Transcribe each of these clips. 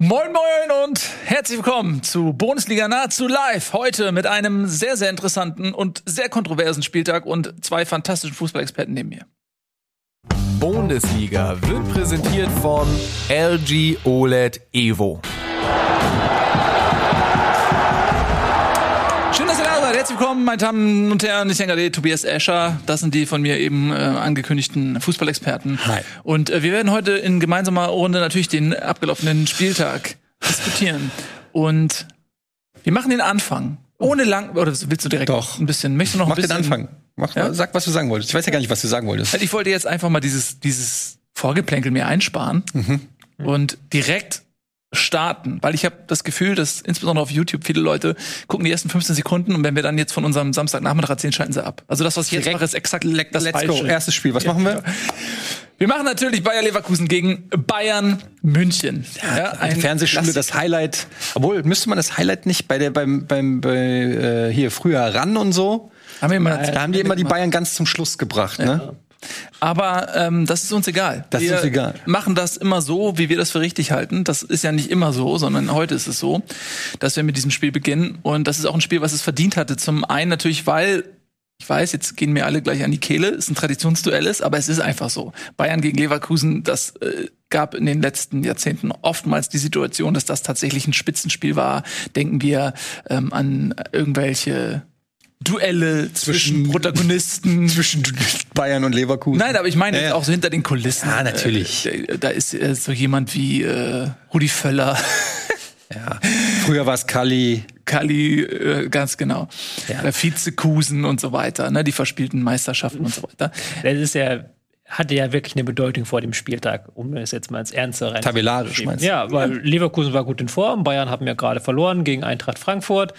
Moin Moin und herzlich willkommen zu Bundesliga nahezu live. Heute mit einem sehr, sehr interessanten und sehr kontroversen Spieltag und zwei fantastischen Fußballexperten neben mir. Bundesliga wird präsentiert von LG OLED Evo. Willkommen, meine Damen und Herren. Ich denke, Tobias Escher. Das sind die von mir eben äh, angekündigten Fußballexperten. Hi. Und äh, wir werden heute in gemeinsamer Runde natürlich den abgelaufenen Spieltag diskutieren. Und wir machen den Anfang. Ohne lang, oder willst du direkt Doch. ein bisschen, möchtest du noch Mach ein bisschen? den Anfang. Mach, Ja? Sag, was du sagen wolltest. Ich weiß ja gar nicht, was du sagen wolltest. Also ich wollte jetzt einfach mal dieses, dieses Vorgeplänkel mir einsparen Mhm. und direkt starten, weil ich habe das Gefühl, dass insbesondere auf YouTube viele Leute gucken die ersten 15 Sekunden und wenn wir dann jetzt von unserem Samstagnachmittag erzählen, schalten sie ab. Also das, was ich jetzt mache, ist exakt das Let's Falsche. go. Erstes Spiel. Was machen wir? Wir machen natürlich Bayer Leverkusen gegen Bayern München. Ja, Eine Fernsehschule, das Highlight. Obwohl, müsste man das Highlight nicht bei der, beim, beim, bei, äh, hier früher ran und so? haben wir immer, Da haben die immer die Bayern ganz zum Schluss gebracht, ne? Aber ähm, das ist uns egal. Das ist wir uns egal. machen das immer so, wie wir das für richtig halten. Das ist ja nicht immer so, sondern heute ist es so, dass wir mit diesem Spiel beginnen. Und das ist auch ein Spiel, was es verdient hatte. Zum einen natürlich, weil ich weiß, jetzt gehen mir alle gleich an die Kehle, es ein Traditionsduell ist, aber es ist einfach so. Bayern gegen Leverkusen, das äh, gab in den letzten Jahrzehnten oftmals die Situation, dass das tatsächlich ein Spitzenspiel war. Denken wir ähm, an irgendwelche Duelle zwischen, Zwischen- Protagonisten. Zwischen Bayern und Leverkusen. Nein, aber ich meine Ja, ja. auch so hinter den Kulissen. Ja, natürlich. Äh, da- da ist äh, so jemand wie äh, Rudi Völler, Ja. Früher war es Kali. Kali, äh, ganz genau, Ja. äh, Vizekusen und so weiter, ne, die verspielten Meisterschaften und so weiter. Das ist ja, hatte ja wirklich eine Bedeutung vor dem Spieltag, um es jetzt mal ins Ernste rein. Tabellarisch, meinst du? Ja, weil Leverkusen war gut in Form, Bayern haben ja gerade verloren gegen Eintracht Frankfurt.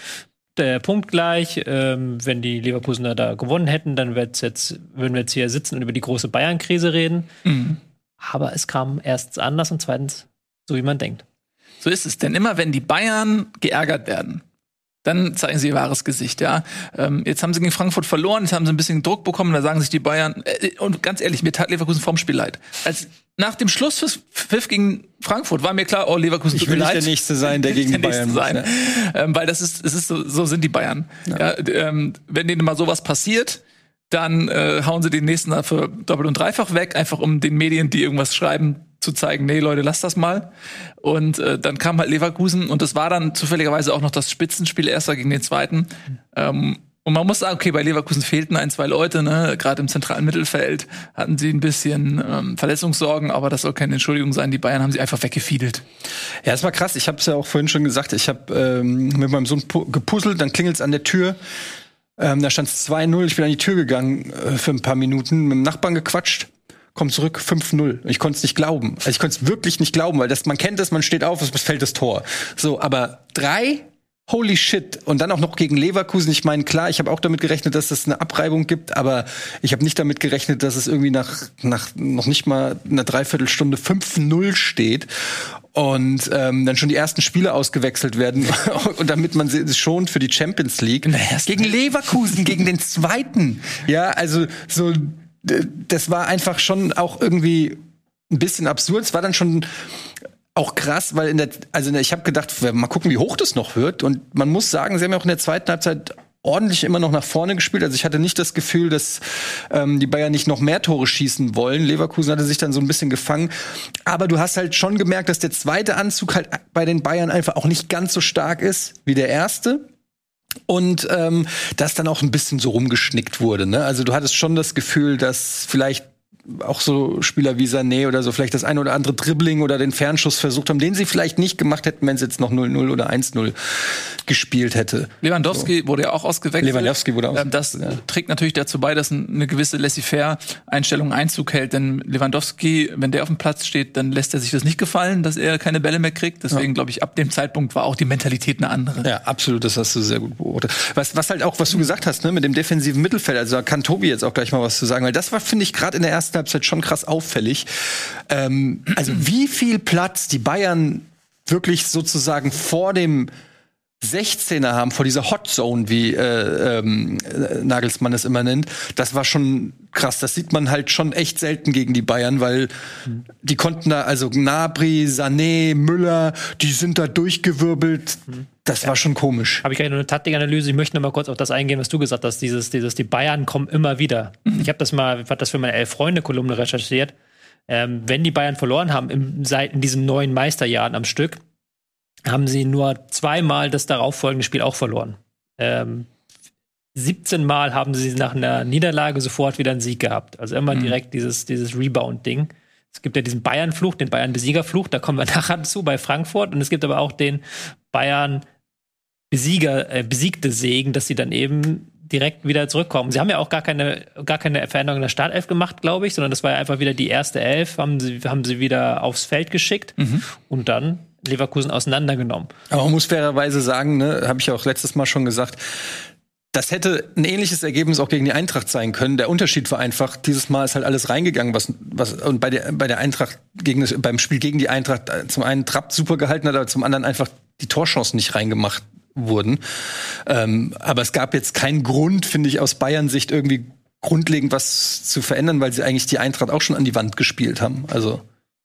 Der Punkt gleich, ähm, wenn die Leverkusener da gewonnen hätten, dann wird's jetzt, würden wir jetzt hier sitzen und über die große Bayern-Krise reden. Mhm. Aber es kam erstens anders und zweitens so, wie man denkt. So ist es. Denn immer wenn die Bayern geärgert werden, dann zeigen sie ihr wahres Gesicht, ja. Ähm, jetzt haben sie gegen Frankfurt verloren, jetzt haben sie ein bisschen Druck bekommen, da sagen sich die Bayern, äh, und ganz ehrlich, mir tat Leverkusen vorm Spiel leid. Als nach dem Schlusspfiff gegen Frankfurt war mir klar, oh, Leverkusen Ich will nicht der Nächste sein, der gegen der Bayern Nächste muss, sein. ne? Ähm, weil das ist, es ist so, so sind die Bayern. Ja. ähm, wenn denen mal sowas passiert, dann äh, hauen sie den nächsten dafür doppelt und dreifach weg, einfach um den Medien, die irgendwas schreiben, zu zeigen, nee, Leute, lasst das mal. Und äh, dann kam halt Leverkusen und das war dann zufälligerweise auch noch das Spitzenspiel erster gegen den zweiten. Ähm, und man muss sagen, okay, bei Leverkusen fehlten ein, zwei Leute, ne? Gerade im zentralen Mittelfeld hatten sie ein bisschen ähm, Verletzungssorgen, aber das soll keine Entschuldigung sein. Die Bayern haben sie einfach weggefiedelt. Ja, es war krass. Ich habe es ja auch vorhin schon gesagt. Ich habe ähm, mit meinem Sohn pu- gepuzzelt, dann klingelt's an der Tür. Ähm, da stand es 2-0. Ich bin an die Tür gegangen äh, für ein paar Minuten, mit dem Nachbarn gequatscht. Komm zurück, 5-0. Ich konnte es nicht glauben. Also ich konnte es wirklich nicht glauben, weil das, man kennt es, man steht auf, es fällt das Tor. So, aber drei? Holy shit. Und dann auch noch gegen Leverkusen. Ich meine, klar, ich habe auch damit gerechnet, dass es eine Abreibung gibt, aber ich habe nicht damit gerechnet, dass es irgendwie nach, nach noch nicht mal einer Dreiviertelstunde 5-0 steht und ähm, dann schon die ersten Spiele ausgewechselt werden. Und damit man sie schont für die Champions League. Gegen Leverkusen gegen den zweiten. Ja also so das war einfach schon auch irgendwie ein bisschen absurd. Es war dann schon auch krass, weil in der, also ich habe gedacht, mal gucken, wie hoch das noch wird. Und man muss sagen, sie haben ja auch in der zweiten Halbzeit ordentlich immer noch nach vorne gespielt. Also ich hatte nicht das Gefühl, dass ähm, die Bayern nicht noch mehr Tore schießen wollen. Leverkusen hatte sich dann so ein bisschen gefangen. Aber du hast halt schon gemerkt, dass der zweite Anzug halt bei den Bayern einfach auch nicht ganz so stark ist wie der erste. Und ähm, das dann auch ein bisschen so rumgeschnickt wurde. Ne? Also du hattest schon das Gefühl, dass vielleicht auch so Spieler wie Sané oder so vielleicht das eine oder andere Dribbling oder den Fernschuss versucht haben, den sie vielleicht nicht gemacht hätten, wenn es jetzt noch 0-0 oder 1-0 gespielt hätte. Lewandowski wurde ja auch ausgewechselt. Lewandowski wurde Ähm, Das ausgewechselt, ja. trägt natürlich dazu bei, dass eine gewisse Laissez-faire-Einstellung Einzug hält. Denn Lewandowski, wenn der auf dem Platz steht, dann lässt er sich das nicht gefallen, dass er keine Bälle mehr kriegt. Deswegen glaube ich, ab dem Zeitpunkt war auch die Mentalität eine andere. Ja, absolut, das hast du sehr gut beobachtet. Was, was halt auch, was du gesagt hast, ne, mit dem defensiven Mittelfeld, also da kann Tobi jetzt auch gleich mal was zu sagen, weil das war, finde ich, gerade in der ersten Halbzeit schon krass auffällig. Ähm, also wie viel Platz die Bayern wirklich sozusagen vor dem 16er haben vor dieser Hot Zone, wie äh, ähm, äh, Nagelsmann es immer nennt, das war schon krass. Das sieht man halt schon echt selten gegen die Bayern, weil die konnten da, also Gnabry, Sané, Müller, die sind da durchgewirbelt. Das ja. war schon komisch. Habe ich gleich noch eine Taktikanalyse. Ich möchte noch mal kurz auf das eingehen, was du gesagt hast. Dieses, dieses, die Bayern kommen immer wieder. Mhm. Ich habe das mal, ich hab das für meine Elf-Freunde-Kolumne recherchiert. Ähm, wenn die Bayern verloren haben im, seit in diesen neun Meisterjahren am Stück, haben sie nur zweimal das darauffolgende Spiel auch verloren. Ähm, 17 Mal haben sie nach einer Niederlage sofort wieder einen Sieg gehabt. Also immer mhm. direkt dieses, dieses Rebound-Ding. Es gibt ja diesen Bayern-Fluch, den Bayern-Besieger-Fluch, da kommen wir nachher zu bei Frankfurt. Und es gibt aber auch den Bayern-Besieger, äh, besiegte Segen, dass sie dann eben direkt wieder zurückkommen. Sie haben ja auch gar keine, gar keine Veränderung in der Startelf gemacht, glaube ich, sondern das war ja einfach wieder die erste Elf, haben sie, haben sie wieder aufs Feld geschickt mhm. und dann Leverkusen auseinandergenommen. Aber man muss fairerweise sagen, ne, habe ich auch letztes Mal schon gesagt, das hätte ein ähnliches Ergebnis auch gegen die Eintracht sein können. Der Unterschied war einfach, dieses Mal ist halt alles reingegangen, was, was und bei der, bei der Eintracht gegen beim Spiel gegen die Eintracht äh, zum einen Trapp super gehalten hat, aber zum anderen einfach die Torchancen nicht reingemacht wurden. Ähm, aber es gab jetzt keinen Grund, finde ich, aus Bayern Sicht irgendwie grundlegend was zu verändern, weil sie eigentlich die Eintracht auch schon an die Wand gespielt haben. Also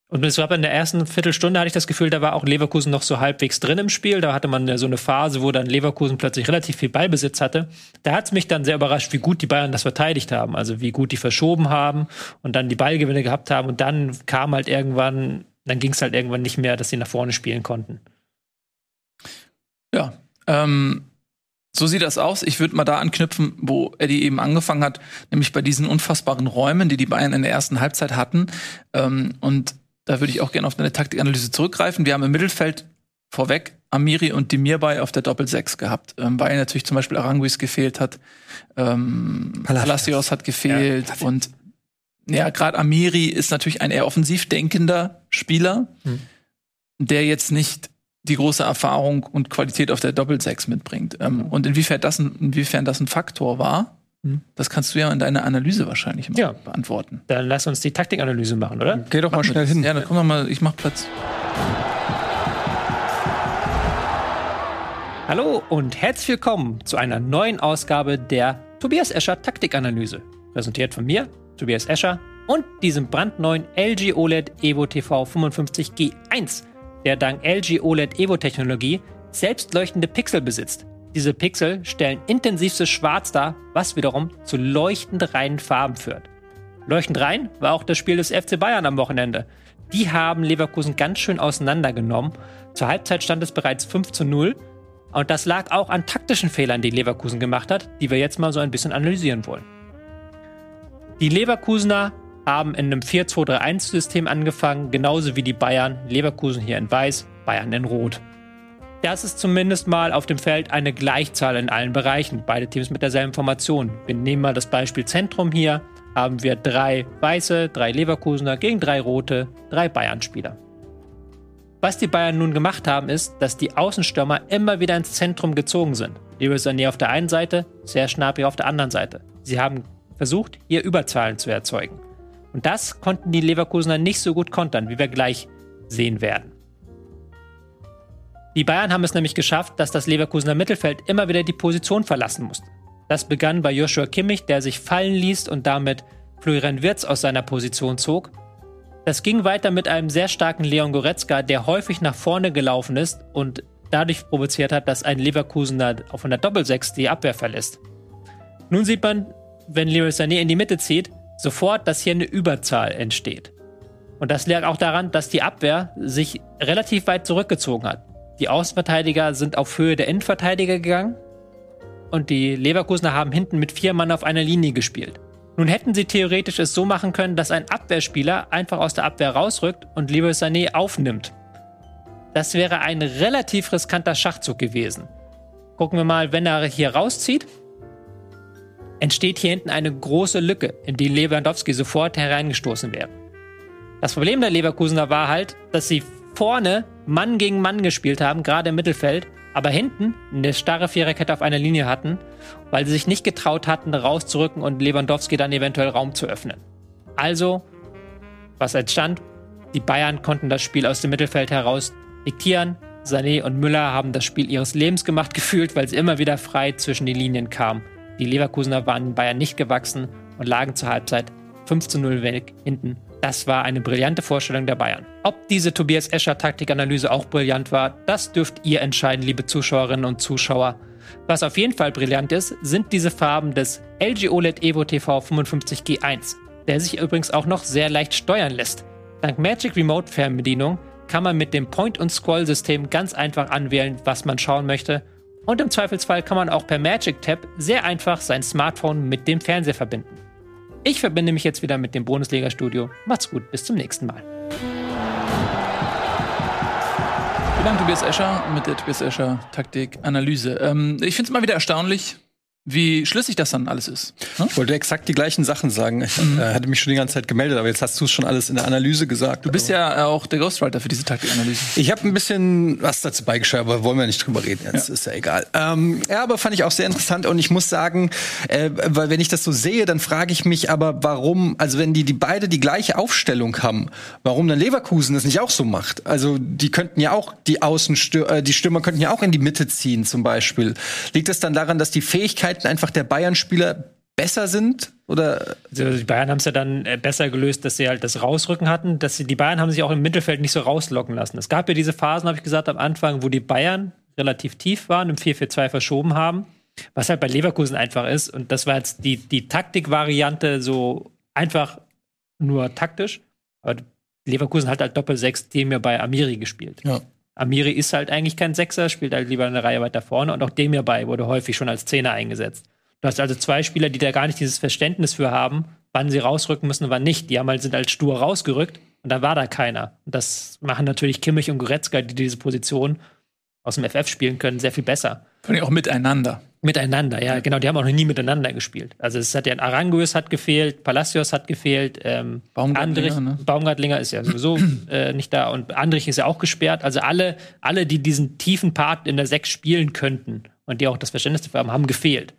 und es war in der ersten Viertelstunde hatte ich das Gefühl, da war auch Leverkusen noch so halbwegs drin im Spiel. Da hatte man so eine Phase, wo dann Leverkusen plötzlich relativ viel Ballbesitz hatte. Da hat es mich dann sehr überrascht, wie gut die Bayern das verteidigt haben. Also wie gut die verschoben haben und dann die Ballgewinne gehabt haben. Und dann kam halt irgendwann, dann ging es halt irgendwann nicht mehr, dass sie nach vorne spielen konnten. Ja, ähm, so sieht das aus. Ich würde mal da anknüpfen, wo Eddie eben angefangen hat, nämlich bei diesen unfassbaren Räumen, die die Bayern in der ersten Halbzeit hatten. Ähm, und da würde ich auch gerne auf deine Taktikanalyse zurückgreifen. Wir haben im Mittelfeld vorweg Amiri und Demirbay auf der Doppel-6 gehabt, ähm, weil natürlich zum Beispiel Aranguis gefehlt hat, ähm, Palacios hat gefehlt ja, und ja, gerade Amiri ist natürlich ein eher offensiv denkender Spieler, hm. der jetzt nicht die große Erfahrung und Qualität auf der Doppel-6 mitbringt. Ähm, hm. Und inwiefern das, ein, inwiefern das ein Faktor war. Das kannst du ja in deiner Analyse wahrscheinlich ja. beantworten. Dann lass uns die Taktikanalyse machen, oder? Geh doch mal schnell hin. Ja, dann komm doch mal, ich mach Platz. Hallo und herzlich willkommen zu einer neuen Ausgabe der Tobias Escher Taktikanalyse. Präsentiert von mir, Tobias Escher, und diesem brandneuen LG OLED Evo TV 55G1, der dank LG OLED Evo Technologie selbstleuchtende Pixel besitzt. Diese Pixel stellen intensivstes Schwarz dar, was wiederum zu leuchtend reinen Farben führt. Leuchtend rein war auch das Spiel des FC Bayern am Wochenende. Die haben Leverkusen ganz schön auseinandergenommen. Zur Halbzeit stand es bereits 5 zu 0. Und das lag auch an taktischen Fehlern, die Leverkusen gemacht hat, die wir jetzt mal so ein bisschen analysieren wollen. Die Leverkusener haben in einem 4-2-3-1-System angefangen, genauso wie die Bayern. Leverkusen hier in weiß, Bayern in rot. Das ist zumindest mal auf dem Feld eine Gleichzahl in allen Bereichen. Beide Teams mit derselben Formation. Wir nehmen mal das Beispiel Zentrum hier. Haben wir drei weiße, drei Leverkusener gegen drei rote, drei Bayern-Spieler. Was die Bayern nun gemacht haben, ist, dass die Außenstürmer immer wieder ins Zentrum gezogen sind. Leroy Sané auf der einen Seite, sehr Schnappi auf der anderen Seite. Sie haben versucht, hier Überzahlen zu erzeugen. Und das konnten die Leverkusener nicht so gut kontern, wie wir gleich sehen werden. Die Bayern haben es nämlich geschafft, dass das Leverkusener Mittelfeld immer wieder die Position verlassen musste. Das begann bei Joshua Kimmich, der sich fallen ließ und damit Florian Wirz aus seiner Position zog. Das ging weiter mit einem sehr starken Leon Goretzka, der häufig nach vorne gelaufen ist und dadurch provoziert hat, dass ein Leverkusener von der Doppelsechs die Abwehr verlässt. Nun sieht man, wenn Leroy Sané in die Mitte zieht, sofort, dass hier eine Überzahl entsteht. Und das lag auch daran, dass die Abwehr sich relativ weit zurückgezogen hat. Die Außenverteidiger sind auf Höhe der Innenverteidiger gegangen und die Leverkusener haben hinten mit vier Mann auf einer Linie gespielt. Nun hätten sie theoretisch es so machen können, dass ein Abwehrspieler einfach aus der Abwehr rausrückt und Leroy Sané aufnimmt. Das wäre ein relativ riskanter Schachzug gewesen. Gucken wir mal, wenn er hier rauszieht, entsteht hier hinten eine große Lücke, in die Lewandowski sofort hereingestoßen wäre. Das Problem der Leverkusener war halt, dass sie vorne Mann gegen Mann gespielt haben, gerade im Mittelfeld, aber hinten eine starre Viererkette auf einer Linie hatten, weil sie sich nicht getraut hatten, rauszurücken und Lewandowski dann eventuell Raum zu öffnen. Also, was entstand? Die Bayern konnten das Spiel aus dem Mittelfeld heraus diktieren. Sané und Müller haben das Spiel ihres Lebens gemacht gefühlt, weil sie immer wieder frei zwischen die Linien kamen. Die Leverkusener waren in Bayern nicht gewachsen und lagen zur Halbzeit 5 zu 0 weg hinten. Das war eine brillante Vorstellung der Bayern. Ob diese Tobias Escher Taktikanalyse auch brillant war, das dürft ihr entscheiden, liebe Zuschauerinnen und Zuschauer. Was auf jeden Fall brillant ist, sind diese Farben des LG OLED Evo TV 55G1, der sich übrigens auch noch sehr leicht steuern lässt. Dank Magic Remote Fernbedienung kann man mit dem Point-and-Scroll-System ganz einfach anwählen, was man schauen möchte. Und im Zweifelsfall kann man auch per Magic Tab sehr einfach sein Smartphone mit dem Fernseher verbinden. Ich verbinde mich jetzt wieder mit dem Bundesliga-Studio. Macht's gut, bis zum nächsten Mal. Vielen Dank, Tobias Escher, mit der Tobias Escher Taktik-Analyse. Ähm, ich finde es mal wieder erstaunlich, wie schlüssig das dann alles ist. Ne? Ich wollte exakt die gleichen Sachen sagen. Ich Mhm. äh, hatte mich schon die ganze Zeit gemeldet, aber jetzt hast du es schon alles in der Analyse gesagt. Du bist ja äh, auch der Ghostwriter für diese Taktikanalyse. Ich habe ein bisschen was dazu beigeschrieben, aber wollen wir nicht drüber reden. Jetzt ist ja egal. Ähm, ja, aber fand ich auch sehr interessant und ich muss sagen, äh, weil wenn ich das so sehe, dann frage ich mich aber, warum, also wenn die, die beide die gleiche Aufstellung haben, warum dann Leverkusen das nicht auch so macht? Also die könnten ja auch die Außenstür äh, die Stürmer könnten ja auch in die Mitte ziehen zum Beispiel. Liegt es dann daran, dass die Fähigkeiten einfach der Bayern-Spieler besser sind? Oder Also die Bayern haben es ja dann äh, besser gelöst, dass sie halt das Rausrücken hatten. Dass sie, die Bayern haben sich auch im Mittelfeld nicht so rauslocken lassen. Es gab ja diese Phasen, habe ich gesagt, am Anfang, wo die Bayern relativ tief waren, im 4-4-2 verschoben haben. Was halt bei Leverkusen einfach ist. Und das war jetzt die, die Taktikvariante so einfach nur taktisch. Aber Leverkusen hat halt Doppel-6 Demir bei Amiri gespielt. Ja. Amiri ist halt eigentlich kein Sechser, spielt halt lieber eine Reihe weiter vorne. Und auch Demir bei wurde häufig schon als Zehner eingesetzt. Du hast also zwei Spieler, die da gar nicht dieses Verständnis für haben, wann sie rausrücken müssen und wann nicht. Die haben halt, sind halt stur rausgerückt und da war da keiner. Und das machen natürlich Kimmich und Goretzka, die diese Position aus dem FF spielen können, sehr viel besser. Vor allem auch miteinander. Miteinander, ja, genau. Die haben auch noch nie miteinander gespielt. Also es hat ja Aranguis hat gefehlt, Palacios hat gefehlt, ähm, Baumgartlinger, Andrich, ne? Baumgartlinger ist ja sowieso äh, nicht da und Andrich ist ja auch gesperrt. Also alle, alle, die diesen tiefen Part in der Sechs spielen könnten und die auch das Verständnis dafür haben, haben gefehlt.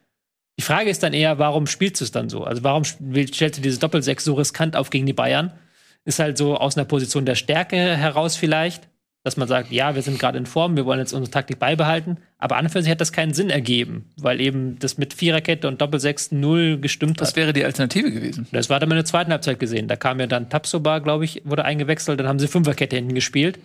Die Frage ist dann eher, warum spielst du es dann so? Also warum stellst du diese Doppelsechs so riskant auf gegen die Bayern? Ist halt so aus einer Position der Stärke heraus vielleicht, dass man sagt, ja, wir sind gerade in Form, wir wollen jetzt unsere Taktik beibehalten. Aber an und für sich hat das keinen Sinn ergeben, weil eben das mit Viererkette und Doppelsechs null gestimmt Was hat. wäre die Alternative gewesen? Das war dann in der zweiten Halbzeit gesehen. Da kam ja dann Tapsoba, glaube ich, wurde eingewechselt, dann haben sie Fünferkette hinten gespielt.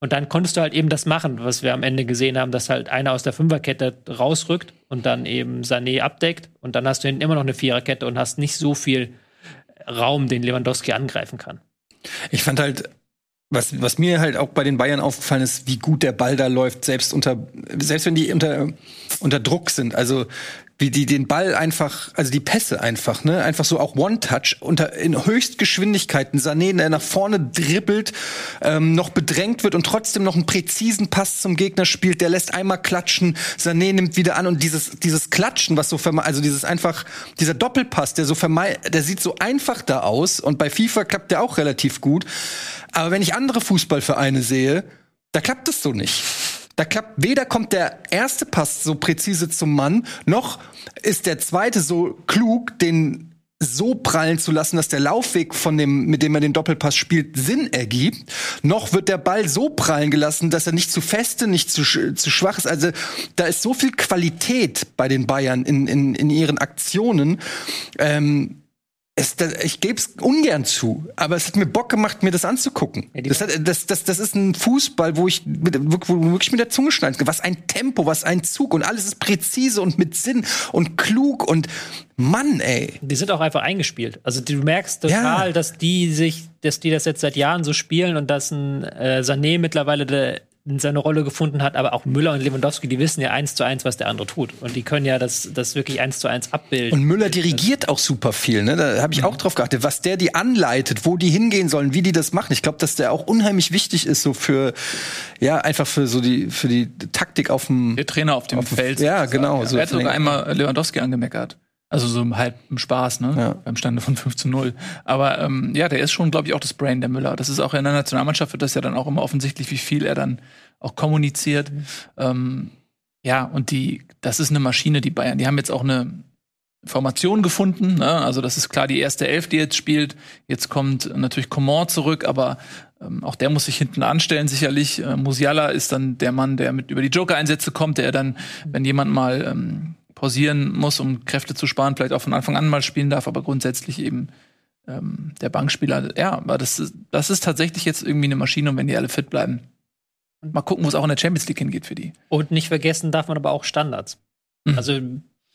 Und dann konntest du halt eben das machen, was wir am Ende gesehen haben, dass halt einer aus der Fünferkette rausrückt und dann eben Sané abdeckt. Und dann hast du hinten immer noch eine Viererkette und hast nicht so viel Raum, den Lewandowski angreifen kann. Ich fand halt, was, was mir halt auch bei den Bayern aufgefallen ist, wie gut der Ball da läuft, selbst unter, selbst wenn die unter, unter Druck sind. Also wie die den Ball einfach, also die Pässe einfach, ne, einfach so auch One-Touch unter in Höchstgeschwindigkeiten. Sané, der nach vorne dribbelt, ähm, noch bedrängt wird und trotzdem noch einen präzisen Pass zum Gegner spielt. Der lässt einmal klatschen, Sané nimmt wieder an und dieses dieses Klatschen, was so also dieses einfach dieser Doppelpass, der so der sieht so einfach da aus und bei FIFA klappt der auch relativ gut. Aber wenn ich andere Fußballvereine sehe, da klappt es so nicht. Da klappt weder kommt der erste Pass so präzise zum Mann, noch ist der zweite so klug, den so prallen zu lassen, dass der Laufweg von dem, mit dem er den Doppelpass spielt, Sinn ergibt. Noch wird der Ball so prallen gelassen, dass er nicht zu feste, nicht zu, zu schwach ist. Also da ist so viel Qualität bei den Bayern in, in, in ihren Aktionen. Ähm, es, ich gebe es ungern zu, aber es hat mir Bock gemacht, mir das anzugucken. Ja, das, hat, das, das, das ist ein Fußball, wo ich mit, wo wirklich mit der Zunge schneiden Was ein Tempo, was ein Zug und alles ist präzise und mit Sinn und klug und Mann, ey. Die sind auch einfach eingespielt. Also du merkst total, Ja. dass die sich, dass die das jetzt seit Jahren so spielen und dass ein äh, Sané mittlerweile de, seine Rolle gefunden hat, aber auch Müller und Lewandowski, die wissen ja eins zu eins, was der andere tut. Und die können ja das, das wirklich eins zu eins abbilden. Und Müller dirigiert auch super viel, ne? Da habe ich auch drauf geachtet, was der die anleitet, wo die hingehen sollen, wie die das machen. Ich glaube, dass der auch unheimlich wichtig ist, so für, ja, einfach für so die, für die Taktik auf dem. Der Trainer auf dem Feld. ja, genau, so er hat sogar einmal Lewandowski angemeckert. Also so im halb im Spaß, ne? Ja. Beim Stande von 5 zu 0. Aber ähm, ja, der ist schon, glaube ich, auch das Brain der Müller. Das ist auch in der Nationalmannschaft wird das ja dann auch immer offensichtlich, wie viel er dann auch kommuniziert. Ähm, ja, und die, das ist eine Maschine, die Bayern. Die haben jetzt auch eine Formation gefunden. Ne? Also das ist klar die erste Elf, die jetzt spielt. Jetzt kommt natürlich Coman zurück, aber ähm, auch der muss sich hinten anstellen, sicherlich. Äh, Musiala ist dann der Mann, der mit über die Joker-Einsätze kommt, der dann, wenn jemand mal ähm, pausieren muss, um Kräfte zu sparen, vielleicht auch von Anfang an mal spielen darf, aber grundsätzlich eben ähm, der Bankspieler. Ja, aber das ist, das ist tatsächlich jetzt irgendwie eine Maschine und wenn die alle fit bleiben. Mal gucken, wo es auch in der Champions League hingeht für die. Und nicht vergessen darf man aber auch Standards. Mhm. Also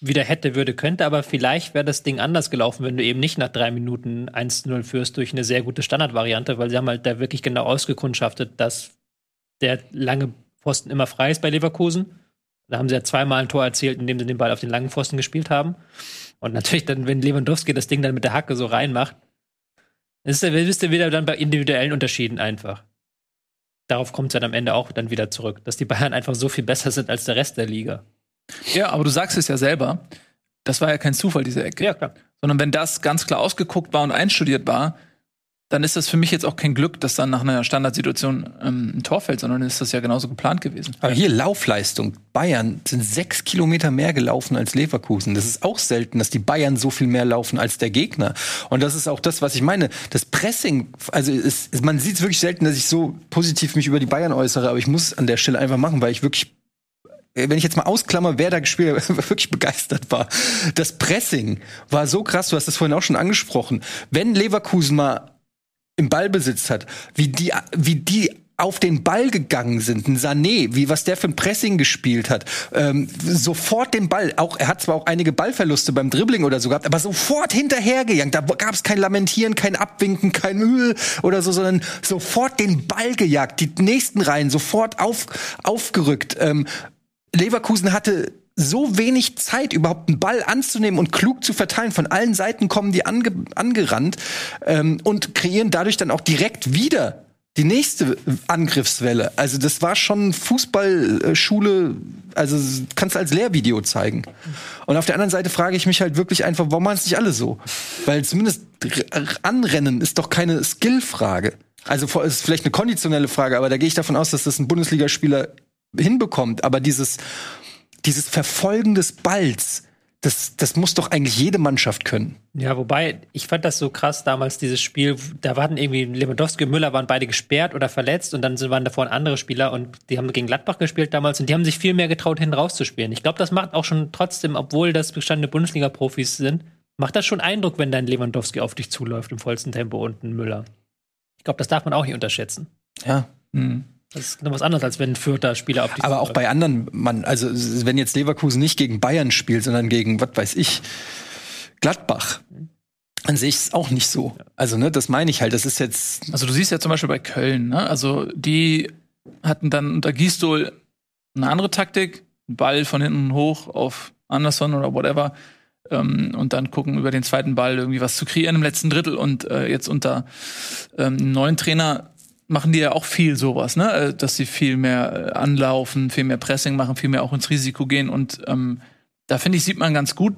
wieder hätte, würde, könnte, aber vielleicht wäre das Ding anders gelaufen, wenn du eben nicht nach drei Minuten 1-0 führst durch eine sehr gute Standardvariante, weil sie haben halt da wirklich genau ausgekundschaftet, dass der lange Pfosten immer frei ist bei Leverkusen. Da haben sie ja zweimal ein Tor erzielt, indem sie den Ball auf den langen Pfosten gespielt haben. Und natürlich dann, wenn Lewandowski das Ding dann mit der Hacke so reinmacht, ist der, bist du wieder dann bei individuellen Unterschieden einfach. Darauf kommt es dann am Ende auch dann wieder zurück, dass die Bayern einfach so viel besser sind als der Rest der Liga. Ja, aber du sagst es ja selber. Das war ja kein Zufall, diese Ecke. Ja, klar. Sondern wenn das ganz klar ausgeguckt war und einstudiert war, dann ist das für mich jetzt auch kein Glück, dass dann nach einer Standardsituation ähm, ein Tor fällt, sondern ist das ja genauso geplant gewesen. Aber hier Laufleistung. Bayern sind sechs Kilometer mehr gelaufen als Leverkusen. Das ist auch selten, dass die Bayern so viel mehr laufen als der Gegner. Und das ist auch das, was ich meine. Das Pressing, also es, es, man sieht es wirklich selten, dass ich so positiv mich über die Bayern äußere, aber ich muss an der Stelle einfach machen, weil ich wirklich wenn ich jetzt mal ausklammer, wer da gespielt hat, wirklich begeistert war. Das Pressing war so krass, du hast das vorhin auch schon angesprochen. Wenn Leverkusen mal im Ballbesitz hat, wie die, wie die auf den Ball gegangen sind, ein Sané, wie was der für ein Pressing gespielt hat, ähm, sofort den Ball, auch er hat zwar auch einige Ballverluste beim Dribbling oder so gehabt, aber sofort hinterhergegangen. Da gab es kein Lamentieren, kein Abwinken, kein Öl oder so, sondern sofort den Ball gejagt, die nächsten Reihen sofort auf, aufgerückt. Ähm, Leverkusen hatte so wenig Zeit, überhaupt einen Ball anzunehmen und klug zu verteilen. Von allen Seiten kommen die ange angerannt ähm, und kreieren dadurch dann auch direkt wieder die nächste Angriffswelle. Also das war schon Fußballschule, also kannst du als Lehrvideo zeigen. Und auf der anderen Seite frage ich mich halt wirklich einfach, warum machen es nicht alle so? Weil zumindest anrennen ist doch keine Skillfrage. Also ist vielleicht eine konditionelle Frage, aber da gehe ich davon aus, dass das ein Bundesligaspieler hinbekommt. Aber dieses dieses Verfolgen des Balls, das, das muss doch eigentlich jede Mannschaft können. Ja, wobei, ich fand das so krass damals, dieses Spiel, da waren irgendwie Lewandowski und Müller waren beide gesperrt oder verletzt und dann waren da vorne andere Spieler und die haben gegen Gladbach gespielt damals und die haben sich viel mehr getraut, hin rauszuspielen. Ich glaube, das macht auch schon trotzdem, obwohl das bestandene Bundesliga-Profis sind, macht das schon Eindruck, wenn dann Lewandowski auf dich zuläuft im vollsten Tempo und ein Müller. Ich glaube, das darf man auch nicht unterschätzen. Ja. Mhm. Das ist noch was anderes, als wenn ein vierter Spieler auf die Aber auch bei anderen, man, also wenn jetzt Leverkusen nicht gegen Bayern spielt, sondern gegen, was weiß ich, Gladbach, dann sehe ich es auch nicht so. Also, ne, das meine ich halt. Das ist jetzt. Also du siehst ja zum Beispiel bei Köln, ne? Also die hatten dann unter Gistol eine andere Taktik, Ball von hinten hoch auf Anderson oder whatever. Ähm, und dann gucken über den zweiten Ball irgendwie was zu kreieren im letzten Drittel. Und äh, jetzt unter ähm, einem neuen Trainer machen die ja auch viel sowas, ne? Äh, Dass sie viel mehr äh, anlaufen, viel mehr Pressing machen, viel mehr auch ins Risiko gehen. Und ähm, da finde ich, sieht man ganz gut,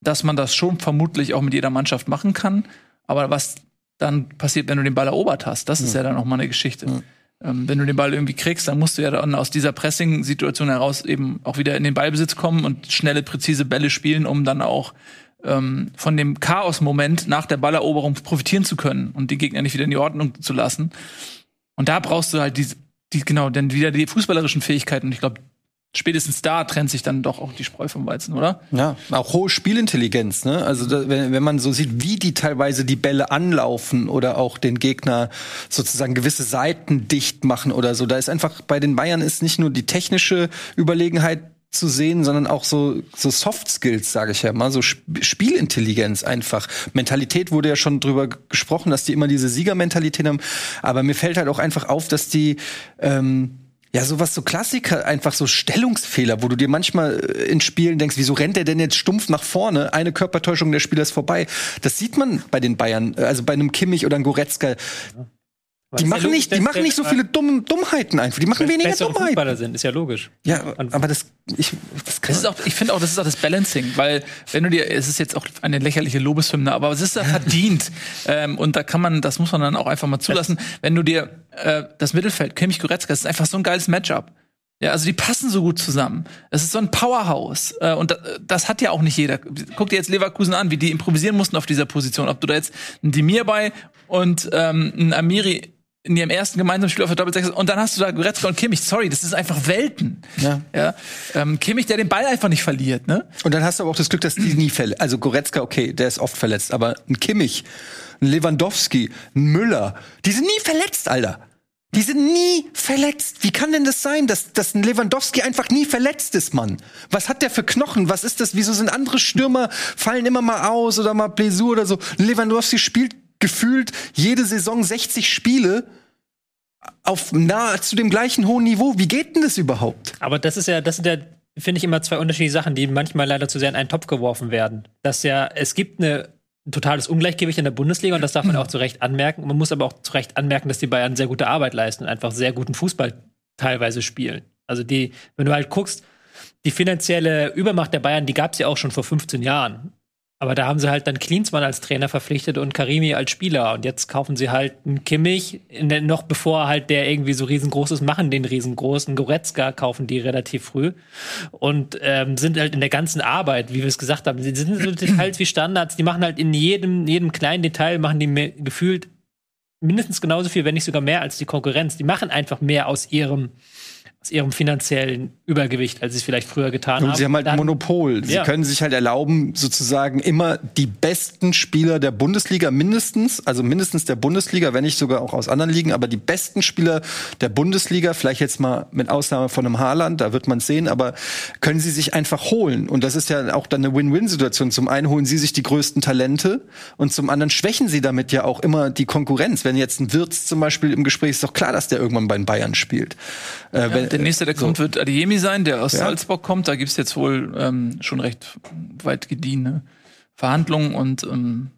dass man das schon vermutlich auch mit jeder Mannschaft machen kann. Aber was dann passiert, wenn du den Ball erobert hast, das ist ja, ja dann auch mal eine Geschichte. Ja. Ähm, wenn du den Ball irgendwie kriegst, dann musst du ja dann aus dieser Pressing-Situation heraus eben auch wieder in den Ballbesitz kommen und schnelle, präzise Bälle spielen, um dann auch ähm, von dem Chaos-Moment nach der Balleroberung profitieren zu können und die Gegner nicht wieder in die Ordnung zu lassen. Und da brauchst du halt die, die genau, dann wieder die fußballerischen Fähigkeiten. Und ich glaube, spätestens da trennt sich dann doch auch die Spreu vom Weizen, oder? Ja, auch hohe Spielintelligenz, ne? Also da, wenn, wenn man so sieht, wie die teilweise die Bälle anlaufen oder auch den Gegner sozusagen gewisse Seiten dicht machen oder so, da ist einfach bei den Bayern ist nicht nur die technische Überlegenheit zu sehen, sondern auch so, so Soft Skills, sage ich ja mal, so Sp Spielintelligenz einfach. Mentalität wurde ja schon drüber gesprochen, dass die immer diese Siegermentalität haben. Aber mir fällt halt auch einfach auf, dass die ähm, ja, sowas, so Klassiker, einfach so Stellungsfehler, wo du dir manchmal äh, in Spielen denkst, wieso rennt der denn jetzt stumpf nach vorne? Eine Körpertäuschung, der Spieler ist vorbei. Das sieht man bei den Bayern, äh, also bei einem Kimmich oder einem Goretzka. Die machen nicht, die machen nicht so viele dumme Dummheiten einfach. Die machen weniger Dummheiten. Fußballer sind, ist ja logisch. Ja, aber das, ich, das, das ist auch, ich finde auch, das ist auch das Balancing, weil wenn du dir, es ist jetzt auch eine lächerliche Lobeshymne, aber es ist ja verdient ähm, und da kann man, das muss man dann auch einfach mal zulassen. Wenn du dir äh, das Mittelfeld, Kimmich Goretzka, das ist einfach so ein geiles Matchup. Ja, also die passen so gut zusammen. Es ist so ein Powerhouse. Äh, und das, das hat ja auch nicht jeder. Guck dir jetzt Leverkusen an, wie die improvisieren mussten auf dieser Position. Ob du da jetzt einen Demir bei und ähm, einen Amiri in ihrem ersten gemeinsamen Spiel auf der Doppelsechs und dann hast du da Goretzka und Kimmich. Sorry, das ist einfach Welten. Ja. ja? Ähm, Kimmich, der den Ball einfach nicht verliert, ne? Und dann hast du aber auch das Glück, dass die nie verletzt. Also Goretzka, okay, der ist oft verletzt, aber ein Kimmich, ein Lewandowski, ein Müller, die sind nie verletzt, Alter. Die sind nie verletzt. Wie kann denn das sein, dass, dass ein Lewandowski einfach nie verletzt ist, Mann? Was hat der für Knochen? Was ist das? Wieso sind andere Stürmer, fallen immer mal aus oder mal Blessur oder so? Lewandowski spielt gefühlt jede Saison 60 Spiele auf nahezu dem gleichen hohen Niveau. Wie geht denn das überhaupt? Aber das ist ja, das sind ja, finde ich, immer zwei unterschiedliche Sachen, die manchmal leider zu sehr in einen Topf geworfen werden. Dass ja, es gibt eine ein totales Ungleichgewicht in der Bundesliga und das darf man auch zu Recht anmerken. Man muss aber auch zu Recht anmerken, dass die Bayern sehr gute Arbeit leisten und einfach sehr guten Fußball teilweise spielen. Also die, wenn du halt guckst, die finanzielle Übermacht der Bayern, die gab es ja auch schon vor 15 Jahren. Aber da haben sie halt dann Klinsmann als Trainer verpflichtet und Karimi als Spieler. Und jetzt kaufen sie halt einen Kimmich, noch bevor halt der irgendwie so riesengroß ist, machen den riesengroßen. Goretzka kaufen die relativ früh. Und ähm, sind halt in der ganzen Arbeit, wie wir es gesagt haben, sie sind so Details wie Standards, die machen halt in jedem, jedem kleinen Detail, machen die mehr, gefühlt mindestens genauso viel, wenn nicht sogar mehr als die Konkurrenz. Die machen einfach mehr aus ihrem aus ihrem finanziellen Übergewicht, als sie es vielleicht früher getan Und haben. sie haben halt ein Monopol. Sie Ja. können sich halt erlauben, sozusagen immer die besten Spieler der Bundesliga mindestens, also mindestens der Bundesliga, wenn nicht sogar auch aus anderen Ligen, aber die besten Spieler der Bundesliga, vielleicht jetzt mal mit Ausnahme von einem Haaland, da wird man sehen, aber können sie sich einfach holen. Und das ist ja auch dann eine Win-Win-Situation. Zum einen holen sie sich die größten Talente und zum anderen schwächen sie damit ja auch immer die Konkurrenz. Wenn jetzt ein Wirtz zum Beispiel im Gespräch ist, ist doch klar, dass der irgendwann bei den Bayern spielt. Äh, wenn, Der nächste, der so. kommt, wird Adiemi sein, der aus Ja. Salzburg kommt. Da gibt's jetzt wohl ähm, schon recht weit gediehene Verhandlungen und ähm,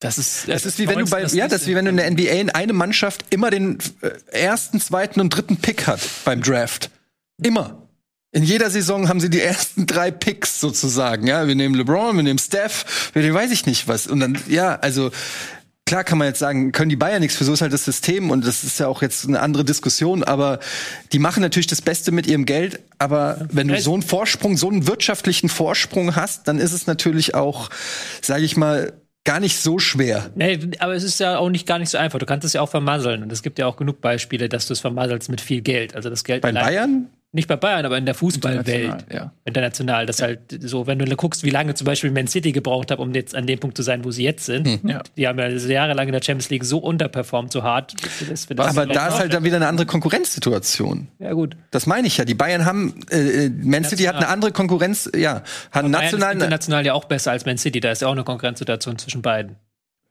das ist Das ist wie wenn du bei, ja, das ist wie wenn du in der NBA in eine Mannschaft immer den äh, ersten, zweiten und dritten Pick hat beim Draft. Immer. In jeder Saison haben sie die ersten drei Picks sozusagen. Ja, wir nehmen LeBron, wir nehmen Steph, wir nehmen weiß ich nicht was. Und dann, ja, also klar kann man jetzt sagen, können die Bayern nichts für, so ist halt das System und das ist ja auch jetzt eine andere Diskussion, aber die machen natürlich das Beste mit ihrem Geld, aber wenn du so einen Vorsprung, so einen wirtschaftlichen Vorsprung hast, dann ist es natürlich auch, sage ich mal, gar nicht so schwer. Nee, aber es ist ja auch nicht gar nicht so einfach. Du kannst es ja auch vermasseln. Und es gibt ja auch genug Beispiele, dass du es vermasselst mit viel Geld. Also das Geld Bei Bayern? Nicht bei Bayern, aber in der Fußballwelt. International, ja. International. Das halt so, wenn du guckst, wie lange zum Beispiel Man City gebraucht hat, um jetzt an dem Punkt zu sein, wo sie jetzt sind. Hm. Ja. Die haben ja jahrelang in der Champions League so unterperformt, so hart. Das, das Aber da ist halt dann wieder eine andere Konkurrenzsituation. Ja, gut. Das meine ich ja. Die Bayern haben, äh, äh, Man City hat eine andere Konkurrenz, ja, hat einen Bayern ist nationalen. international ja auch besser als Man City. Da ist ja auch eine Konkurrenzsituation zwischen beiden.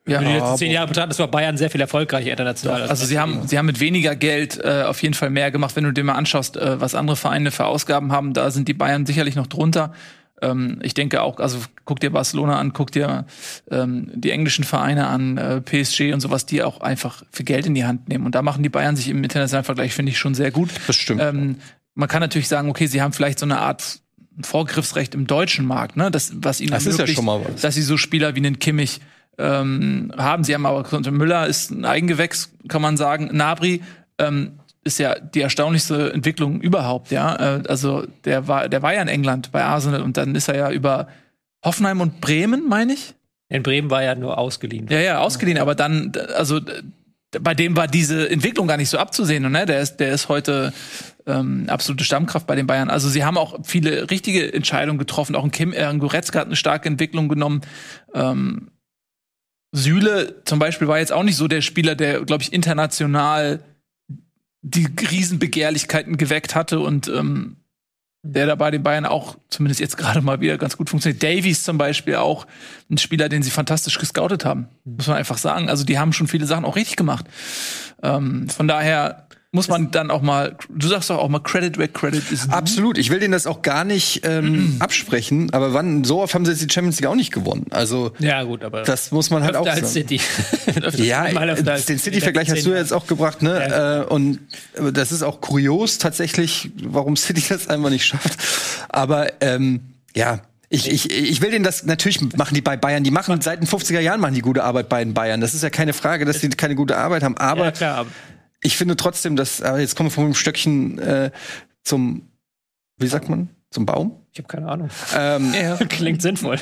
Ja, Wenn die letzten zehn Jahre betrachtet, das war Bayern sehr viel erfolgreicher international. als Also sie haben, sie haben mit weniger Geld äh, auf jeden Fall mehr gemacht. Wenn du dir mal anschaust, äh, was andere Vereine für Ausgaben haben, da sind die Bayern sicherlich noch drunter. Ähm, ich denke auch, also guck dir Barcelona an, guck dir ähm, die englischen Vereine an, äh, PSG und sowas, die auch einfach für Geld in die Hand nehmen. Und da machen die Bayern sich im internationalen Vergleich, finde ich, schon sehr gut. Das stimmt. Ähm, man kann natürlich sagen, okay, sie haben vielleicht so eine Art Vorgriffsrecht im deutschen Markt, ne? Das, was ihnen Das ist ja ermöglicht, schon mal was. dass sie so Spieler wie einen Kimmich ähm, haben. Sie haben aber Müller ist ein Eigengewächs, kann man sagen. Nabri ähm, ist ja die erstaunlichste Entwicklung überhaupt, ja. Äh, also der war, der war ja in England bei Arsenal und dann ist er ja über Hoffenheim und Bremen, meine ich. In Bremen war ja nur ausgeliehen. Ja, ja, ausgeliehen, aber dann, also bei dem war diese Entwicklung gar nicht so abzusehen. Und, ne? Der ist, der ist heute ähm, absolute Stammkraft bei den Bayern. Also sie haben auch viele richtige Entscheidungen getroffen. Auch ein Kim, äh, ein Goretzka hat eine starke Entwicklung genommen. Ähm, Süle zum Beispiel war jetzt auch nicht so der Spieler, der, glaube ich, international die Riesenbegehrlichkeiten geweckt hatte und ähm, der da bei den Bayern auch zumindest jetzt gerade mal wieder ganz gut funktioniert. Davies zum Beispiel auch ein Spieler, den sie fantastisch gescoutet haben, muss man einfach sagen. Also die haben schon viele Sachen auch richtig gemacht. Ähm, von daher muss man dann auch mal, du sagst doch auch mal Credit where Credit is due. Absolut. Ich will denen das auch gar nicht ähm, absprechen, aber wann, so oft haben sie jetzt die Champions League auch nicht gewonnen. Also, Ja, gut, aber das muss man halt auch als sagen. City. Ja, als den City-Vergleich hast du zehn jetzt auch gebracht, ne? Ja. Äh, und äh, das ist auch kurios tatsächlich, warum City das einfach nicht schafft. Aber ähm, ja, ich, ich, ich will denen das, natürlich machen die bei Bayern, die machen seit den 50er Jahren machen die gute Arbeit bei den Bayern. Das ist ja keine Frage, dass die keine gute Arbeit haben. Aber Ja, klar. Aber- ich finde trotzdem, dass, aber jetzt kommen wir vom Stöckchen äh, zum, wie sagt man, zum Baum. Ich habe keine Ahnung. Ähm, Klingt sinnvoll.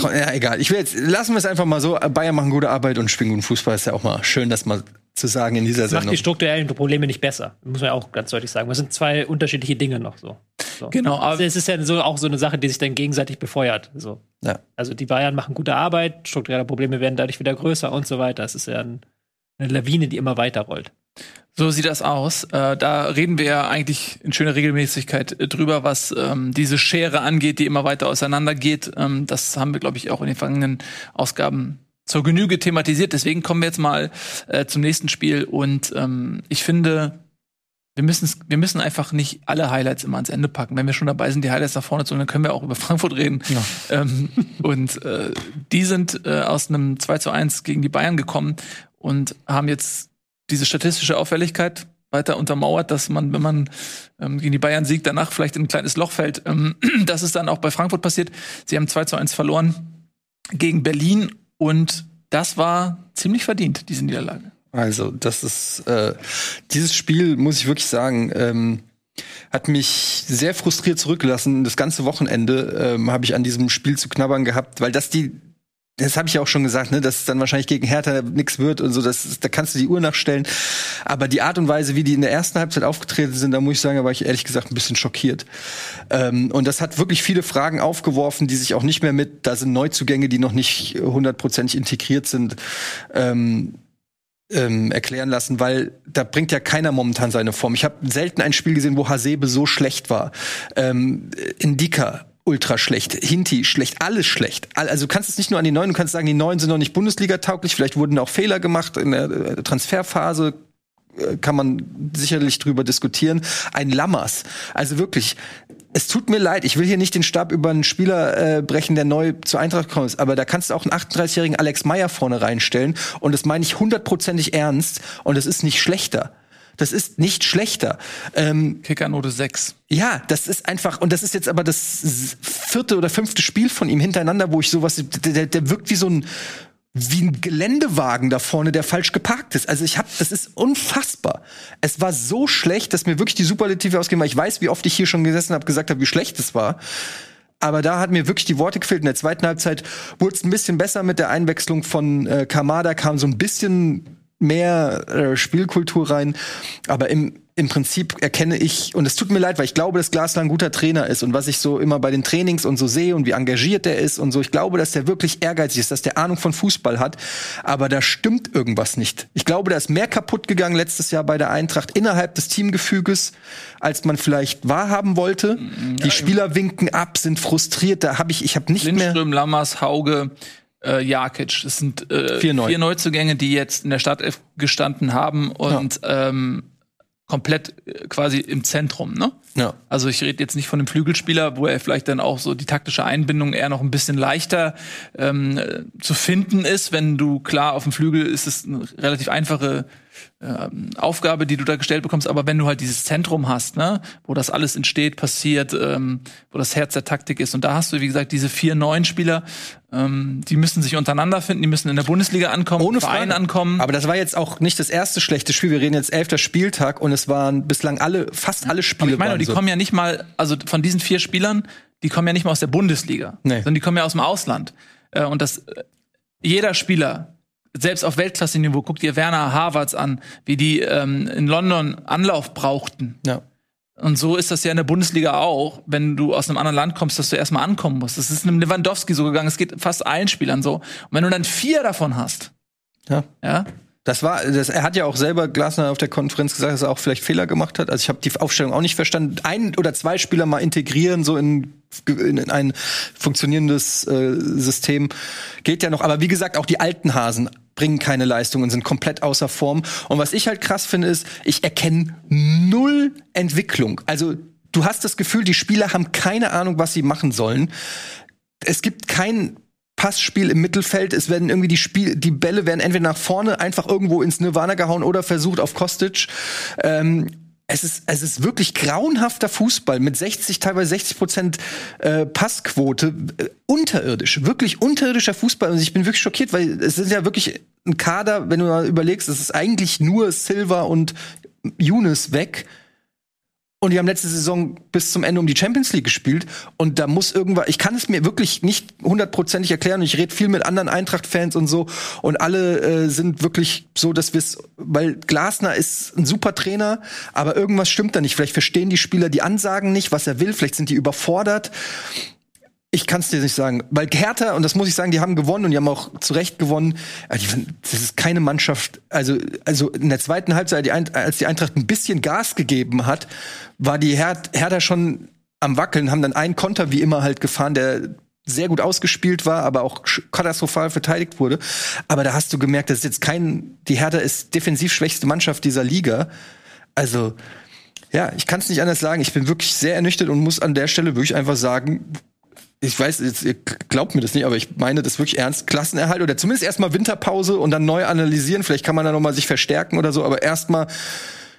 ja, egal. Ich will jetzt, lassen wir es einfach mal so. Bayern machen gute Arbeit und spielen guten Fußball. Ist ja auch mal schön, das mal zu sagen in dieser Das macht Sendung. die strukturellen Probleme nicht besser. Muss man ja auch ganz deutlich sagen. Das sind zwei unterschiedliche Dinge noch so. so. Genau, aber- Also es ist ja so, auch so eine Sache, die sich dann gegenseitig befeuert. So. Ja. Also die Bayern machen gute Arbeit, strukturelle Probleme werden dadurch wieder größer und so weiter. Es ist ja ein, eine Lawine, die immer weiter rollt. So sieht das aus. Äh, da reden wir ja eigentlich in schöner Regelmäßigkeit drüber, was ähm, diese Schere angeht, die immer weiter auseinandergeht. Ähm, das haben wir, glaube ich, auch in den vergangenen Ausgaben zur Genüge thematisiert. Deswegen kommen wir jetzt mal äh, zum nächsten Spiel. Und ähm, ich finde, wir müssen wir müssen einfach nicht alle Highlights immer ans Ende packen. Wenn wir schon dabei sind, die Highlights nach vorne zu, holen, dann können wir auch über Frankfurt reden. Ähm, und äh, die sind äh, aus einem 2 zu 1 gegen die Bayern gekommen und haben jetzt diese statistische Auffälligkeit weiter untermauert, dass man, wenn man ähm, gegen die Bayern siegt, danach vielleicht in ein kleines Loch fällt. Ähm, das ist dann auch bei Frankfurt passiert. Sie haben 2 zu 1 verloren gegen Berlin und das war ziemlich verdient, diese Niederlage. Also, das ist äh, dieses Spiel, muss ich wirklich sagen, ähm, hat mich sehr frustriert zurückgelassen. Das ganze Wochenende ähm, habe ich an diesem Spiel zu knabbern gehabt, weil das die das habe ich ja auch schon gesagt, ne, dass es dann wahrscheinlich gegen Hertha nichts wird und so, das da kannst du die Uhr nachstellen. Aber die Art und Weise, wie die in der ersten Halbzeit aufgetreten sind, da muss ich sagen, da war ich ehrlich gesagt ein bisschen schockiert. Ähm, und das hat wirklich viele Fragen aufgeworfen, die sich auch nicht mehr mit, da sind Neuzugänge, die noch nicht hundertprozentig integriert sind, ähm, ähm, erklären lassen, weil da bringt ja keiner momentan seine Form. Ich habe selten ein Spiel gesehen, wo Hasebe so schlecht war. Ähm, Indika ultra schlecht, Hinti schlecht, alles schlecht. Also du kannst es nicht nur an die Neuen, du kannst sagen, die Neuen sind noch nicht Bundesliga-tauglich, vielleicht wurden auch Fehler gemacht in der äh, Transferphase, äh, kann man sicherlich drüber diskutieren. Ein Lammers, also wirklich, es tut mir leid, ich will hier nicht den Stab über einen Spieler äh, brechen, der neu zur Eintracht ist, aber da kannst du auch einen 38-jährigen Alex Meyer vorne reinstellen und das meine ich hundertprozentig ernst und es ist nicht schlechter. Das ist nicht schlechter. Ähm, Kickernote 6. ja, das ist einfach, und das ist jetzt aber das vierte oder fünfte Spiel von ihm hintereinander, wo ich sowas, der, der, der wirkt wie so ein, wie ein Geländewagen da vorne, der falsch geparkt ist. Also ich hab, das ist unfassbar. Es war so schlecht, dass mir wirklich die Superlative ausgehen, weil ich weiß, wie oft ich hier schon gesessen habe, gesagt habe, wie schlecht es war. Aber da hat mir wirklich die Worte gefehlt. In der zweiten Halbzeit wurde es ein bisschen besser mit der Einwechslung von äh, Kamada, kam so ein bisschen mehr äh, Spielkultur rein. Aber im, im Prinzip erkenne ich, und es tut mir leid, weil ich glaube, dass Glasner ein guter Trainer ist und was ich so immer bei den Trainings und so sehe und wie engagiert der ist und so, ich glaube, dass der wirklich ehrgeizig ist, dass der Ahnung von Fußball hat, aber da stimmt irgendwas nicht. Ich glaube, da ist mehr kaputt gegangen letztes Jahr bei der Eintracht innerhalb des Teamgefüges, als man vielleicht wahrhaben wollte. Die Spieler winken ab, sind frustriert, da habe ich, ich habe nicht mehr Lindström, Lammers, Hauge, äh, Jakic. Das sind äh, Vier Neu- Neuzugänge, die jetzt in der Startelf gestanden haben und ähm, komplett äh, quasi im Zentrum, ne? Ja. Also ich rede jetzt nicht von einem Flügelspieler, wo er vielleicht dann auch so die taktische Einbindung eher noch ein bisschen leichter ähm, äh, zu finden ist. Wenn du klar auf dem Flügel ist es eine relativ einfache ähm, Aufgabe, die du da gestellt bekommst, aber wenn du halt dieses Zentrum hast, ne, wo das alles entsteht, passiert, ähm, wo das Herz der Taktik ist, und da hast du, wie gesagt, diese vier neuen Spieler, ähm, die müssen sich untereinander finden, die müssen in der Bundesliga ankommen, Ohne Verein ankommen. Aber das war jetzt auch nicht das erste schlechte Spiel. Wir reden jetzt elfter Spieltag und es waren bislang alle, fast alle Spiele. Aber ich meine, die so. kommen ja nicht mal, also von diesen vier Spielern, die kommen ja nicht mal aus der Bundesliga, Nee. sondern die kommen ja aus dem Ausland. Äh, und das, äh, jeder Spieler, selbst auf Weltklasse-Niveau, guckt dir Werner Harvards an, wie die ähm, in London Anlauf brauchten. ja. Und so ist das ja in der Bundesliga auch, wenn du aus einem anderen Land kommst, dass du erstmal ankommen musst. Das ist einem Lewandowski so gegangen, es geht fast allen Spielern so. Und wenn du dann vier davon hast, ja. ja, Das war, das, er hat ja auch selber Glasner auf der Konferenz gesagt, dass er auch vielleicht Fehler gemacht hat. Also ich habe die Aufstellung auch nicht verstanden. Ein oder zwei Spieler mal integrieren, so in, in ein funktionierendes äh, System geht ja noch. Aber wie gesagt, auch die alten Hasen bringen keine Leistung und sind komplett außer Form. Und was ich halt krass finde, ist, ich erkenne null Entwicklung. Also du hast das Gefühl, die Spieler haben keine Ahnung, was sie machen sollen. Es gibt kein Passspiel im Mittelfeld. Es werden irgendwie die Spiel, die Bälle werden entweder nach vorne einfach irgendwo ins Nirvana gehauen oder versucht auf Kostic. Ähm, es ist, es ist wirklich grauenhafter Fußball mit 60, teilweise 60 Prozent äh, Passquote. Äh, unterirdisch, wirklich unterirdischer Fußball. Und ich bin wirklich schockiert, weil es ist ja wirklich ein Kader, wenn du mal überlegst, es ist eigentlich nur Silva und Younes weg. Und die haben letzte Saison bis zum Ende um die Champions League gespielt. Und da muss irgendwas, ich kann es mir wirklich nicht hundertprozentig erklären. Und ich rede viel mit anderen Eintracht-Fans und so. Und alle äh, sind wirklich so, dass wir es, weil Glasner ist ein super Trainer, aber irgendwas stimmt da nicht. Vielleicht verstehen die Spieler die Ansagen nicht, was er will. Vielleicht sind die überfordert. Ich kann es dir nicht sagen, weil Hertha und das muss ich sagen, die haben gewonnen und die haben auch zu Recht gewonnen. Also, Das ist keine Mannschaft. Also also in der zweiten Halbzeit, als die Eintracht ein bisschen Gas gegeben hat, war die Her Hertha schon am wackeln, haben dann einen Konter wie immer halt gefahren, der sehr gut ausgespielt war, aber auch katastrophal verteidigt wurde. Aber da hast du gemerkt, das ist jetzt kein. Die Hertha ist defensiv schwächste Mannschaft dieser Liga. Also ja, ich kann es nicht anders sagen. Ich bin wirklich sehr ernüchtert und muss an der Stelle wirklich einfach sagen, ich weiß, jetzt, ihr glaubt mir das nicht, aber ich meine das wirklich ernst. Klassenerhalt oder zumindest erstmal Winterpause und dann neu analysieren. Vielleicht kann man da noch mal sich verstärken oder so, aber erstmal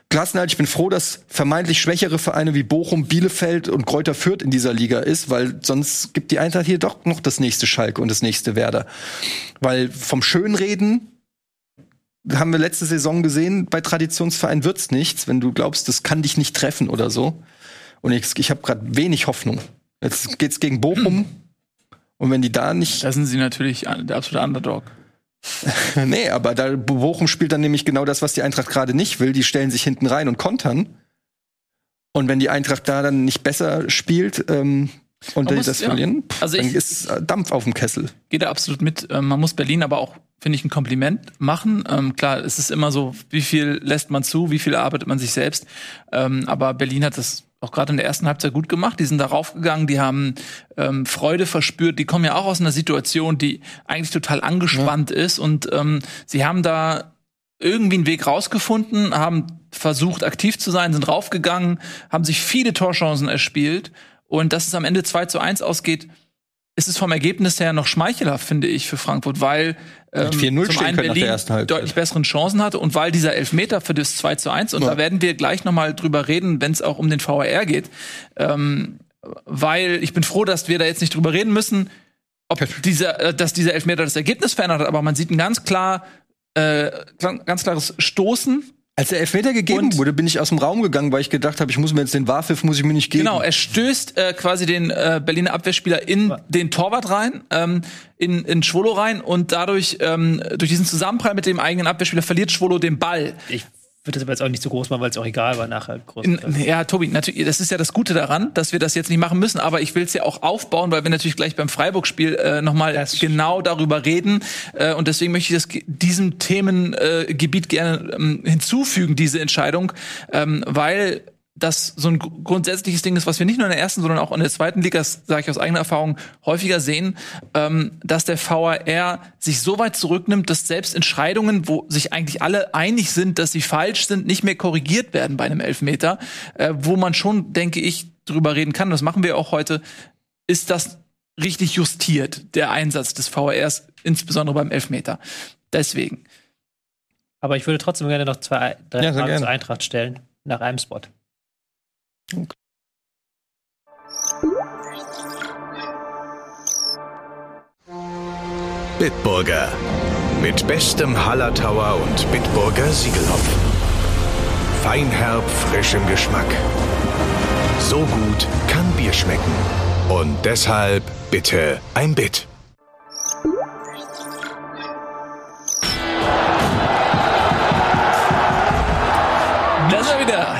Klassenerhalt. Ich bin froh, dass vermeintlich schwächere Vereine wie Bochum, Bielefeld und Kräuter Fürth in dieser Liga ist, weil sonst gibt die Eintracht hier doch noch das nächste Schalke und das nächste Werder. Weil vom Schönreden haben wir letzte Saison gesehen, bei Traditionsvereinen wird's nichts, wenn du glaubst, das kann dich nicht treffen oder so. Und ich, ich habe gerade wenig Hoffnung. Jetzt geht's gegen Bochum. Und wenn die da nicht. Da sind sie natürlich der absolute Underdog. nee, aber da Bochum spielt dann nämlich genau das, was die Eintracht gerade nicht will. Die stellen sich hinten rein und kontern. Und wenn die Eintracht da dann nicht besser spielt ähm, und muss- das ja. verlieren, pff, Also dann ich- ist äh, Dampf auf dem Kessel. Geht da absolut mit. Ähm, Man muss Berlin aber auch, finde ich, ein Kompliment machen. Ähm, Klar, es ist immer so, wie viel lässt man zu, wie viel arbeitet man sich selbst. Ähm, Aber Berlin hat das auch gerade in der ersten Halbzeit gut gemacht. Die sind da raufgegangen, die haben ähm, Freude verspürt. Die kommen ja auch aus einer Situation, die eigentlich total angespannt ist. Und ähm, sie haben da irgendwie einen Weg rausgefunden, haben versucht, aktiv zu sein, sind raufgegangen, haben sich viele Torchancen erspielt. Und dass es am Ende 2 zu 1 ausgeht, ist es vom Ergebnis her noch schmeichelhaft, finde ich, für Frankfurt, weil ähm, Hätte 4-0 zum stehen einen können nach der Berlin deutlich besseren Chancen hatte und weil dieser Elfmeter für das 2 zu 1, und Ja. da werden wir gleich noch mal drüber reden, wenn es auch um den VAR geht, ähm, weil ich bin froh, dass wir da jetzt nicht drüber reden müssen, ob dieser, äh, dass dieser Elfmeter das Ergebnis verändert hat, aber man sieht ein ganz klar, äh, klar- ganz klares Stoßen. Als der Elfmeter gegeben Und- wurde, bin ich aus dem Raum gegangen, weil ich gedacht habe, ich muss mir jetzt den Wahlpfiff muss ich mir nicht geben. Genau, er stößt äh, quasi den äh, Berliner Abwehrspieler in den Torwart rein, ähm, in, in Schwolo rein und dadurch, ähm, durch diesen Zusammenprall mit dem eigenen Abwehrspieler verliert Schwolo den Ball. Ich würde das aber jetzt auch nicht so groß machen, weil es auch egal war nachher. Groß, ja, Tobi, natürlich, das ist ja das Gute daran, dass wir das jetzt nicht machen müssen, aber ich will es ja auch aufbauen, weil wir natürlich gleich beim Freiburg-Spiel äh, nochmal genau darüber reden. Äh, und deswegen möchte ich das, diesem Themengebiet äh, gerne ähm, hinzufügen, diese Entscheidung, ähm, weil das so ein gr- grundsätzliches Ding ist, was wir nicht nur in der ersten, sondern auch in der zweiten Liga, das sage ich aus eigener Erfahrung, häufiger sehen, ähm, dass der VAR sich so weit zurücknimmt, dass selbst Entscheidungen, wo sich eigentlich alle einig sind, dass sie falsch sind, nicht mehr korrigiert werden bei einem Elfmeter, äh, wo man schon, denke ich, drüber reden kann. Das machen wir auch heute. Ist das richtig justiert, der Einsatz des VARs, insbesondere beim Elfmeter? Deswegen. Aber ich würde trotzdem gerne noch zwei, drei Ja, Fragen gerne. zur Eintracht stellen, nach einem Spot. Bitburger. Mit bestem Hallertauer und Bitburger Siegelhopf. Feinherb, frisch im Geschmack. So gut kann Bier schmecken. Und deshalb bitte ein Bit.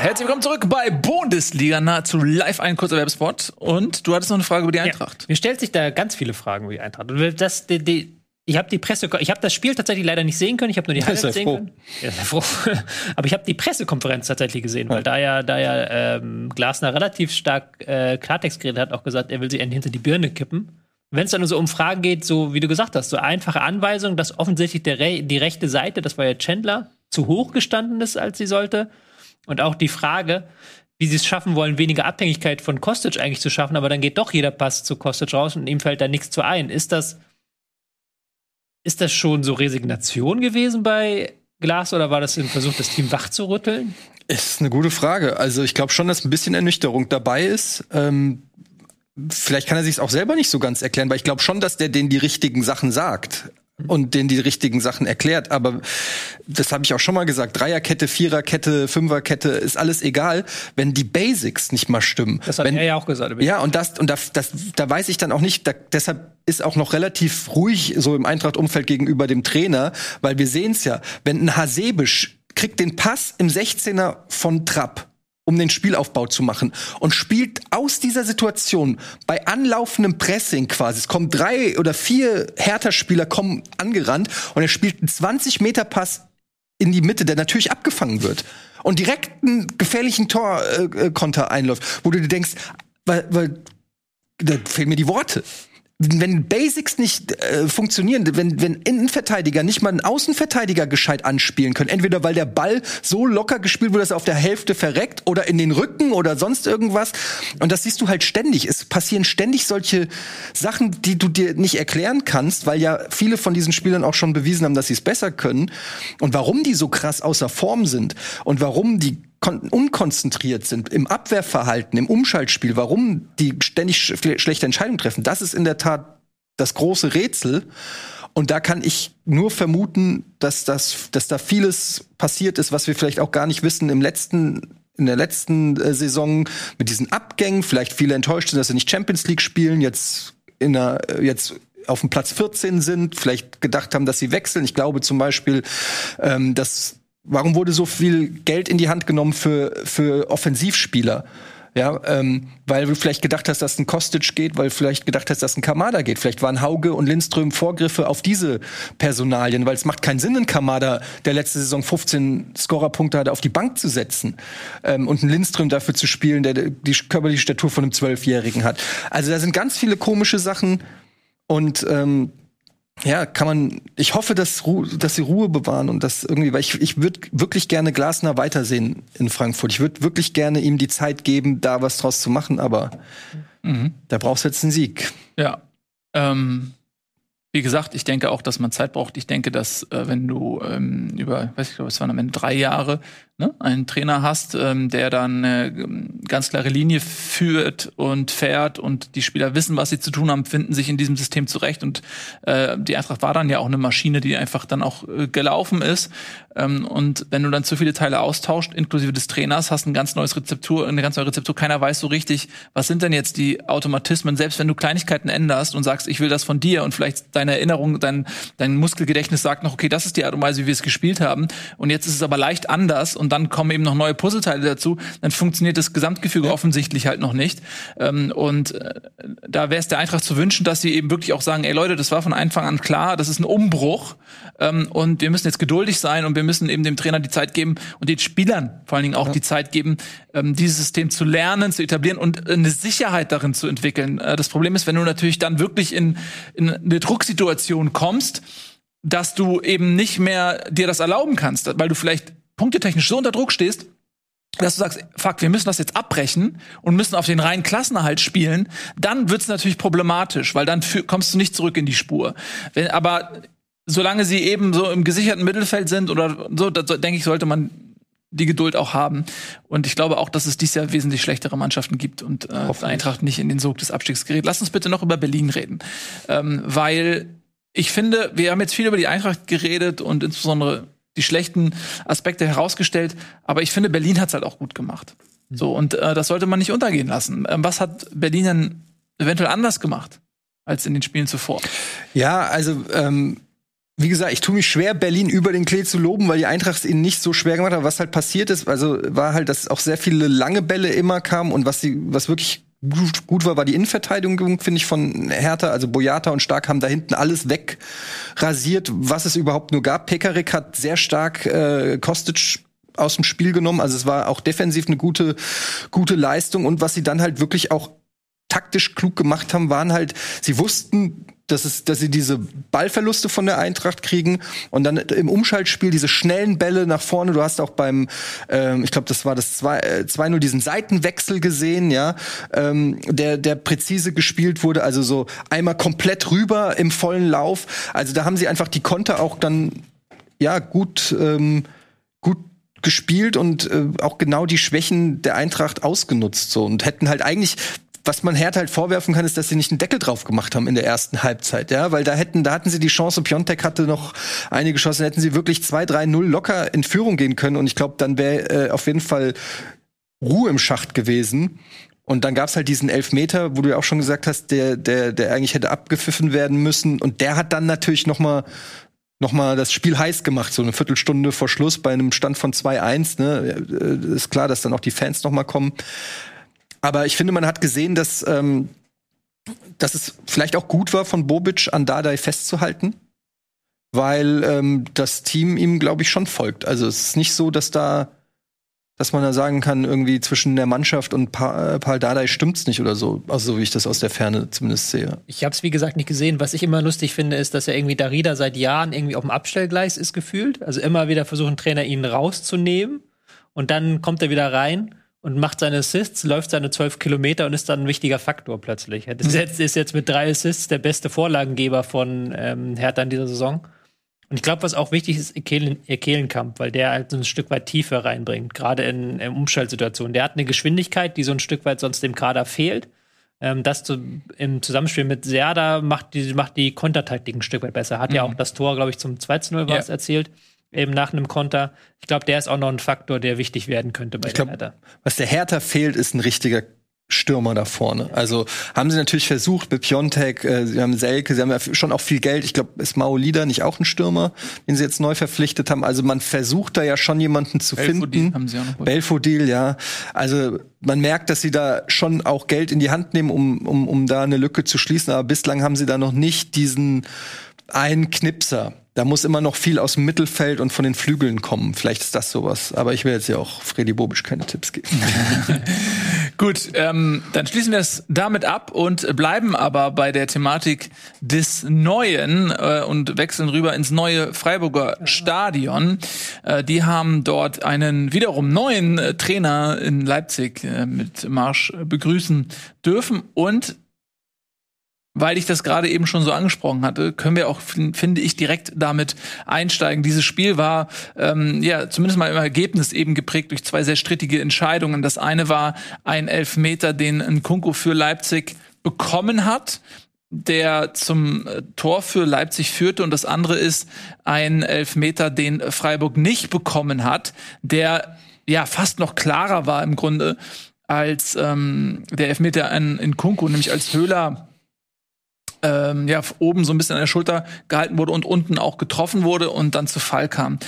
Herzlich willkommen zurück bei Bundesliga, nahezu live ein kurzer Werbespot. Und du hattest noch eine Frage über die Eintracht. Ja, mir stellt sich da ganz viele Fragen über die Eintracht. Und das, die, die, ich habe die Presse, ich habe das Spiel tatsächlich leider nicht sehen können. Ich habe nur die Ja, Highlights sehen froh. können. Ja, sei froh. Aber ich habe die Pressekonferenz tatsächlich gesehen, weil da ja, da ja ähm, Glasner relativ stark äh, Klartext geredet hat, auch gesagt, er will sie hinter die Birne kippen. Wenn es dann nur so um Fragen geht, so wie du gesagt hast, so einfache Anweisungen, dass offensichtlich der Re die rechte Seite, das war ja Chandler, zu hoch gestanden ist, als sie sollte. Und auch die Frage, wie sie es schaffen wollen, weniger Abhängigkeit von Kostic eigentlich zu schaffen, aber dann geht doch jeder Pass zu Kostic raus und ihm fällt da nichts zu ein. Ist das, ist das schon so Resignation gewesen bei Glas oder war das ein Versuch, das Team wach zu rütteln? Ist eine gute Frage. Also ich glaube schon, dass ein bisschen Ernüchterung dabei ist. Ähm, vielleicht kann er sich auch selber nicht so ganz erklären, weil ich glaube schon, dass der denen die richtigen Sachen sagt. Und denen die richtigen Sachen erklärt. Aber das habe ich auch schon mal gesagt. Dreierkette, Viererkette, Fünferkette ist alles egal, wenn die Basics nicht mal stimmen. Das hat wenn, er ja auch gesagt. Ja, und das, und das, das, da weiß ich dann auch nicht, da, deshalb ist auch noch relativ ruhig so im Eintracht-Umfeld gegenüber dem Trainer, weil wir sehen es ja, wenn ein Hasebisch kriegt den Pass im 16er von Trapp um den Spielaufbau zu machen und spielt aus dieser Situation bei anlaufendem Pressing quasi. Es kommen drei oder vier Hertha-Spieler kommen angerannt und er spielt einen 20 Meter Pass in die Mitte, der natürlich abgefangen wird und direkt einen gefährlichen Torkonter äh, einläuft, wo du dir denkst, weil, weil da fehlen mir die Worte wenn Basics nicht äh, funktionieren, wenn, wenn Innenverteidiger nicht mal einen Außenverteidiger gescheit anspielen können, entweder weil der Ball so locker gespielt wird, dass er auf der Hälfte verreckt oder in den Rücken oder sonst irgendwas. Und das siehst du halt ständig. Es passieren ständig solche Sachen, die du dir nicht erklären kannst, weil ja viele von diesen Spielern auch schon bewiesen haben, dass sie es besser können. Und warum die so krass außer Form sind und warum die unkonzentriert sind im Abwehrverhalten, im Umschaltspiel, warum die ständig sch schlechte Entscheidungen treffen, das ist in der Tat das große Rätsel. Und da kann ich nur vermuten, dass, das, dass da vieles passiert ist, was wir vielleicht auch gar nicht wissen im letzten in der letzten äh, Saison mit diesen Abgängen, vielleicht viele enttäuscht sind, dass sie nicht Champions League spielen, jetzt in der, äh, jetzt auf dem Platz 14 sind, vielleicht gedacht haben, dass sie wechseln. Ich glaube zum Beispiel, ähm, dass Warum wurde so viel Geld in die Hand genommen für, für Offensivspieler? Ja, ähm, weil du vielleicht gedacht hast, dass ein Kostic geht, weil du vielleicht gedacht hast, dass ein Kamada geht. Vielleicht waren Hauge und Lindström Vorgriffe auf diese Personalien, weil es macht keinen Sinn, einen Kamada, der letzte Saison 15 Scorerpunkte hatte, auf die Bank zu setzen ähm, und einen Lindström dafür zu spielen, der die körperliche Statur von einem Zwölfjährigen hat. Also da sind ganz viele komische Sachen und ähm, ja, kann man, ich hoffe, dass, dass sie Ruhe bewahren und das irgendwie, weil ich, ich würde wirklich gerne Glasner weitersehen in Frankfurt. Ich würde wirklich gerne ihm die Zeit geben, da was draus zu machen, aber mhm. da brauchst du jetzt einen Sieg. Ja. Ähm, wie gesagt, ich denke auch, dass man Zeit braucht. Ich denke, dass äh, wenn du ähm, über, weiß ich glaube, es waren am Ende drei Jahre, ne, einen Trainer hast, ähm, der dann eine ganz klare Linie führt und fährt und die Spieler wissen, was sie zu tun haben, finden sich in diesem System zurecht und äh, die Eintracht war dann ja auch eine Maschine, die einfach dann auch äh, gelaufen ist. Ähm, und wenn du dann zu viele Teile austauscht, inklusive des Trainers, hast ein ganz neues Rezeptur, eine ganz neue Rezeptur. Keiner weiß so richtig, was sind denn jetzt die Automatismen. Selbst wenn du Kleinigkeiten änderst und sagst, ich will das von dir und vielleicht deine Erinnerung, dein, dein Muskelgedächtnis sagt noch, okay, das ist die Art und Weise, wie wir es gespielt haben. Und jetzt ist es aber leicht anders und dann kommen eben noch neue Puzzleteile dazu. Dann funktioniert das Gesamtgefüge ja. offensichtlich halt noch nicht. Ähm, und äh, da wäre es der Eintracht zu wünschen, dass sie eben wirklich auch sagen, ey Leute, das war von Anfang an klar, das ist ein Umbruch ähm, und wir müssen jetzt geduldig sein und wir müssen eben dem Trainer die Zeit geben und den Spielern vor allen Dingen auch ja. die Zeit geben, ähm, dieses System zu lernen, zu etablieren und eine Sicherheit darin zu entwickeln. Äh, das Problem ist, wenn du natürlich dann wirklich in, in eine Drucksituation kommst, dass du eben nicht mehr dir das erlauben kannst, weil du vielleicht punktetechnisch so unter Druck stehst, dass du sagst, fuck, wir müssen das jetzt abbrechen und müssen auf den reinen Klassenerhalt spielen, dann wird's natürlich problematisch, weil dann kommst du nicht zurück in die Spur. Wenn, aber solange sie eben so im gesicherten Mittelfeld sind oder so, denke ich, sollte man die Geduld auch haben. Und ich glaube auch, dass es dieses Jahr wesentlich schlechtere Mannschaften gibt und äh, Eintracht nicht in den Sog des Abstiegs gerät. Lass uns bitte noch über Berlin reden. Ähm, weil ich finde, wir haben jetzt viel über die Eintracht geredet und insbesondere die schlechten Aspekte herausgestellt, aber ich finde, Berlin hat's halt auch gut gemacht. So, und äh, das sollte man nicht untergehen lassen. Ähm, was hat Berlin denn eventuell anders gemacht als in den Spielen zuvor? Ja, also ähm, wie gesagt, ich tue mich schwer, Berlin über den Klee zu loben, weil die Eintracht es ihnen nicht so schwer gemacht hat. Was halt passiert ist, also war halt, dass auch sehr viele lange Bälle immer kamen und was sie, was wirklich gut, gut war, war die Innenverteidigung, finde ich, von Hertha. Also Boyata und Stark haben da hinten alles wegrasiert, was es überhaupt nur gab. Pekarik hat sehr stark äh, Kostic aus dem Spiel genommen. Also es war auch defensiv eine gute, gute Leistung. Und was sie dann halt wirklich auch taktisch klug gemacht haben, waren halt, sie wussten, dass, es, dass sie diese Ballverluste von der Eintracht kriegen und dann im Umschaltspiel diese schnellen Bälle nach vorne. Du hast auch beim, ähm, ich glaube, das war das 2-0, äh, diesen Seitenwechsel gesehen, ja, ähm, der, der präzise gespielt wurde, also so einmal komplett rüber im vollen Lauf. Also da haben sie einfach die Konter auch dann, ja, gut, ähm, gut gespielt und äh, auch genau die Schwächen der Eintracht ausgenutzt so und hätten halt eigentlich was man Hertha halt vorwerfen kann, ist, dass sie nicht einen Deckel drauf gemacht haben in der ersten Halbzeit, ja, weil da hätten, da hatten sie die Chance, Piontek hatte noch einige Chancen, hätten sie wirklich 2-3-0 locker in Führung gehen können und ich glaube, dann wäre äh, auf jeden Fall Ruhe im Schacht gewesen. Und dann gab's halt diesen Elfmeter, wo du ja auch schon gesagt hast, der, der, der eigentlich hätte abgepfiffen werden müssen. Und der hat dann natürlich noch mal noch mal das Spiel heiß gemacht, so eine Viertelstunde vor Schluss bei einem Stand von 2-1. Ne? Äh, Ist klar, dass dann auch die Fans noch mal kommen. Aber ich finde, man hat gesehen, dass, ähm, dass es vielleicht auch gut war, von Bobic an Dardai festzuhalten, weil ähm, das Team ihm, glaube ich, schon folgt. Also es ist nicht so, dass da dass man da sagen kann, irgendwie zwischen der Mannschaft und pa äh, Paul Dardai stimmt's nicht oder so. Also so wie ich das aus der Ferne zumindest sehe. Ich habe es wie gesagt nicht gesehen. Was ich immer lustig finde, ist, dass er irgendwie Darida seit Jahren irgendwie auf dem Abstellgleis ist gefühlt. Also immer wieder versuchen Trainer ihn rauszunehmen und dann kommt er wieder rein und macht seine Assists, läuft seine zwölf Kilometer und ist dann ein wichtiger Faktor plötzlich. Er ist jetzt, ist jetzt mit drei Assists der beste Vorlagengeber von ähm, Hertha in dieser Saison. Und ich glaube, was auch wichtig ist, Kehlenkamp, weil der halt so ein Stück weit Tiefe reinbringt, gerade in, in Umschaltsituationen. Der hat eine Geschwindigkeit, die so ein Stück weit sonst dem Kader fehlt. Ähm, das zu, im Zusammenspiel mit Serda macht die, macht die Kontertaktik ein Stück weit besser. Hat mhm. ja auch das Tor, glaube ich, zum 2-0 war es ja. erzielt eben nach einem Konter. Ich glaube, der ist auch noch ein Faktor, der wichtig werden könnte bei ich glaub, der Hertha. Was der Hertha fehlt, ist ein richtiger Stürmer da vorne. Also haben sie natürlich versucht mit Piontek, äh, sie haben Selke, sie haben ja schon auch viel Geld. Ich glaube, ist Maolida nicht auch ein Stürmer, den sie jetzt neu verpflichtet haben. Also man versucht da ja schon jemanden zu Belfodil finden. Haben sie auch noch Belfodil, ja. Also man merkt, dass sie da schon auch Geld in die Hand nehmen, um, um, um da eine Lücke zu schließen. Aber bislang haben sie da noch nicht diesen einen Knipser da muss immer noch viel aus dem Mittelfeld und von den Flügeln kommen. Vielleicht ist das sowas. Aber ich will jetzt ja auch Freddy Bobisch keine Tipps geben. Gut, ähm, dann schließen wir es damit ab und bleiben aber bei der Thematik des Neuen äh, und wechseln rüber ins neue Freiburger Stadion. Äh, die haben dort einen wiederum neuen äh, Trainer in Leipzig äh, mit Marsch begrüßen dürfen und weil ich das gerade eben schon so angesprochen hatte, können wir auch, finde ich, direkt damit einsteigen. Dieses Spiel war ähm, ja zumindest mal im Ergebnis eben geprägt durch zwei sehr strittige Entscheidungen. Das eine war ein Elfmeter, den Nkunku für Leipzig bekommen hat der zum äh, Tor für Leipzig führte und das andere ist ein Elfmeter, den Freiburg nicht bekommen hat, der ja fast noch klarer war im Grunde als ähm, der Elfmeter in, in Kunku, nämlich als Höhler ähm, ja, oben so ein bisschen an der Schulter gehalten wurde und unten auch getroffen wurde und dann zu Fall kam.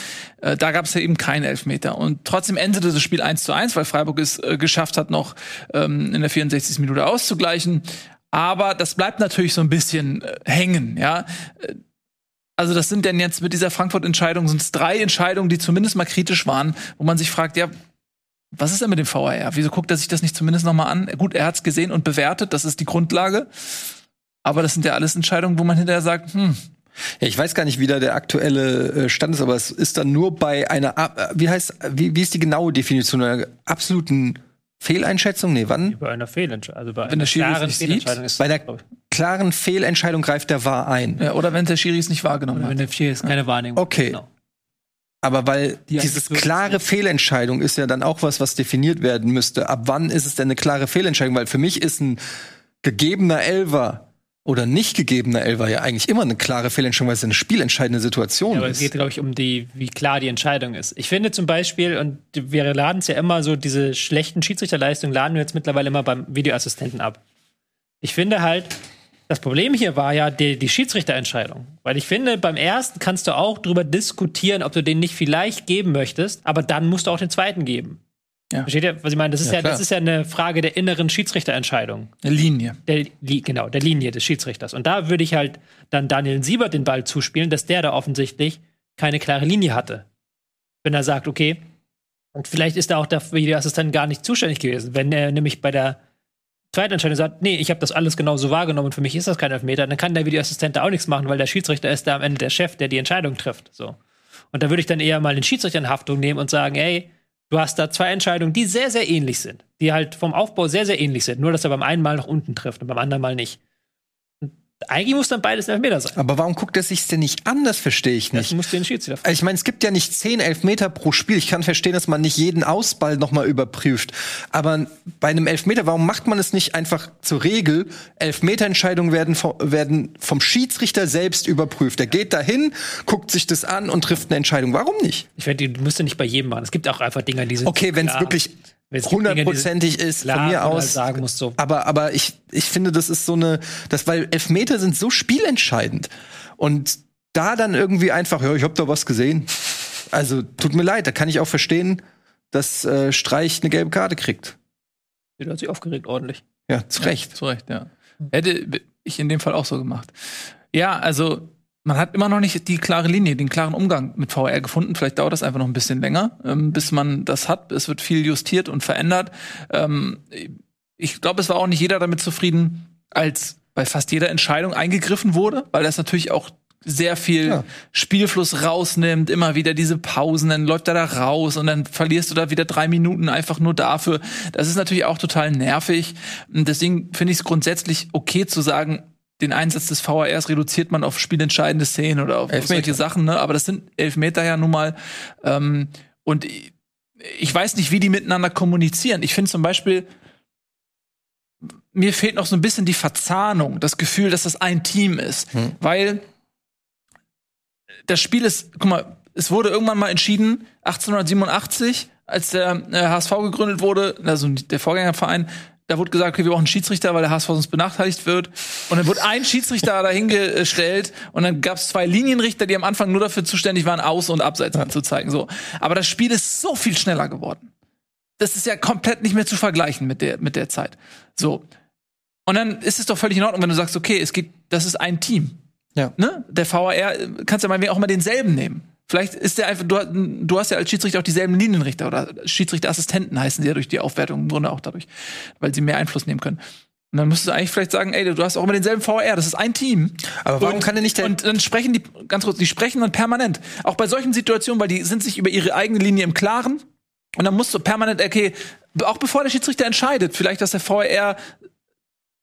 Äh, da gab es ja eben keinen Elfmeter. Und trotzdem endete das Spiel 1 zu 1, weil Freiburg es äh, geschafft hat, noch ähm, in der 64. Minute auszugleichen. Aber das bleibt natürlich so ein bisschen äh, hängen, ja. Äh, also das sind denn jetzt mit dieser Frankfurt-Entscheidung sind es drei Entscheidungen, die zumindest mal kritisch waren, wo man sich fragt, ja, was ist denn mit dem VAR? Wieso guckt er sich das nicht zumindest noch mal an? Gut, er hat es gesehen und bewertet, das ist die Grundlage. Aber das sind ja alles Entscheidungen, wo man hinterher sagt, hm, ja, ich weiß gar nicht, wie da der aktuelle äh, Stand ist, aber es ist dann nur bei einer, äh, wie heißt, wie, wie ist die genaue Definition einer absoluten Fehleinschätzung? Nee, wann? Bei einer Fehlentscheidung, also bei wenn einer klaren Fehlentscheidung ist. Bei einer klaren Fehlentscheidung greift der Wahr ein. Ja, oder wenn der Schiri es nicht wahrgenommen oder hat. Wenn der Schiri es keine Wahrnehmung Okay. Genau. Aber weil die dieses klare Fehlentscheidung ist ja dann auch was, was definiert werden müsste. Ab wann ist es denn eine klare Fehlentscheidung? Weil für mich ist ein gegebener Elver oder nicht gegebener Elfer ja eigentlich immer eine klare Fehlentscheidung, weil es eine spielentscheidende Situation ja, aber ist. es geht, glaube ich, um die, wie klar die Entscheidung ist. Ich finde zum Beispiel, und wir laden es ja immer so, diese schlechten Schiedsrichterleistungen laden wir jetzt mittlerweile immer beim Videoassistenten ab. Ich finde halt, das Problem hier war ja die, die Schiedsrichterentscheidung. Weil ich finde, beim ersten kannst du auch drüber diskutieren, ob du den nicht vielleicht geben möchtest, aber dann musst du auch den zweiten geben. Ja. Versteht ihr, was ich meine? Das ist ja, ja das ist ja eine Frage der inneren Schiedsrichterentscheidung. Der Linie. Der, genau, der Linie des Schiedsrichters. Und da würde ich halt dann Daniel Siebert den Ball zuspielen, dass der da offensichtlich keine klare Linie hatte. Wenn er sagt, okay, und vielleicht ist da auch der Videoassistent gar nicht zuständig gewesen. Wenn er nämlich bei der zweiten Entscheidung sagt, nee, ich habe das alles genauso wahrgenommen und für mich ist das kein Elfmeter, dann kann der Videoassistent da auch nichts machen, weil der Schiedsrichter ist da am Ende der Chef, der die Entscheidung trifft. So. Und da würde ich dann eher mal den Schiedsrichter in Haftung nehmen und sagen, ey, Du hast da zwei Entscheidungen, die sehr, sehr ähnlich sind. Die halt vom Aufbau sehr, sehr ähnlich sind. Nur, dass er beim einen Mal nach unten trifft und beim anderen Mal nicht. Eigentlich muss dann beides Elfmeter sein. Aber warum guckt er sich's denn nicht an? Das verstehe ich Das nicht. muss den Schiedsrichter Also ich meine, es gibt ja nicht zehn Elfmeter pro Spiel. Ich kann verstehen, dass man nicht jeden Ausball noch mal überprüft. Aber bei einem Elfmeter, warum macht man es nicht einfach zur Regel? Elfmeterentscheidungen werden, vo- werden vom Schiedsrichter selbst überprüft. Er geht dahin, guckt sich das an und trifft eine Entscheidung. Warum nicht? Ich finde, die müsste nicht bei jedem machen. Es gibt auch einfach Dinge, die sind. Okay, wenn es wirklich Hundertprozentig ist, klar, von mir du aus. halt sagen musst so. Aber, aber ich, ich finde, das ist so eine, das, weil Elfmeter sind so spielentscheidend. Und da dann irgendwie einfach, ja, ich hab da was gesehen. Also, tut mir leid, da kann ich auch verstehen, dass äh, Streich eine gelbe Karte kriegt. Der hat sich aufgeregt ordentlich. Ja, zu Recht. Zu Recht, ja. Hätte ich in dem Fall auch so gemacht. Ja, also man hat immer noch nicht die klare Linie, den klaren Umgang mit VR gefunden. Vielleicht dauert das einfach noch ein bisschen länger, ähm, bis man das hat. Es wird viel justiert und verändert. Ähm, ich glaube, es war auch nicht jeder damit zufrieden, als bei fast jeder Entscheidung eingegriffen wurde, weil das natürlich auch sehr viel Ja. Spielfluss rausnimmt, immer wieder diese Pausen, dann läuft er da raus und dann verlierst du da wieder drei Minuten einfach nur dafür. Das ist natürlich auch total nervig. Und deswegen finde ich es grundsätzlich okay zu sagen, den Einsatz des VARs reduziert man auf spielentscheidende Szenen oder auf, Elfmeter. solche Sachen, ne? Aber das sind Elfmeter ja nun mal. Ähm, und ich- ich weiß nicht, wie die miteinander kommunizieren. Ich finde zum Beispiel, mir fehlt noch so ein bisschen die Verzahnung, das Gefühl, dass das ein Team ist. Weil das Spiel ist, guck mal, es wurde irgendwann mal entschieden, 1887, als der äh, HSV gegründet wurde, also der Vorgängerverein, da wurde gesagt, okay, wir brauchen einen Schiedsrichter, weil der HSV sonst benachteiligt wird. Und dann wurde ein Schiedsrichter dahingestellt und dann gab es zwei Linienrichter, die am Anfang nur dafür zuständig waren, Aus- und Abseits anzuzeigen. So. Aber das Spiel ist so viel schneller geworden. Das ist ja komplett nicht mehr zu vergleichen mit der, mit der Zeit. So. Und dann ist es doch völlig in Ordnung, wenn du sagst, okay, es geht, das ist ein Team Ja. ne? Der VAR äh, kannst ja mal auch mal denselben nehmen. Vielleicht ist der einfach, du, du hast ja als Schiedsrichter auch dieselben Linienrichter oder Schiedsrichterassistenten heißen sie ja durch die Aufwertung im Grunde auch dadurch, weil sie mehr Einfluss nehmen können. Und dann müsstest du eigentlich vielleicht sagen, ey, du hast auch immer denselben VAR, das ist ein Team. Aber warum und, kann denn nicht der- Und dann sprechen die, ganz kurz, die sprechen dann permanent. Auch bei solchen Situationen, weil die sind sich über ihre eigene Linie im Klaren. Und dann musst du permanent, okay, auch bevor der Schiedsrichter entscheidet, vielleicht, dass der VAR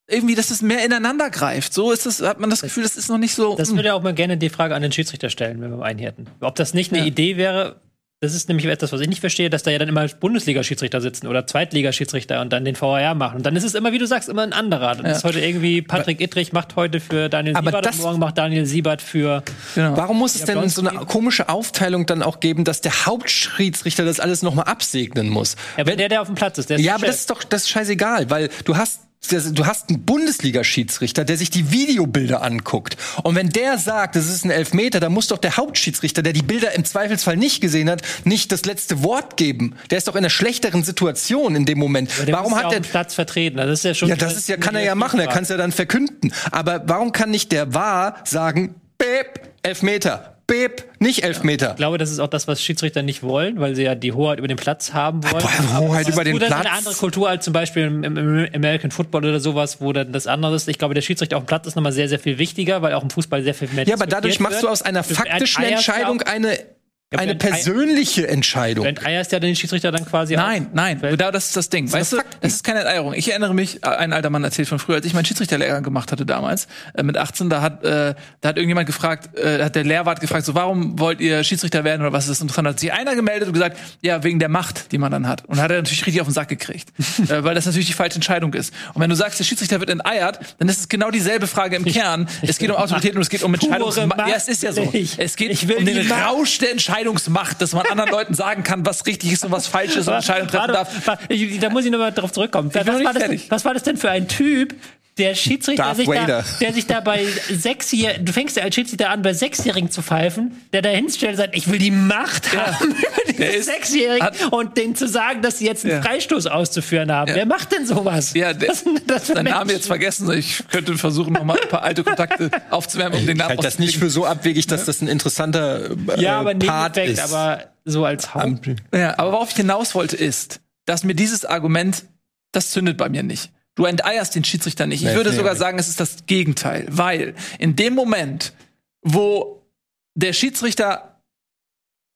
irgendwie, dass es mehr ineinander greift. So ist es, hat man das Gefühl, das ist noch nicht so. Das hm. würde auch mal gerne die Frage an den Schiedsrichter stellen, wenn wir einen hätten. Ob das nicht eine Idee wäre, das ist nämlich etwas, was ich nicht verstehe, dass da ja dann immer Bundesliga-Schiedsrichter sitzen oder Zweitliga-Schiedsrichter und dann den VAR machen. Und dann ist es immer, wie du sagst, immer ein anderer. Dann ist heute irgendwie Patrick Ittrich macht heute für Daniel Aber Siebert das- und morgen macht Daniel Siebert für Genau. Warum muss es denn so eine komische Aufteilung dann auch geben, dass der Hauptschiedsrichter das alles noch mal absegnen muss? ja, wenn der, der auf dem Platz ist. Der ist Ja, der aber Chef. das ist doch das ist scheißegal, weil du hast du hast einen Bundesliga-Schiedsrichter, der sich die Videobilder anguckt. Und wenn der sagt, das ist ein Elfmeter, dann muss doch der Hauptschiedsrichter, der die Bilder im Zweifelsfall nicht gesehen hat, nicht das letzte Wort geben. Der ist doch in einer schlechteren Situation in dem Moment. Der Warum ja hat der dem Platz vertreten? Das ist ja schon. ja, das ist ja, kann er ja machen, er kann es ja dann verkünden. Aber warum kann nicht der Wahr sagen, Beb, Elfmeter, Beb, nicht Elfmeter? Ich glaube, das ist auch das, was Schiedsrichter nicht wollen, weil sie ja die Hoheit über den Platz haben wollen. Boah, Hoheit über den Gut, das ist Platz. eine andere Kultur als zum Beispiel im, American Football oder sowas, wo dann das andere ist. Ich glaube, der Schiedsrichter auf dem Platz ist nochmal sehr, sehr viel wichtiger, weil auch im Fußball sehr viel mehr Ja, aber dadurch machst wird. du aus einer faktischen ja Entscheidung auch- eine, eine persönliche Entscheidung. Bernd Ayers ja den Schiedsrichter dann quasi Nein, nein, da, das ist das Ding. Weißt du, das ist keine Enteierung. Ich erinnere mich, äh, ein alter Mann erzählt von früher, als ich meinen Schiedsrichterlehrer gemacht hatte damals, äh, mit 18, da hat, äh, da hat irgendjemand gefragt, äh, da hat der Lehrwart gefragt, so, warum wollt ihr Schiedsrichter werden oder was ist das interessant? Da hat sich einer gemeldet und gesagt, ja, wegen der Macht, die man dann hat. Und hat er natürlich richtig auf den Sack gekriegt. äh, weil das natürlich die falsche Entscheidung ist. Und wenn du sagst, der Schiedsrichter wird enteiert, dann ist es genau dieselbe Frage im Kern. Es geht um Autorität und es geht um Entscheidungsmacht. Macht Ja, es ist ja so. ich. Es geht Ich will um den. Rausch der Entscheidungsmacht, dass man anderen Leuten sagen kann, was richtig ist und was falsch ist und Entscheidungen treffen darf. da muss ich nochmal drauf zurückkommen. Was war, das, was war das denn für ein Typ, der Schiedsrichter, Darth sich da, der sich da bei Sechsjährigen, du fängst ja als Schiedsrichter an, bei Sechsjährigen zu pfeifen, der da hinstellt und sagt, ich will die Macht haben über Der diese Sechsjährigen und denen zu sagen, dass sie jetzt einen Ja. Freistoß auszuführen haben. Ja. Wer macht denn sowas? Ja, der, Was sind das Namen Menschen? jetzt vergessen. Ich könnte versuchen, noch mal ein paar alte Kontakte aufzuwärmen, um den Ich Namen halte das nicht für so abwegig, dass das ein interessanter äh, Ja, aber Part ist. aber so als Haupt. Ja, aber worauf ich hinaus wollte, ist, dass mir dieses Argument, das zündet bei mir nicht. Du enteierst den Schiedsrichter nicht. Ich Nee, würde nee, sogar nee. sagen, es ist das Gegenteil. Weil in dem Moment, wo der Schiedsrichter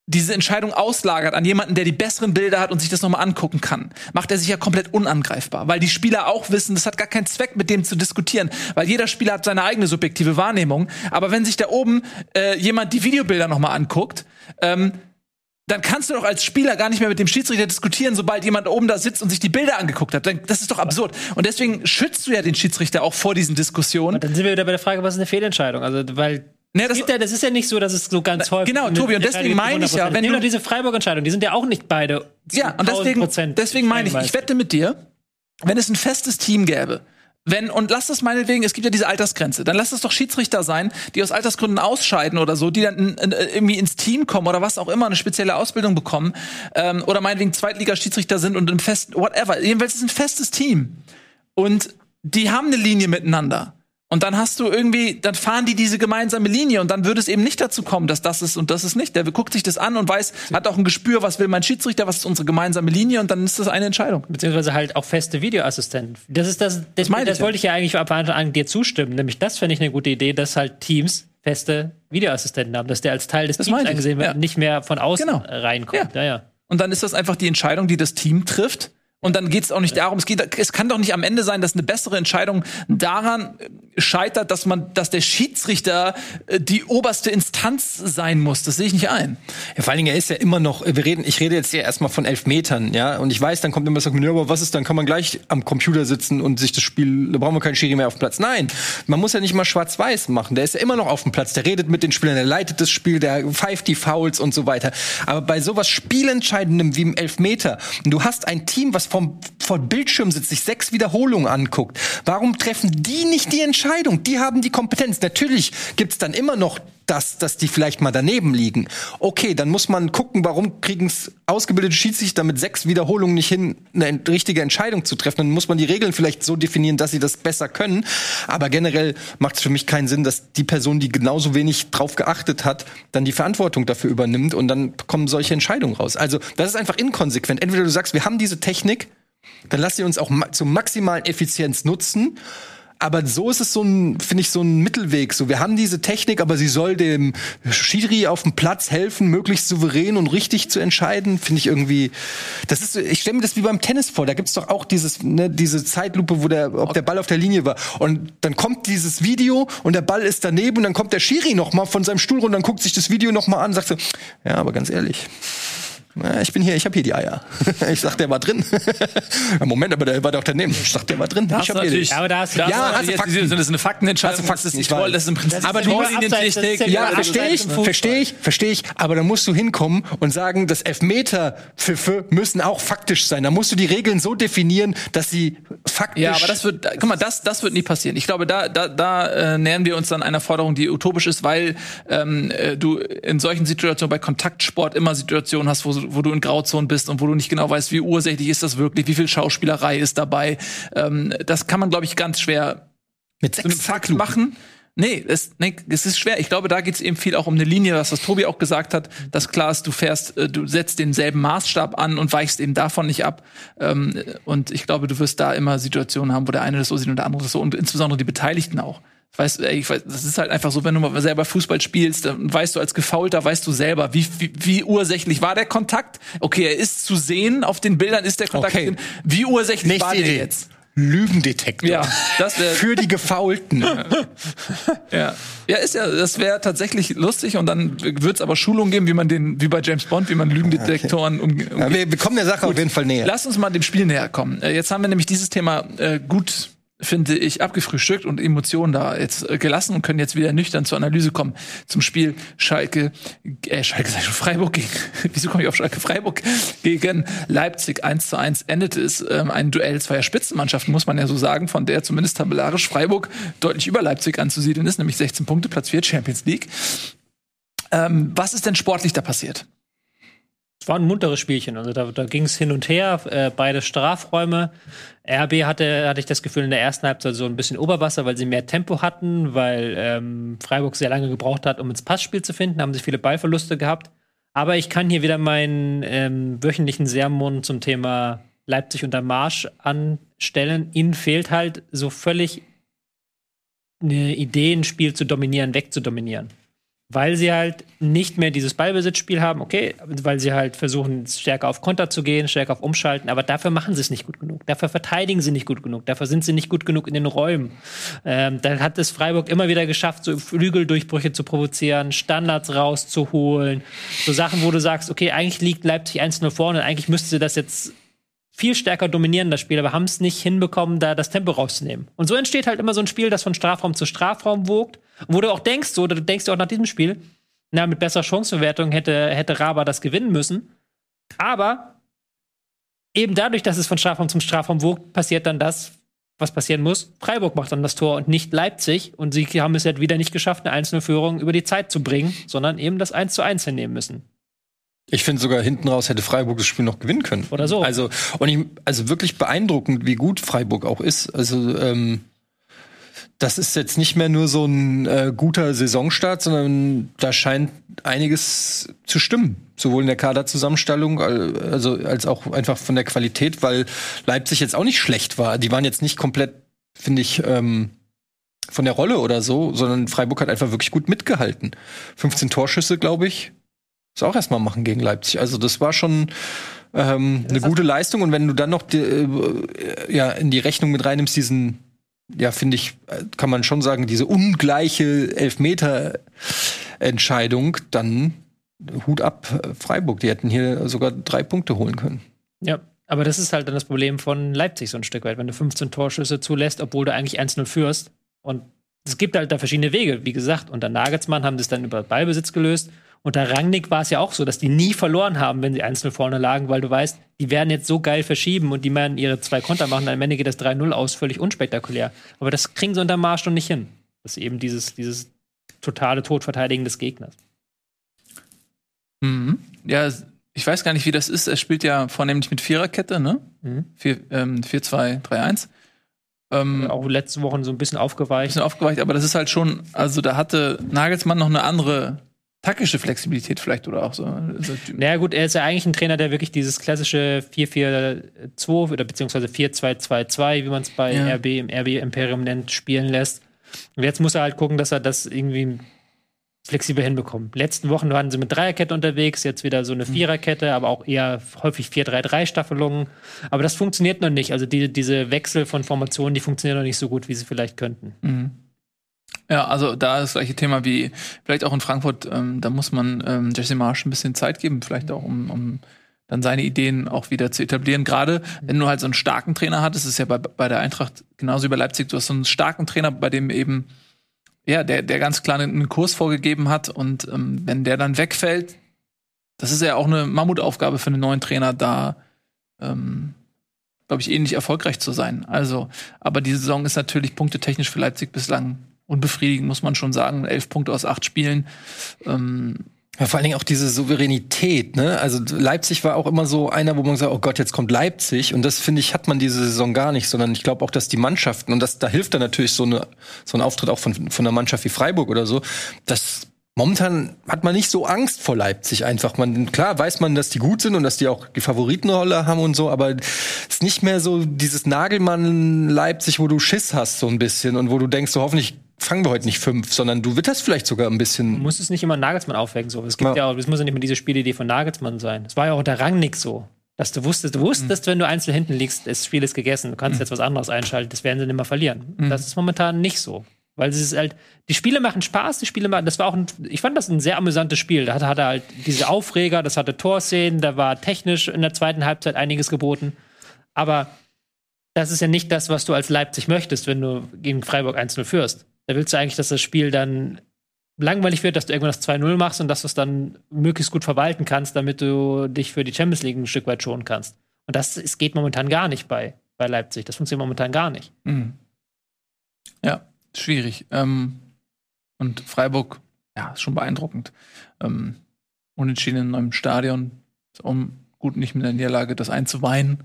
diese Entscheidung auslagert an jemanden, der die besseren Bilder hat und sich das nochmal angucken kann, macht er sich ja komplett unangreifbar, weil die Spieler auch wissen, das hat gar keinen Zweck, mit dem zu diskutieren, weil jeder Spieler hat seine eigene subjektive Wahrnehmung. Aber wenn sich da oben äh, jemand die Videobilder nochmal anguckt, ähm, dann kannst du doch als Spieler gar nicht mehr mit dem Schiedsrichter diskutieren, sobald jemand oben da sitzt und sich die Bilder angeguckt hat. Das ist doch absurd. Und deswegen schützt du ja den Schiedsrichter auch vor diesen Diskussionen. Dann sind wir wieder bei der Frage, was ist eine Fehlentscheidung? Also, weil Nee, das, ja, das ist ja nicht so, dass es so ganz häufig. genau, Tobi, und deswegen meine ich ja, wenn Nimm du- diese Freiburg-Entscheidung, die sind ja auch nicht beide. Ja, und deswegen, 1000% deswegen meine ich, ich wette mit dir, wenn es ein festes Team gäbe, wenn, und lass das meinetwegen, es gibt ja diese Altersgrenze, dann lass es doch Schiedsrichter sein, die aus Altersgründen ausscheiden oder so, die dann in, in, irgendwie ins Team kommen oder was auch immer, eine spezielle Ausbildung bekommen, ähm, oder meinetwegen Zweitligaschiedsrichter sind und im festen, whatever. Jedenfalls ist ein festes Team. Und die haben eine Linie miteinander. Und dann hast du irgendwie, dann fahren die diese gemeinsame Linie und dann würde es eben nicht dazu kommen, dass das ist und das ist nicht. Der guckt sich das an und weiß, hat auch ein Gespür, was will mein Schiedsrichter, was ist unsere gemeinsame Linie und dann ist das eine Entscheidung. Beziehungsweise halt auch feste Videoassistenten. Das ist das, das, meine das ich ja. wollte ich ja eigentlich ab Anfang an dir zustimmen. Nämlich das fände ich eine gute Idee, dass halt Teams feste Videoassistenten haben, dass der als Teil des Das Teams angesehen wird ja. und nicht mehr von außen Genau. reinkommt. Ja, ja. Und dann ist das einfach die Entscheidung, die das Team trifft. Und dann geht es auch nicht darum, es, geht, es kann doch nicht am Ende sein, dass eine bessere Entscheidung daran äh, scheitert, dass man, dass der Schiedsrichter äh, die oberste Instanz sein muss. Das sehe ich nicht ein. Ja, vor allen Dingen, er ist ja immer noch, wir reden, ich rede jetzt hier erstmal von elf Metern, ja, und ich weiß, dann kommt immer Argument, ja, aber was ist, dann kann man gleich am Computer sitzen und sich das Spiel, da brauchen wir keinen Schiri mehr auf dem Platz. Nein, man muss ja nicht mal schwarz-weiß machen, der ist ja immer noch auf dem Platz, der redet mit den Spielern, der leitet das Spiel, der pfeift die Fouls und so weiter. Aber bei sowas Spielentscheidendem wie im Elfmeter, du hast ein Team, was vom, vor Bildschirm sitzt, sich sechs Wiederholungen anguckt, warum treffen die nicht die Entscheidung? Die haben die Kompetenz. Natürlich gibt's dann immer noch das, dass die vielleicht mal daneben liegen. Okay, dann muss man gucken, warum kriegen es ausgebildete Schiedsrichter mit sechs Wiederholungen nicht hin, eine richtige Entscheidung zu treffen. Dann muss man die Regeln vielleicht so definieren, dass sie das besser können. Aber generell macht es für mich keinen Sinn, dass die Person, die genauso wenig drauf geachtet hat, dann die Verantwortung dafür übernimmt und dann kommen solche Entscheidungen raus. Also das ist einfach inkonsequent. Entweder du sagst, wir haben diese Technik, dann lass sie uns auch ma zur maximalen Effizienz nutzen. Aber so ist es so ein, finde ich, so ein Mittelweg. So, wir haben diese Technik, aber sie soll dem Schiri auf dem Platz helfen, möglichst souverän und richtig zu entscheiden. Finde ich irgendwie, das ist, ich stelle mir das wie beim Tennis vor. Da gibt's doch auch dieses, ne, diese Zeitlupe, wo der, ob der Ball auf der Linie war. Und dann kommt dieses Video und der Ball ist daneben und dann kommt der Schiri noch mal von seinem Stuhl runter und guckt sich das Video noch mal an und sagt so, ja, aber ganz ehrlich, ich bin hier, ich habe hier die Eier. Ich sag, der war drin. Moment, aber der war doch daneben. Ich sag, der war drin. ich hab hier die. Aber da hast du Ja, Das ist hast du jetzt- Fakten. Das ist eine Faktenentscheidung. Du Fakten, das ist ich nicht toll, das ist im Prinzip Aber du- ist ja verstehe ich, verstehe ich, verstehe ich. Aber da musst du hinkommen und sagen, dass Elfmeter-Pfiffe müssen auch faktisch sein. Da musst du die Regeln so definieren, dass sie faktisch. Ja, aber das wird, guck mal, das, das wird nie passieren. Ich glaube, da, da, da äh, nähern wir uns dann einer Forderung, die utopisch ist, weil ähm, äh, du in solchen Situationen bei Kontaktsport immer Situationen hast, wo, wo du in Grauzonen bist und wo du nicht genau weißt, wie ursächlich ist das wirklich, wie viel Schauspielerei ist dabei. Ähm, das kann man, glaube ich, ganz schwer mit einem Fakt machen. Nee es, nee, es ist schwer. Ich glaube, da geht es eben viel auch um eine Linie, was, was Tobi auch gesagt hat, dass klar ist, du fährst, äh, du setzt denselben Maßstab an und weichst eben davon nicht ab. Ähm, und ich glaube, du wirst da immer Situationen haben, wo der eine das so sieht und der andere das so und insbesondere die Beteiligten auch. Ich weiß, ey, ich weiß, das ist halt einfach so, wenn du mal selber Fußball spielst, dann weißt du als Gefaulter, weißt du selber, wie, wie, wie ursächlich war der Kontakt? Okay, er ist zu sehen, auf den Bildern ist der Kontakt. Okay. Wie ursächlich Nächste war der Idee. jetzt? Lügendetektor. Ja, das wäre Für die Gefaulten. Ja, ja, ist ja, das wäre tatsächlich lustig und dann wird es aber Schulungen geben, wie man den, wie bei James Bond, wie man Lügendetektoren umge- Ja, wir, wir kommen der Sache auf jeden Fall näher. Lass uns mal dem Spiel näher kommen. Äh, Jetzt haben wir nämlich dieses Thema äh, gut, finde ich, abgefrühstückt und Emotionen da jetzt äh, gelassen und können jetzt wieder nüchtern zur Analyse kommen zum Spiel Schalke, äh, Schalke ich schon, Freiburg gegen, wieso komme ich auf Schalke? Freiburg gegen Leipzig 1 zu 1 endete es ähm, ein Duell zweier Spitzenmannschaften, muss man ja so sagen, von der zumindest tabellarisch Freiburg deutlich über Leipzig anzusiedeln ist, nämlich 16 Punkte, Platz 4 Champions League. Ähm, was ist denn sportlich da passiert? Es war ein munteres Spielchen. Also da, da ging es hin und her, äh, beide Strafräume. RB hatte, hatte ich das Gefühl, in der ersten Halbzeit so ein bisschen Oberwasser, weil sie mehr Tempo hatten, weil ähm, Freiburg sehr lange gebraucht hat, um ins Passspiel zu finden, haben sie viele Ballverluste gehabt. Aber ich kann hier wieder meinen ähm, wöchentlichen Sermon zum Thema Leipzig unter Marsch anstellen. Ihnen fehlt halt so völlig eine Idee, ein Spiel zu dominieren, wegzudominieren. Weil sie halt nicht mehr dieses Ballbesitzspiel haben, okay, weil sie halt versuchen, stärker auf Konter zu gehen, stärker auf Umschalten, aber dafür machen sie es nicht gut genug. Dafür verteidigen sie nicht gut genug. Dafür sind sie nicht gut genug in den Räumen. Ähm, da hat es Freiburg immer wieder geschafft, so Flügeldurchbrüche zu provozieren, Standards rauszuholen. So Sachen, wo du sagst, okay, eigentlich liegt Leipzig 1-0 vorne, eigentlich müsste sie das jetzt viel stärker dominieren, das Spiel, aber haben es nicht hinbekommen, da das Tempo rauszunehmen. Und so entsteht halt immer so ein Spiel, das von Strafraum zu Strafraum wogt, wo du auch denkst, so, du denkst auch nach diesem Spiel, na, mit besserer Chancenverwertung hätte, hätte Raba das gewinnen müssen. Aber eben dadurch, dass es von Strafraum zum Strafraum wogt, passiert dann das, was passieren muss. Freiburg macht dann das Tor und nicht Leipzig. Und sie haben es halt wieder nicht geschafft, eine einzelne Führung über die Zeit zu bringen, sondern eben das 1 zu 1 hinnehmen müssen. Ich finde sogar hinten raus hätte Freiburg das Spiel noch gewinnen können. Oder so. Also, und ich, also wirklich beeindruckend, wie gut Freiburg auch ist. Also, ähm, das ist jetzt nicht mehr nur so ein äh, guter Saisonstart, sondern da scheint einiges zu stimmen. Sowohl in der Kaderzusammenstellung, also als auch einfach von der Qualität, weil Leipzig jetzt auch nicht schlecht war. Die waren jetzt nicht komplett, finde ich, ähm, von der Rolle oder so, sondern Freiburg hat einfach wirklich gut mitgehalten. 15 Torschüsse, glaube ich, ist auch erstmal machen gegen Leipzig. Also das war schon ähm, eine gute Leistung. Und wenn du dann noch die, äh, ja in die Rechnung mit reinnimmst, diesen, ja, finde ich, kann man schon sagen, diese ungleiche Elfmeter-Entscheidung, dann Hut ab Freiburg. Die hätten hier sogar drei Punkte holen können. Ja, aber das ist halt dann das Problem von Leipzig so ein Stück weit, wenn du 15 Torschüsse zulässt, obwohl du eigentlich 1-0 führst. Und es gibt halt da verschiedene Wege, wie gesagt. Unter Nagelsmann haben das dann über Ballbesitz gelöst. Unter Rangnick war es ja auch so, dass die nie verloren haben, wenn sie einzeln vorne lagen, weil du weißt, die werden jetzt so geil verschieben und die werden ihre zwei Konter machen, dann am Ende geht das 3-0 aus, völlig unspektakulär. Aber das kriegen sie unter Marsch noch nicht hin. Das ist eben dieses, dieses totale Todverteidigen des Gegners. Mhm. Ja, ich weiß gar nicht, wie das ist. Er spielt ja vornehmlich mit Viererkette, ne? Mhm. 4-2-3-1. Ähm, auch letzte Woche so ein bisschen aufgeweicht. Ein bisschen aufgeweicht, aber das ist halt schon, also da hatte Nagelsmann noch eine andere taktische Flexibilität vielleicht oder auch so. Naja, gut, er ist ja eigentlich ein Trainer, der wirklich dieses klassische 4-4-2 oder beziehungsweise 4-2-2-2, wie man es bei ja. RB im RB Imperium nennt, spielen lässt. Und jetzt muss er halt gucken, dass er das irgendwie flexibel hinbekommt. Letzten Wochen waren sie mit Dreierkette unterwegs, jetzt wieder so eine mhm. Viererkette, aber auch eher häufig 4-3-3-Staffelungen. Aber das funktioniert noch nicht. Also die, diese Wechsel von Formationen, die funktionieren noch nicht so gut, wie sie vielleicht könnten. Mhm. Ja, also da ist das gleiche Thema wie vielleicht auch in Frankfurt. Ähm, da muss man ähm, Jesse Marsch ein bisschen Zeit geben, vielleicht auch um, um dann seine Ideen auch wieder zu etablieren. Gerade wenn du halt so einen starken Trainer hattest, ist ja bei, bei der Eintracht genauso wie bei Leipzig, du hast so einen starken Trainer, bei dem eben ja der der ganz klar einen Kurs vorgegeben hat und ähm, wenn der dann wegfällt, das ist ja auch eine Mammutaufgabe für einen neuen Trainer, da ähm, glaube ich ähnlich erfolgreich zu sein. Also, aber die Saison ist natürlich punktetechnisch für Leipzig bislang unbefriedigend, muss man schon sagen. Elf Punkte aus acht Spielen. Ähm, ja, vor allen Dingen auch diese Souveränität, ne? Also Leipzig war auch immer so einer, wo man sagt, oh Gott, jetzt kommt Leipzig. Und das finde ich, hat man diese Saison gar nicht, sondern ich glaube auch, dass die Mannschaften, und das, da hilft dann natürlich so, eine, so ein Auftritt auch von, von einer Mannschaft wie Freiburg oder so, dass momentan hat man nicht so Angst vor Leipzig einfach. Man, klar weiß man, dass die gut sind und dass die auch die Favoritenrolle haben und so, aber es ist nicht mehr so dieses Nagelmann Leipzig, wo du Schiss hast so ein bisschen und wo du denkst, so hoffentlich fangen wir heute nicht fünf, sondern du witterst vielleicht sogar ein bisschen. Muss es nicht immer Nagelsmann aufwecken, so. Es gibt ja, ja auch, es muss ja nicht mehr diese Spielidee von Nagelsmann sein. Es war ja auch der Rang nix so. Dass du wusstest, du wusstest, mhm. wenn du einzeln hinten liegst, das Spiel ist gegessen. Du kannst mhm. jetzt was anderes einschalten, das werden sie nicht mehr verlieren. Mhm. Das ist momentan nicht so. Weil es ist halt, die Spiele machen Spaß, die Spiele machen, das war auch ein, ich fand das ein sehr amüsantes Spiel. Da hatte, hatte halt diese Aufreger, das hatte Torszenen, da war technisch in der zweiten Halbzeit einiges geboten. Aber das ist ja nicht das, was du als Leipzig möchtest, wenn du gegen Freiburg 1-0 führst. Da willst du eigentlich, dass das Spiel dann langweilig wird, dass du irgendwann das 2-0 machst und dass du es dann möglichst gut verwalten kannst, damit du dich für die Champions League ein Stück weit schonen kannst. Und das es geht momentan gar nicht bei, bei Leipzig. Das funktioniert momentan gar nicht. Mhm. Ja, schwierig. Ähm, und Freiburg, ja, ist schon beeindruckend. Ähm, unentschieden in einem Stadion, um gut nicht mit der Niederlage das einzuweinen.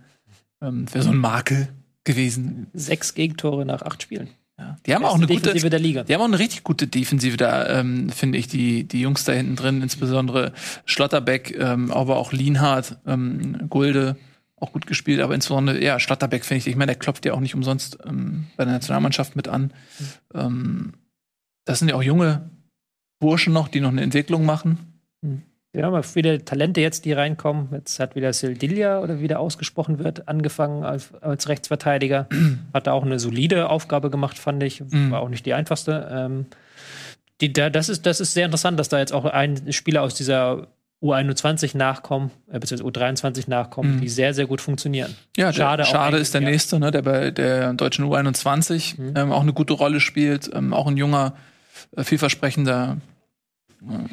Ähm, Wäre so ein Makel gewesen. Sechs Gegentore nach acht Spielen. Ja. Die haben auch eine Defensive gute, der Liga. Die haben auch eine richtig gute Defensive da, ähm, finde ich, die, die Jungs da hinten drin, insbesondere Schlotterbeck, ähm, aber auch Lienhardt, ähm, Gulde, auch gut gespielt, aber insbesondere, ja, Schlotterbeck finde ich, ich meine, der klopft ja auch nicht umsonst ähm, bei der Nationalmannschaft mit an. Mhm. Ähm, das sind ja auch junge, Burschen noch, die noch eine Entwicklung machen. Wir haben viele Talente jetzt, die reinkommen. Jetzt hat wieder Sildilia oder wie der ausgesprochen wird, angefangen als, als Rechtsverteidiger. hat da auch eine solide Aufgabe gemacht, fand ich. War auch nicht die einfachste. Ähm, die, da, das, ist, das ist sehr interessant, dass da jetzt auch ein Spieler aus dieser U21 nachkommen, äh, beziehungsweise U23 nachkommen, die sehr, sehr gut funktionieren. Ja, Schade auch schade ist der ja. nächste, ne, der bei der deutschen U21 ähm, auch eine gute Rolle spielt, ähm, auch ein junger, äh, vielversprechender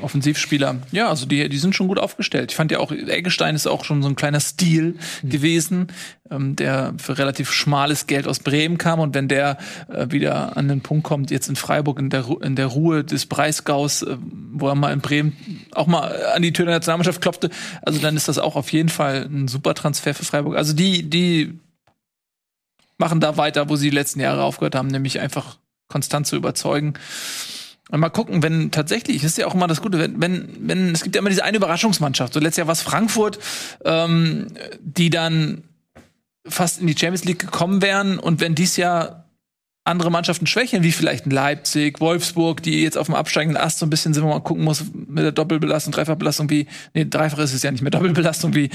Offensivspieler. Ja, also die, die sind schon gut aufgestellt. Ich fand ja auch, Eggestein ist auch schon so ein kleiner Stil gewesen, ähm, der für relativ schmales Geld aus Bremen kam. Und wenn der äh, wieder an den Punkt kommt, jetzt in Freiburg in der, in der Ruhe des Breisgaus, äh, wo er mal in Bremen auch mal an die Tür der Nationalmannschaft klopfte, also dann ist das auch auf jeden Fall ein super Transfer für Freiburg. Also die, die machen da weiter, wo sie die letzten Jahre aufgehört haben, nämlich einfach konstant zu überzeugen. Und mal gucken, wenn tatsächlich, das ist ja auch immer das Gute, wenn, wenn, wenn, es gibt ja immer diese eine Überraschungsmannschaft. So letztes Jahr war es Frankfurt, ähm, die dann fast in die Champions League gekommen wären und wenn dies Jahr andere Mannschaften schwächeln, wie vielleicht Leipzig, Wolfsburg, die jetzt auf dem absteigenden Ast so ein bisschen sind, wo man gucken muss mit der Doppelbelastung, Dreifachbelastung, wie, nee, dreifach ist es ja nicht mehr Doppelbelastung, wie,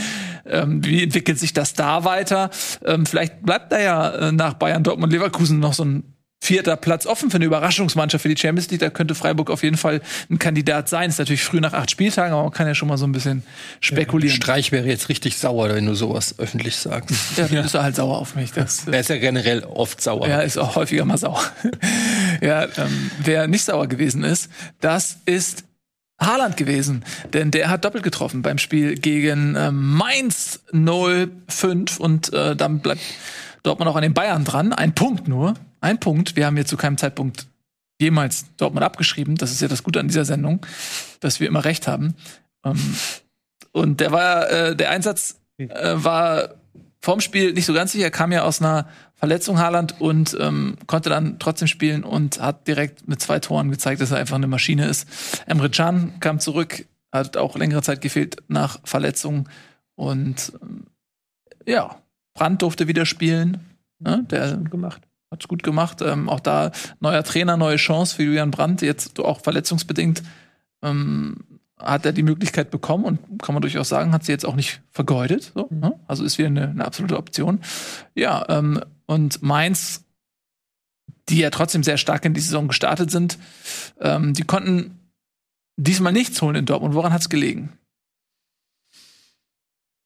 ähm, wie entwickelt sich das da weiter? Ähm, vielleicht bleibt da ja äh, nach Bayern, Dortmund, Leverkusen noch so ein vierter Platz offen für eine Überraschungsmannschaft für die Champions League. Da könnte Freiburg auf jeden Fall ein Kandidat sein. Ist natürlich früh nach acht Spieltagen, aber man kann ja schon mal so ein bisschen spekulieren. Streich wäre jetzt richtig sauer, wenn du sowas öffentlich sagst. Ja, dann ist er halt sauer auf mich. Das, Er ist ja generell oft sauer. Ja, ist auch häufiger mal sauer. ja, ähm, wer nicht sauer gewesen ist, das ist Haaland gewesen, denn der hat doppelt getroffen beim Spiel gegen ähm, Mainz 05 und äh, dann bleibt Dortmund auch an den Bayern dran. Ein Punkt nur, ein Punkt. Wir haben hier zu keinem Zeitpunkt jemals Dortmund abgeschrieben. Das ist ja das Gute an dieser Sendung, dass wir immer recht haben. Ähm, und der war, äh, der Einsatz äh, war vorm Spiel nicht so ganz sicher. Er kam ja aus einer Verletzung Haaland und ähm, konnte dann trotzdem spielen und hat direkt mit zwei Toren gezeigt, dass er einfach eine Maschine ist. Emre Can kam zurück, hat auch längere Zeit gefehlt nach Verletzung und ähm, ja, Brandt durfte wieder spielen. Ne? Der gemacht. Hat's gut gemacht. Ähm, auch da neuer Trainer, neue Chance für Julian Brandt, jetzt auch verletzungsbedingt. Ähm, hat er die Möglichkeit bekommen und kann man durchaus sagen, hat sie jetzt auch nicht vergeudet. So, ne? Also ist wieder eine, eine absolute Option. Ja, ähm, und Mainz, die ja trotzdem sehr stark in die Saison gestartet sind, ähm, die konnten diesmal nichts holen in Dortmund. Woran hat's gelegen?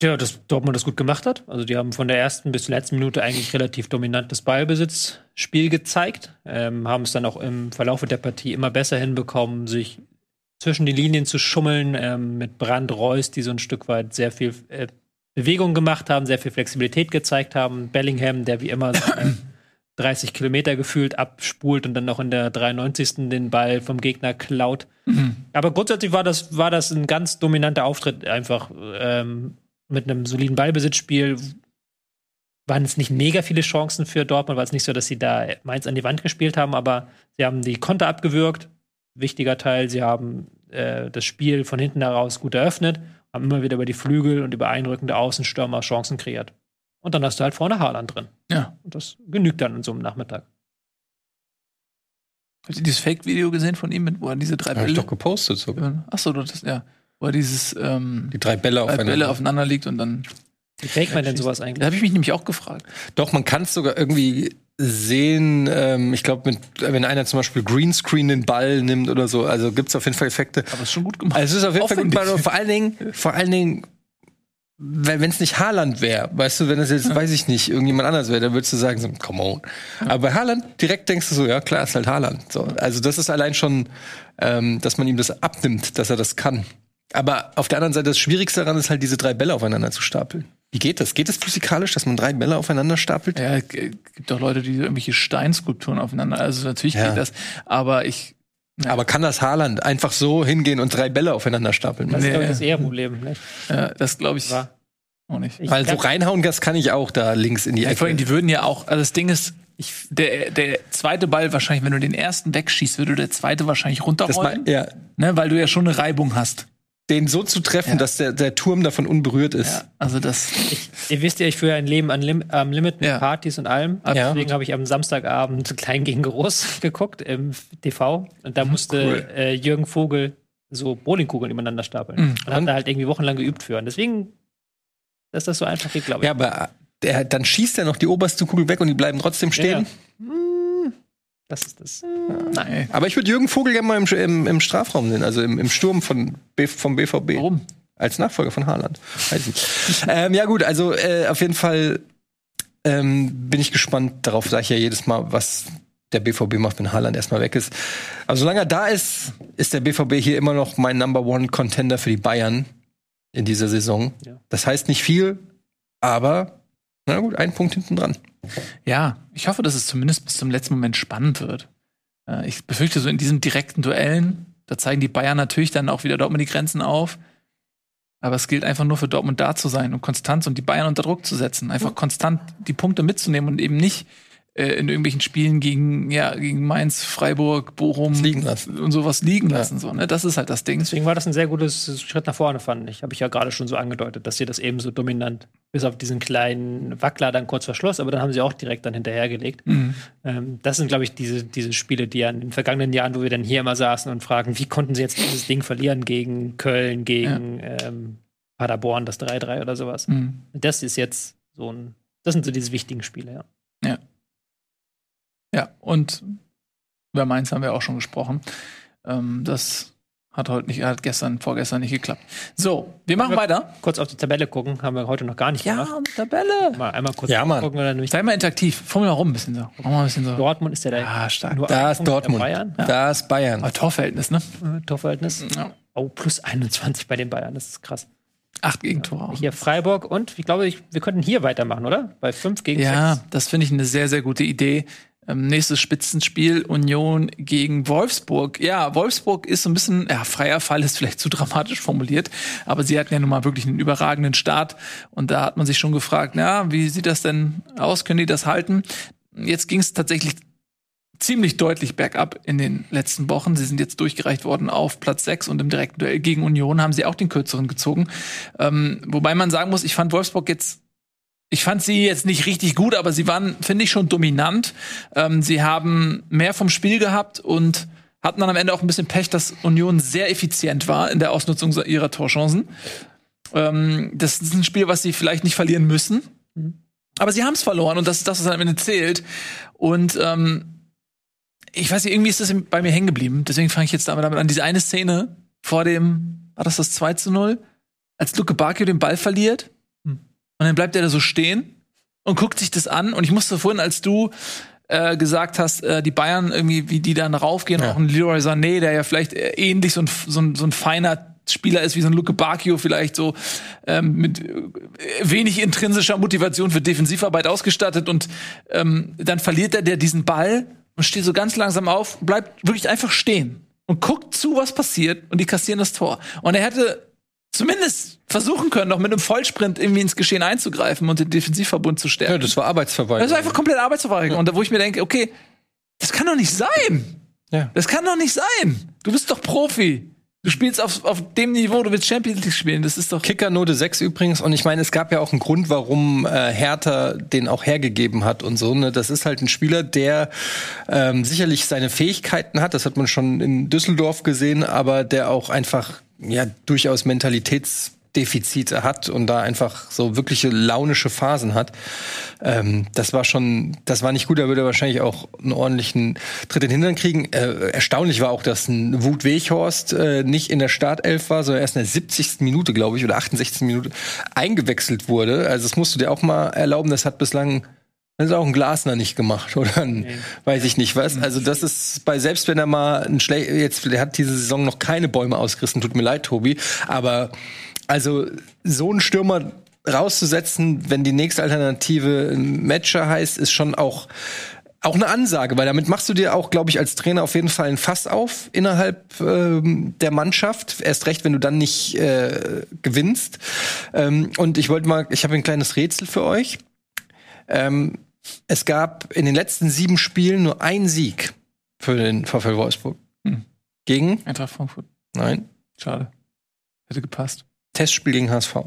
Ja, dass Dortmund das gut gemacht hat. Also die haben von der ersten bis zur letzten Minute eigentlich relativ dominantes Ballbesitzspiel gezeigt, ähm, haben es dann auch im Verlauf der Partie immer besser hinbekommen, sich zwischen die Linien zu schummeln, ähm, mit Brand Reus, die so ein Stück weit sehr viel äh, Bewegung gemacht haben, sehr viel Flexibilität gezeigt haben. Bellingham, der wie immer seine 30 Kilometer gefühlt abspult und dann noch in der 93. den Ball vom Gegner klaut. Aber grundsätzlich war das, war das ein ganz dominanter Auftritt, einfach ähm, mit einem soliden Ballbesitzspiel. Waren es nicht mega viele Chancen für Dortmund, war es nicht so, dass sie da Mainz an die Wand gespielt haben, aber sie haben die Konter abgewürgt. Wichtiger Teil, sie haben äh, das Spiel von hinten heraus gut eröffnet, haben immer wieder über die Flügel und über einrückende Außenstürmer Chancen kreiert. Und dann hast du halt vorne Haaland drin. Ja. Und das genügt dann in so einem Nachmittag. Habt ihr dieses Fake-Video gesehen von ihm, mit, wo er diese drei Hab ich doch gepostet sogar. Achso, das, ja. Wo dieses ähm, Die drei Bälle drei aufeinander. Bälle aufeinander liegt und dann. Wie fake man denn sowas eigentlich? Da habe ich mich nämlich auch gefragt. Doch, man kann es sogar irgendwie sehen, ähm, ich glaube, wenn einer zum Beispiel Greenscreen den Ball nimmt oder so, also gibt es auf jeden Fall Effekte. Aber es ist schon gut gemacht. Also es ist auf jeden Fall gut, gemacht, vor allen Dingen, vor allen Dingen, wenn es nicht Haaland wäre, weißt du, wenn es jetzt, weiß ich nicht, irgendjemand anders wäre, dann würdest du sagen, so, come on. Aber bei Haaland direkt denkst du so, ja klar, ist halt Haaland. So, also das ist allein schon, ähm, dass man ihm das abnimmt, dass er das kann. Aber auf der anderen Seite, das Schwierigste daran ist halt, diese drei Bälle aufeinander zu stapeln. Wie geht das? Geht das physikalisch, dass man drei Bälle aufeinander stapelt? Ja, es gibt doch Leute, die irgendwelche Steinskulpturen aufeinander. Also natürlich Ja. geht das. Aber ich. Aber kann das Haaland einfach so hingehen und drei Bälle aufeinander stapeln? Das ist, Nee. glaube ich, das eher Problem. Ne? Äh, das glaube ich War. auch nicht. Ich Weil so reinhauen, das kann ich auch da links in die Ja, Ecke. vor allem, die würden ja auch, also das Ding ist, ich, der, der zweite Ball wahrscheinlich, wenn du den ersten wegschießt, würde der zweite wahrscheinlich das runterrollen. mal, ja, ne, weil du ja schon eine Reibung hast. Den so zu treffen, Ja. dass der, der Turm davon unberührt ist. Ja, also das. Ich, ihr wisst ja, ich führe ein Leben an Lim am Limit mit Ja. Partys und allem. Ja. Deswegen habe ich am Samstagabend Klein gegen Groß geguckt im TV. Und da musste Cool. äh, Jürgen Vogel so Bowlingkugeln übereinander stapeln. Mhm. Und hat da halt irgendwie wochenlang geübt für. Und deswegen, dass das so einfach geht, glaube ich. Ja, aber der, dann schießt er noch die oberste Kugel weg und die bleiben trotzdem stehen. Das ist das. Nein. Aber ich würde Jürgen Vogel gerne mal im, im, im Strafraum sehen, also im, im Sturm von B, vom BVB. Warum? Als Nachfolger von Haaland. Weiß nicht. ähm, ja, gut, also äh, auf jeden Fall ähm, bin ich gespannt. Darauf sage ich ja jedes Mal, was der BVB macht, wenn Haaland erstmal weg ist. Aber solange er da ist, ist der BVB hier immer noch mein Number One Contender für die Bayern in dieser Saison. Ja. Das heißt nicht viel, aber na gut, ein Punkt hinten dran. Ja, ich hoffe, dass es zumindest bis zum letzten Moment spannend wird. Äh, ich befürchte, so in diesen direkten Duellen, da zeigen die Bayern natürlich dann auch wieder Dortmund die Grenzen auf. Aber es gilt einfach nur für Dortmund da zu sein und Konstanz und die Bayern unter Druck zu setzen. Einfach konstant die Punkte mitzunehmen und eben nicht äh, in irgendwelchen Spielen gegen, ja, gegen Mainz, Freiburg, Bochum liegen lassen. und sowas liegen Ja. lassen. So, ne? Das ist halt das Ding. Deswegen war das ein sehr gutes Schritt nach vorne, fand ich. Habe ich ja gerade schon so angedeutet, dass sie das eben so dominant, bis auf diesen kleinen Wackler dann kurz verschloss, aber dann haben sie auch direkt dann hinterhergelegt. Mhm. Ähm, das sind, glaube ich, diese, diese Spiele, die ja in den vergangenen Jahren, wo wir dann hier immer saßen und fragen, wie konnten sie jetzt dieses Ding verlieren gegen Köln, gegen ähm, Paderborn, das 3-3 oder sowas. Mhm. Das ist jetzt so ein, das sind so diese wichtigen Spiele, ja. Ja, und über Mainz haben wir auch schon gesprochen. Ähm, das hat heute nicht, hat gestern, vorgestern nicht geklappt. So, wir machen wir- weiter. Kurz auf die Tabelle gucken, haben wir heute noch gar nicht gemacht. Tabelle. Mal einmal kurz Ja, Mann. gucken wir dann nämlich. Sei mal interaktiv. Fummel mal rum ein bisschen so. Mach mal ein bisschen so. Dortmund ist ja da. Ah, stark. nur Da ist Punkt Dortmund. Bayern. Da ist Bayern. Aber Torverhältnis, ne? Äh, Torverhältnis. Ja. Oh, plus 21 bei den Bayern, das ist krass. Acht Gegentore. Hier Freiburg und ich glaube, ich, wir könnten hier weitermachen, oder? Bei 5 gegen Ja, 6. das finde ich eine sehr, sehr gute Idee. Ähm, nächstes Spitzenspiel Union gegen Wolfsburg. Ja, Wolfsburg ist so ein bisschen, ja, freier Fall ist vielleicht zu dramatisch formuliert, aber sie hatten ja nun mal wirklich einen überragenden Start und da hat man sich schon gefragt, na, wie sieht das denn aus? Können die das halten? Jetzt ging es tatsächlich ziemlich deutlich bergab in den letzten Wochen. Sie sind jetzt durchgereicht worden auf Platz 6 und im direkten Duell gegen Union haben sie auch den kürzeren gezogen. Ähm, wobei man sagen muss, ich fand Wolfsburg jetzt ich fand sie jetzt nicht richtig gut, aber sie waren, finde ich, schon dominant. Ähm, sie haben mehr vom Spiel gehabt und hatten dann am Ende auch ein bisschen Pech, dass Union sehr effizient war in der Ausnutzung ihrer Torchancen. Ähm, das ist ein Spiel, was sie vielleicht nicht verlieren müssen. Aber sie haben es verloren und das ist das, was am Ende zählt. Und ähm, ich weiß nicht, irgendwie ist das bei mir hängen geblieben. Deswegen fange ich jetzt damit an. Diese eine Szene vor dem, war das das 2 zu 0? Als Luke Bakio den Ball verliert. Und dann bleibt er da so stehen und guckt sich das an. Und ich musste vorhin, als du äh, gesagt hast, äh, die Bayern irgendwie, wie die dann raufgehen, Ja. auch ein Leroy Sané, der ja vielleicht äh, ähnlich so ein, so ein, so ein feiner Spieler ist wie so ein Luke Bakio vielleicht so ähm, mit äh, wenig intrinsischer Motivation für Defensivarbeit ausgestattet und ähm, dann verliert er der diesen Ball und steht so ganz langsam auf, bleibt wirklich einfach stehen und guckt zu, was passiert und die kassieren das Tor. Und er hätte zumindest versuchen können, noch mit einem Vollsprint irgendwie ins Geschehen einzugreifen und den Defensivverbund zu stärken. Ja, das war Arbeitsverwaltung. Das ist einfach komplett Arbeitsverweigerung. Und da, wo ich mir denke, okay, das kann doch nicht sein. Ja. Das kann doch nicht sein. Du bist doch Profi. Du spielst auf, auf dem Niveau, du willst Champions League spielen. Das ist doch. Kickernote 6 übrigens. Und ich meine, es gab ja auch einen Grund, warum äh, Hertha den auch hergegeben hat und so. Ne? Das ist halt ein Spieler, der ähm, sicherlich seine Fähigkeiten hat. Das hat man schon in Düsseldorf gesehen, aber der auch einfach ja durchaus Mentalitätsdefizite hat und da einfach so wirkliche launische Phasen hat. Ähm, das war schon, das war nicht gut. Da würde er wahrscheinlich auch einen ordentlichen Tritt in den Hintern kriegen. Äh, erstaunlich war auch, dass ein Wut Weghorst äh, nicht in der Startelf war, sondern erst in der 70. Minute, glaube ich, oder 68. Minute eingewechselt wurde. Also das musst du dir auch mal erlauben. Das hat bislang das ist auch ein Glasner nicht gemacht oder ein, weiß ich nicht was. Also das ist bei selbst wenn er mal ein schlecht jetzt der hat diese Saison noch keine Bäume ausgerissen. Tut mir leid, Tobi, aber also so einen Stürmer rauszusetzen, wenn die nächste Alternative ein Matcher heißt, ist schon auch auch eine Ansage, weil damit machst du dir auch, glaube ich, als Trainer auf jeden Fall ein Fass auf innerhalb ähm, der Mannschaft. Erst recht, wenn du dann nicht äh, gewinnst. Ähm, und ich wollte mal, ich habe ein kleines Rätsel für euch. Ähm, es gab in den letzten sieben Spielen nur einen Sieg für den VfL Wolfsburg. Hm. Gegen? Eintracht Frankfurt. Nein. Schade. Hätte gepasst. Testspiel gegen HSV.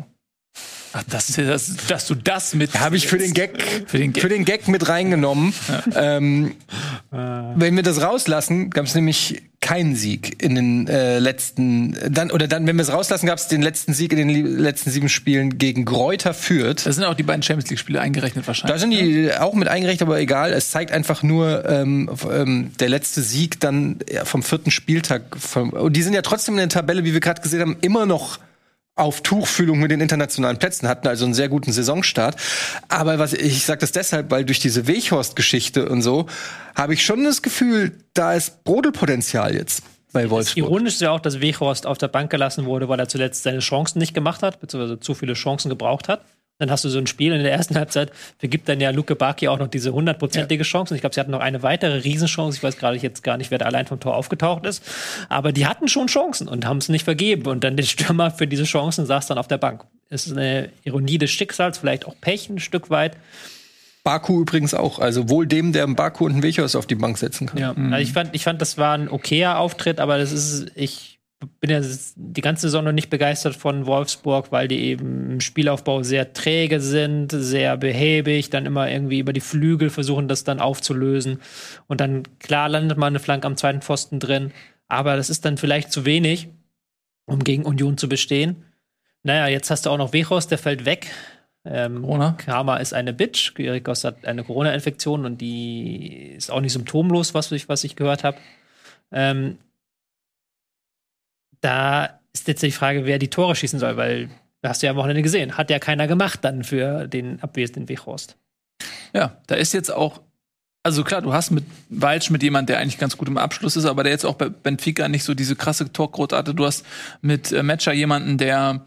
Ach, das, das, dass du das mit. Habe ich für den Gag, Für den Gag. für den Gag mit reingenommen. Ähm, wenn wir das rauslassen, gab es nämlich keinen Sieg in den äh, letzten, dann oder dann, wenn wir es rauslassen, gab es den letzten Sieg in den letzten sieben Spielen gegen Gräuter Fürth. Da sind auch die beiden Champions League-Spiele eingerechnet wahrscheinlich. Da sind die auch mit eingerechnet, aber egal. Es zeigt einfach nur ähm, ähm, der letzte Sieg dann ja, vom vierten Spieltag. Vom, und die sind ja trotzdem in der Tabelle, wie wir gerade gesehen haben, immer noch auf Tuchfühlung mit den internationalen Plätzen hatten, also einen sehr guten Saisonstart. Aber was ich sage das deshalb, weil durch diese Weghorst-Geschichte und so habe ich schon das Gefühl, da ist Brodelpotenzial jetzt bei Wolfsburg. Ironisch ist ja auch, dass Weghorst auf der Bank gelassen wurde, weil er zuletzt seine Chancen nicht gemacht hat, beziehungsweise zu viele Chancen gebraucht hat. Dann hast du so ein Spiel in der ersten Halbzeit, vergibt dann ja Luke Baki auch noch diese hundertprozentige Chance. Und ich glaube, sie hatten noch eine weitere Riesenchance. Ich weiß gerade jetzt gar nicht, wer da allein vom Tor aufgetaucht ist. Aber die hatten schon Chancen und haben es nicht vergeben. Und dann der Stürmer für diese Chancen saß dann auf der Bank. Es ist eine Ironie des Schicksals, vielleicht auch Pech ein Stück weit. Baku übrigens auch. Also wohl dem, der einen Baku und einen Weghorst auf die Bank setzen kann. Ja, also ich fand, ich fand, das war ein okayer Auftritt, aber das ist, ich bin ja die ganze Saison noch nicht begeistert von Wolfsburg, weil die eben im Spielaufbau sehr träge sind, sehr behäbig, dann immer irgendwie über die Flügel versuchen, das dann aufzulösen. Und dann, klar, landet mal eine Flanke am zweiten Pfosten drin, aber das ist dann vielleicht zu wenig, um gegen Union zu bestehen. Naja, jetzt hast du auch noch Wechos, der fällt weg. Ähm, Corona. Karma ist eine Bitch. Gerikos hat eine Corona-Infektion und die ist auch nicht symptomlos, was ich, was ich gehört habe. Ähm, da ist jetzt die Frage, wer die Tore schießen soll, weil hast du ja am Wochenende gesehen. Hat ja keiner gemacht dann für den abwesenden Weghorst. Ja, da ist jetzt auch, also klar, du hast mit Walsch mit jemand, der eigentlich ganz gut im Abschluss ist, aber der jetzt auch bei Benfica nicht so diese krasse Torquote hatte. Du hast mit äh, Matcher jemanden, der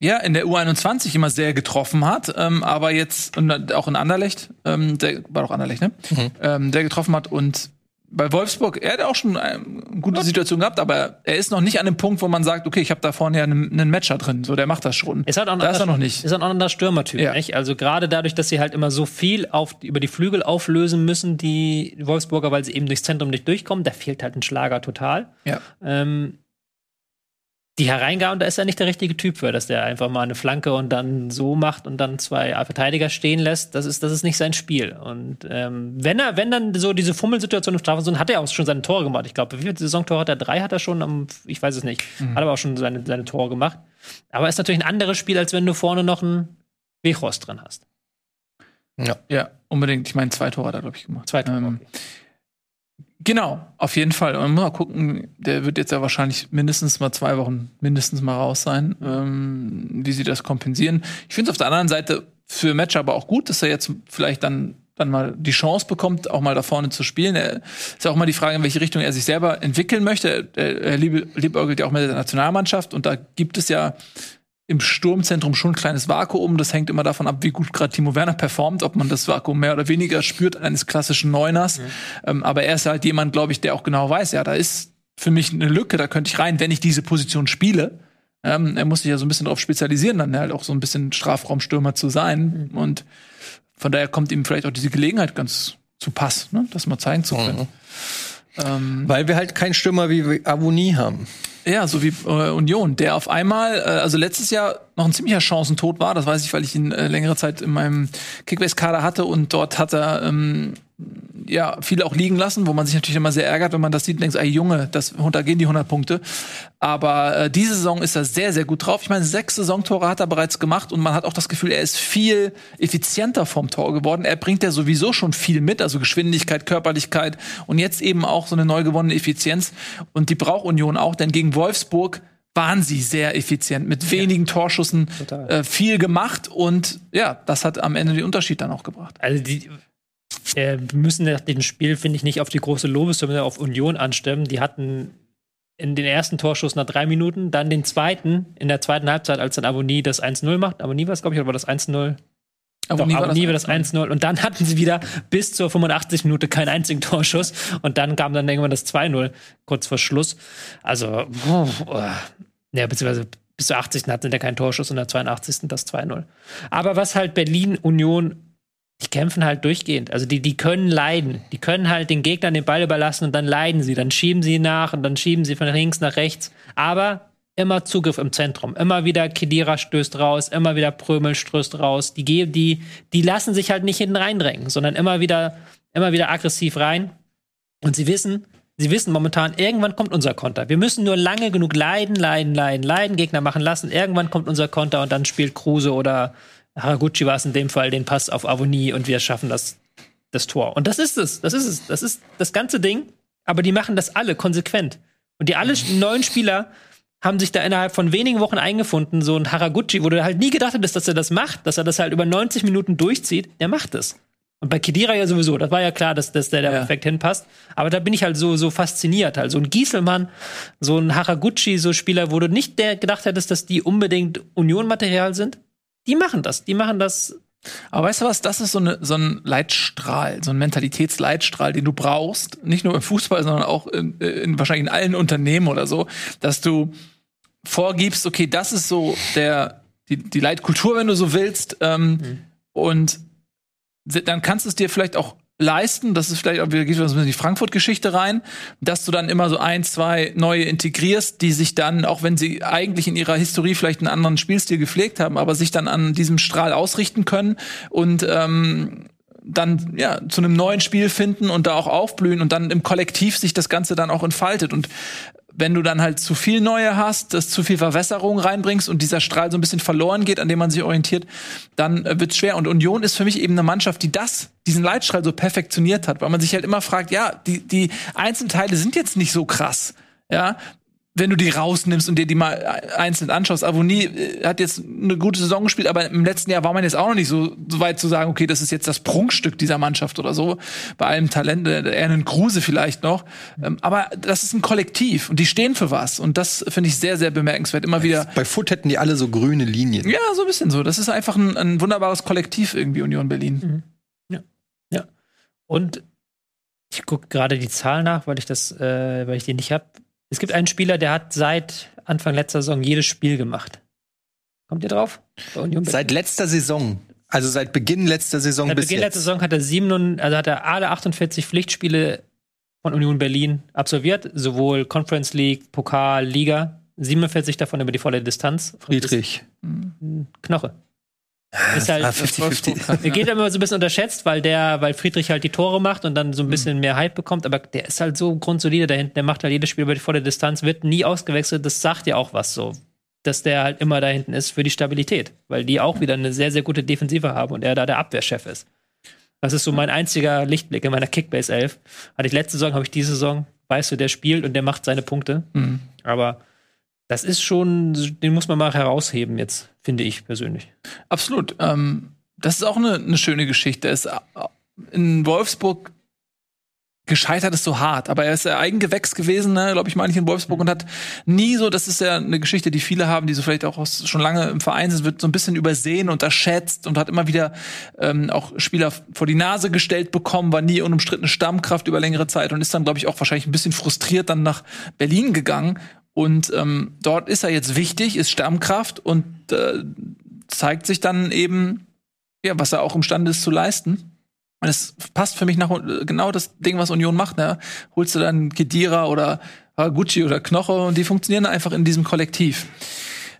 ja in der U21 immer sehr getroffen hat, ähm, aber jetzt und auch in Anderlecht, ähm, der war doch Anderlecht, ne? Ähm, der getroffen hat und bei Wolfsburg, er hat auch schon eine gute Situation gehabt, aber er ist noch nicht an dem Punkt, wo man sagt, okay, ich habe da vorne ja einen, einen Matcher drin, so der macht das schon. Ist halt auch da ist er noch nicht. Ist halt auch ein anderer Stürmertyp, Ja. nicht? Also gerade dadurch, dass sie halt immer so viel auf, über die Flügel auflösen müssen, die Wolfsburger, weil sie eben durchs Zentrum nicht durchkommen, da fehlt halt ein Schlager total. Ja. Ähm, die Hereingabe, da ist er nicht der richtige Typ für, dass der einfach mal eine Flanke und dann so macht und dann zwei Verteidiger stehen lässt. Das ist, das ist nicht sein Spiel. Und ähm, wenn er, wenn dann so diese Fummelsituation im Strafraum hat er auch schon seine Tore gemacht. Ich glaube, wie viele Saisontore hat er? Drei hat er schon, am, ich weiß es nicht. Hat aber auch schon seine, seine Tore gemacht. Aber ist natürlich ein anderes Spiel, als wenn du vorne noch einen Wechhorst drin hast. Ja, unbedingt. Ich meine, zwei Tore hat er, glaube ich, gemacht. Zwei Tore, Ähm, okay. Genau, auf jeden Fall. Und mal gucken, der wird jetzt ja wahrscheinlich mindestens mal zwei Wochen mindestens mal raus sein, ähm, wie sie das kompensieren. Ich finde es auf der anderen Seite für Match aber auch gut, dass er jetzt vielleicht dann dann mal die Chance bekommt, auch mal da vorne zu spielen. Er, ist ja auch mal die Frage, in welche Richtung er sich selber entwickeln möchte. Er, er liebäugelt ja auch mit der Nationalmannschaft und da gibt es ja im Sturmzentrum schon ein kleines Vakuum. Das hängt immer davon ab, wie gut gerade Timo Werner performt, ob man das Vakuum mehr oder weniger spürt eines klassischen Neuners. Ähm, aber er ist halt jemand, glaube ich, der auch genau weiß, ja, da ist für mich eine Lücke, da könnte ich rein, wenn ich diese Position spiele. Ähm, er muss sich ja so ein bisschen darauf spezialisieren, dann halt auch so ein bisschen Strafraumstürmer zu sein. Und von daher kommt ihm vielleicht auch diese Gelegenheit ganz zu Pass, ne? das mal zeigen zu können. Ähm, Weil wir halt keinen Stürmer wie Avoni haben. ja, so wie äh, Union, der auf einmal, äh, also letztes Jahr noch ein ziemlicher Chancentod war. Das weiß ich, weil ich ihn äh, längere Zeit in meinem Kickbase-Kader hatte und dort hat er ähm, ja viele auch liegen lassen, wo man sich natürlich immer sehr ärgert, wenn man das sieht und denkt, ey Junge, das, da gehen die 100 Punkte. Aber äh, diese Saison ist er sehr, sehr gut drauf. Ich meine, sechs Saisontore hat er bereits gemacht und man hat auch das Gefühl, er ist viel effizienter vom Tor geworden. Er bringt ja sowieso schon viel mit, also Geschwindigkeit, Körperlichkeit und jetzt eben auch so eine neu gewonnene Effizienz. Und die braucht Union auch, denn gegen Wolfsburg waren sie sehr effizient, mit wenigen Torschüssen äh, viel gemacht und ja, das hat am Ende den Unterschied dann auch gebracht. Also die äh, wir müssen nach dem Spiel, finde ich, nicht auf die große Lobeshymne auf Union anstimmen. Die hatten in den ersten Torschuss nach drei Minuten, dann den zweiten in der zweiten Halbzeit, als dann Aboni das 1-0 macht. Aboni war es, glaube ich, oder war das 1-0? Aber Doch, nie aber nie war das 1-0. Und dann hatten sie wieder bis zur 85 Minute keinen einzigen Torschuss. Und dann kam dann irgendwann das 2-0 kurz vor Schluss. Also, oh, oh. ja, beziehungsweise bis zur 80. hatten sie keinen Torschuss und der 82. das 2-0. Aber was halt Berlin, Union, die kämpfen halt durchgehend. Also die, die können leiden. Die können halt den Gegnern den Ball überlassen und dann leiden sie. Dann schieben sie nach und dann schieben sie von links nach rechts. Aber immer Zugriff im Zentrum. Immer wieder Kedira stößt raus, immer wieder Prömel stößt raus. Die, die, die lassen sich halt nicht hinten reindrängen, sondern immer wieder, immer wieder aggressiv rein. Und sie wissen, sie wissen momentan, irgendwann kommt unser Konter. Wir müssen nur lange genug leiden, leiden, leiden, leiden, Gegner machen lassen. Irgendwann kommt unser Konter und dann spielt Kruse oder Haraguchi war es in dem Fall den Pass auf Avonie und wir schaffen das, das Tor. Und das ist es. Das ist es. Das ist das ganze Ding. Aber die machen das alle konsequent. Und die alle neuen Spieler haben sich da innerhalb von wenigen Wochen eingefunden. So ein Haraguchi, wo du halt nie gedacht hättest, dass er das macht, dass er das halt über 90 Minuten durchzieht, der macht es. Und bei Kedira ja sowieso, das war ja klar, dass, dass der da Ja. perfekt hinpasst. Aber da bin ich halt so, so fasziniert. Halt. So ein Gieselmann, so ein Haraguchi, so Spieler, wo du nicht der gedacht hättest, dass die unbedingt Union-Material sind. Die machen das. Die machen das. Aber weißt du was, das ist so, eine, so ein Leitstrahl, so ein Mentalitätsleitstrahl, den du brauchst, nicht nur im Fußball, sondern auch in, in wahrscheinlich in allen Unternehmen oder so, dass du vorgibst, okay, das ist so der, die, die Leitkultur, wenn du so willst, ähm, und se- dann kannst du es dir vielleicht auch leisten, das ist vielleicht auch, wir gehen so ein bisschen in die Frankfurt-Geschichte rein, dass du dann immer so ein, zwei neue integrierst, die sich dann, auch wenn sie eigentlich in ihrer Historie vielleicht einen anderen Spielstil gepflegt haben, aber sich dann an diesem Strahl ausrichten können und ähm, dann ja zu einem neuen Spiel finden und da auch aufblühen und dann im Kollektiv sich das Ganze dann auch entfaltet. Und wenn du dann halt zu viel neue hast, das zu viel Verwässerung reinbringst und dieser Strahl so ein bisschen verloren geht, an dem man sich orientiert, dann äh, wird's schwer. Und Union ist für mich eben eine Mannschaft, die das, diesen Leitstrahl so perfektioniert hat, weil man sich halt immer fragt, ja, die, die Einzelteile sind jetzt nicht so krass. Ja, wenn du die rausnimmst und dir die mal einzeln anschaust, Avonie äh, hat jetzt eine gute Saison gespielt, aber im letzten Jahr war man jetzt auch noch nicht so, so weit zu sagen, okay, das ist jetzt das Prunkstück dieser Mannschaft oder so. Bei allem Talent, äh, eher einen Kruse vielleicht noch. Ähm, aber das ist ein Kollektiv und die stehen für was. Und das finde ich sehr, sehr bemerkenswert. Immer wieder. Bei Foot hätten die alle so grüne Linien. Ja, so ein bisschen so. Das ist einfach ein, ein wunderbares Kollektiv irgendwie, Union Berlin. Ja. Und ich gucke gerade die Zahl nach, weil ich das, äh, weil ich die nicht habe. Es gibt einen Spieler, der hat seit Anfang letzter Saison jedes Spiel gemacht. Kommt ihr drauf? Seit letzter Saison. Also seit Beginn letzter Saison Seit bis Beginn jetzt. letzter Saison hat er, 7, also hat er alle 48 Pflichtspiele von Union Berlin absolviert, sowohl Conference League, Pokal, Liga. 47 davon über die volle Distanz. Friedrich. Knoche. Ist halt, Ah, 50-50. Er geht immer so ein bisschen unterschätzt, weil der, weil Friedrich halt die Tore macht und dann so ein Mhm. bisschen mehr Hype bekommt, aber der ist halt so grundsolide da hinten, der macht halt jedes Spiel über die volle Distanz, wird nie ausgewechselt, das sagt ja auch was so. Dass der halt immer da hinten ist für die Stabilität, weil die auch wieder eine sehr, sehr gute Defensive haben und er da der Abwehrchef ist. Das ist so mein einziger Lichtblick in meiner Kickbase 11. Hatte ich letzte Saison, habe ich diese Saison, weißt du, der spielt und der macht seine Punkte. Mhm. Aber das ist schon, den muss man mal herausheben jetzt, finde ich persönlich. Absolut. Ähm, das ist auch eine, eine schöne Geschichte. Ist äh, in Wolfsburg gescheitert ist so hart, aber er ist ja Eigengewächs gewesen, ne, glaube ich, meine ich in Wolfsburg und hat nie so, das ist ja eine Geschichte, die viele haben, die so vielleicht auch aus, schon lange im Verein sind, wird so ein bisschen übersehen, unterschätzt und hat immer wieder ähm, auch Spieler vor die Nase gestellt bekommen, war nie unumstrittene Stammkraft über längere Zeit und ist dann, glaube ich, auch wahrscheinlich ein bisschen frustriert dann nach Berlin gegangen und ähm, dort ist er jetzt wichtig, ist Stammkraft und äh, zeigt sich dann eben, ja, was er auch imstande ist zu leisten. Und es passt für mich nach genau das Ding, was Union macht. Ne? Holst du dann Kedira oder Gucci oder Knoche und die funktionieren einfach in diesem Kollektiv.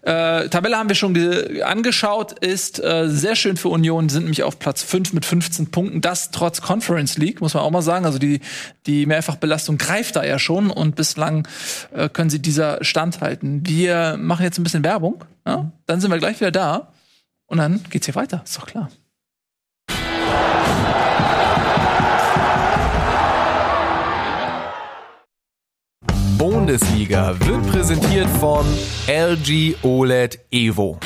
Äh, Tabelle haben wir schon ge- angeschaut, ist äh, sehr schön für Union, sind nämlich auf Platz 5 mit 15 Punkten. Das trotz Conference League, muss man auch mal sagen. Also die, die Mehrfachbelastung greift da ja schon und bislang äh, können sie dieser standhalten. Wir machen jetzt ein bisschen Werbung, ja? dann sind wir gleich wieder da und dann geht's hier weiter, ist doch klar. Bundesliga wird präsentiert von LG OLED Evo.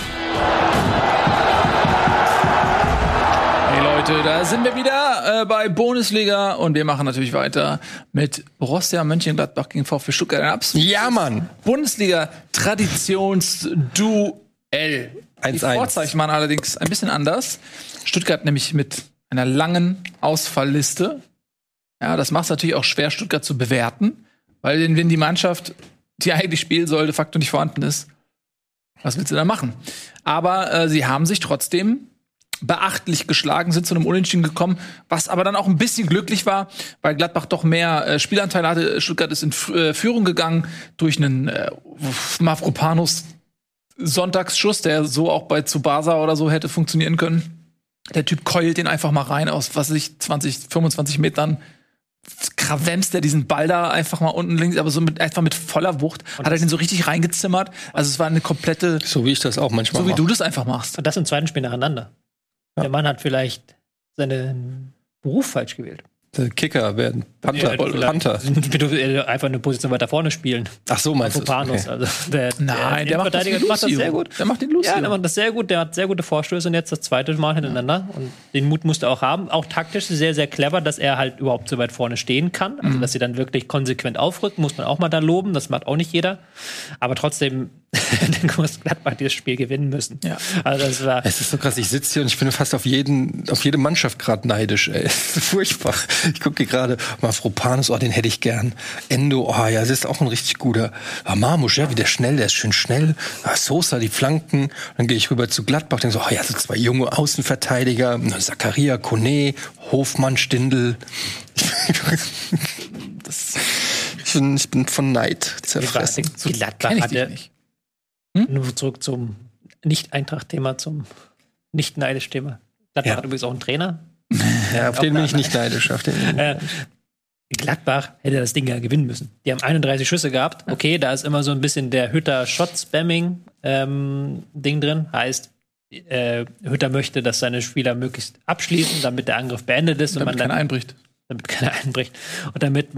Hey Leute, da sind wir wieder äh, bei Bundesliga und wir machen natürlich weiter mit Borussia Mönchengladbach gegen VfB Stuttgart. Ein absolutes Ja, Mann. Bundesliga Traditionsduell. Die 1-1. Vorzeichen waren allerdings ein bisschen anders. Stuttgart nämlich mit einer langen Ausfallliste. Ja, das macht es natürlich auch schwer, Stuttgart zu bewerten, weil wenn die Mannschaft, die eigentlich spielen soll, de facto nicht vorhanden ist, was willst du da machen? Aber äh, sie haben sich trotzdem beachtlich geschlagen, sind zu einem Unentschieden gekommen, was aber dann auch ein bisschen glücklich war, weil Gladbach doch mehr äh, Spielanteil hatte. Stuttgart ist in F äh, Führung gegangen durch einen äh, Mavropanos Sonntagsschuss, der so auch bei Tsubasa oder so hätte funktionieren können. Der Typ keult den einfach mal rein aus, was weiß ich, 20, 25 Metern. Krawemst der diesen Ball da einfach mal unten links, aber so mit, einfach mit voller Wucht. hat er den so richtig reingezimmert. Also es war eine komplette, So wie ich das auch manchmal so wie mache. du das einfach machst. Und das im zweiten Spiel nacheinander. Der Mann hat vielleicht seinen Beruf falsch gewählt. Der Kicker werden Panther. Ja, Panther. Wie du äh, einfach eine Position weiter vorne spielen. Ach so, meinst du? Okay. Also der, Nein, der macht das, macht das sehr gut. Der macht den Lucio. Ja, der macht das sehr gut. Der hat sehr gute Vorstöße und jetzt das zweite Mal hintereinander. Und den Mut musste er auch haben. Auch taktisch sehr, sehr clever, dass er halt überhaupt so weit vorne stehen kann. Also, dass sie dann wirklich konsequent aufrücken, muss man auch mal da loben. Das macht auch nicht jeder. Aber trotzdem, den muss Gladbach dieses Spiel gewinnen müssen. Ja. Also, das war. Es ist so krass, ich sitze hier und ich bin fast auf jeden, auf jede Mannschaft gerade neidisch, ey. Es ist furchtbar. Ich gucke hier gerade, Mafropanus, oh, den hätte ich gern. Endo, oh ja, das ist auch ein richtig guter. Ah, Marmusch, ja, wie der schnell, der ist schön schnell. Ah, Sosa, die Flanken. Dann gehe ich rüber zu Gladbach, denke so, oh ja, so zwei junge Außenverteidiger, Zakaria, Kone, Hofmann, Stindl. das, ich, bin, ich bin von Neid zerfressen. Gladbach hatte, dich nicht. Nur zurück zum Nicht-Eintracht-Thema, zum Nicht-Neidisch-Thema. Gladbach Ja. hat übrigens auch einen Trainer. Ja, auf den bin ich nicht neidisch. Auf den Äh, Gladbach hätte das Ding ja gewinnen müssen. Die haben 31 Schüsse gehabt. Okay, da ist immer so ein bisschen der Hütter-Shot-Spamming-Ding drin. Heißt, äh, Hütter möchte, dass seine Spieler möglichst abschließen, damit der Angriff beendet ist und Damit man dann keiner einbricht. damit keiner einbricht. Und damit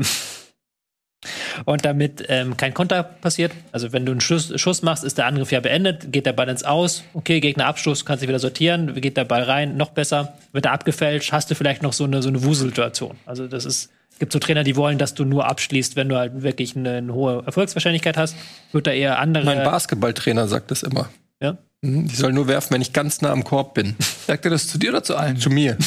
und damit ähm, kein Konter passiert. Also wenn du einen Schuss, Schuss machst, ist der Angriff ja beendet, geht der Ball ins Aus, okay, Gegner Abschluss, kannst du wieder sortieren, geht der Ball rein, noch besser, wird er abgefälscht, hast du vielleicht noch so eine, so eine Wuselsituation. Also das ist, es gibt so Trainer, die wollen, dass du nur abschließt, wenn du halt wirklich eine, eine hohe Erfolgswahrscheinlichkeit hast. Wird da eher andere. Mein Basketballtrainer sagt das immer. ja? Mhm, Die soll nur werfen, wenn ich ganz nah am Korb bin. Sagt er das zu dir oder zu allen? Zu mir.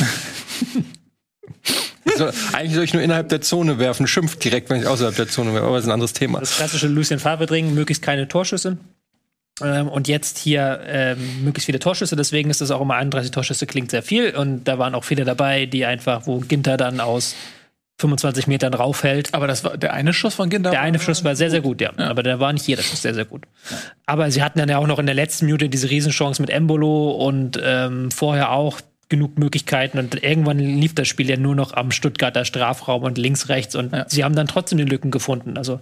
Ich soll, eigentlich soll ich nur innerhalb der Zone werfen, schimpft direkt, wenn ich außerhalb der Zone werfe, aber das ist ein anderes Thema. Das klassische Lucien Favre-Ding, möglichst keine Torschüsse. Ähm, und jetzt hier ähm, möglichst viele Torschüsse, deswegen ist das auch immer 31 Torschüsse, klingt sehr viel. Und da waren auch viele dabei, die einfach, wo Ginter dann aus 25 Metern raufhält. Aber das war der eine Schuss von Ginter. Der eine Schuss war sehr, sehr gut, ja. Aber da war nicht jeder Schuss sehr, sehr gut. Aber sie hatten dann ja auch noch in der letzten Minute diese Riesenchance mit Embolo und ähm, vorher auch genug Möglichkeiten. Und irgendwann lief das Spiel ja nur noch am Stuttgarter Strafraum und links, rechts. Und Ja. sie haben dann trotzdem die Lücken gefunden. Also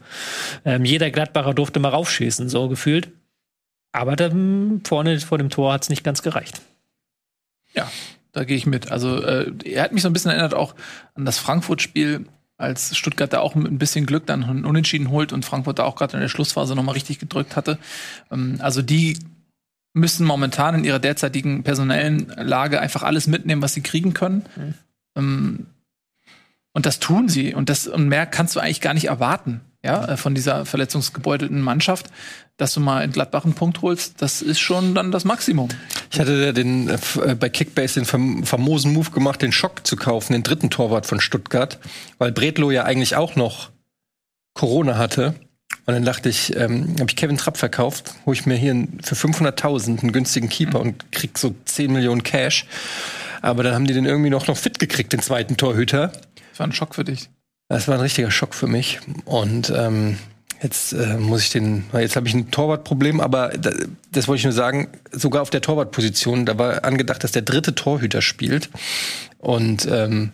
ähm, jeder Gladbacher durfte mal raufschießen, so gefühlt. Aber dann vorne vor dem Tor hat es nicht ganz gereicht. Ja, da gehe ich mit. Also äh, er hat mich so ein bisschen erinnert auch an das Frankfurt-Spiel, als Stuttgart da auch mit ein bisschen Glück dann Unentschieden holt und Frankfurt da auch gerade in der Schlussphase nochmal richtig gedrückt hatte. Ähm, also die müssen momentan in ihrer derzeitigen personellen Lage einfach alles mitnehmen, was sie kriegen können. Ähm, und das tun sie. Und das und mehr kannst du eigentlich gar nicht erwarten, ja, äh, von dieser verletzungsgebeutelten Mannschaft, dass du mal in Gladbach einen Punkt holst. Das ist schon dann das Maximum. Ich hatte ja den, äh, äh, bei Kickbase den fam famosen Move gemacht, den Schock zu kaufen, den dritten Torwart von Stuttgart, weil Bredlo ja eigentlich auch noch Corona hatte. Und dann dachte ich, ähm, habe ich Kevin Trapp verkauft, hole ich mir hier für 500.000 einen günstigen Keeper und krieg so 10 Millionen Cash. Aber dann haben die den irgendwie noch, noch fit gekriegt, den zweiten Torhüter. Das war ein Schock für dich. Das war ein richtiger Schock für mich. Und ähm, jetzt äh, muss ich den, weil jetzt habe ich ein Torwartproblem, aber da, das wollte ich nur sagen, sogar auf der Torwartposition, da war angedacht, dass der dritte Torhüter spielt. Und ähm,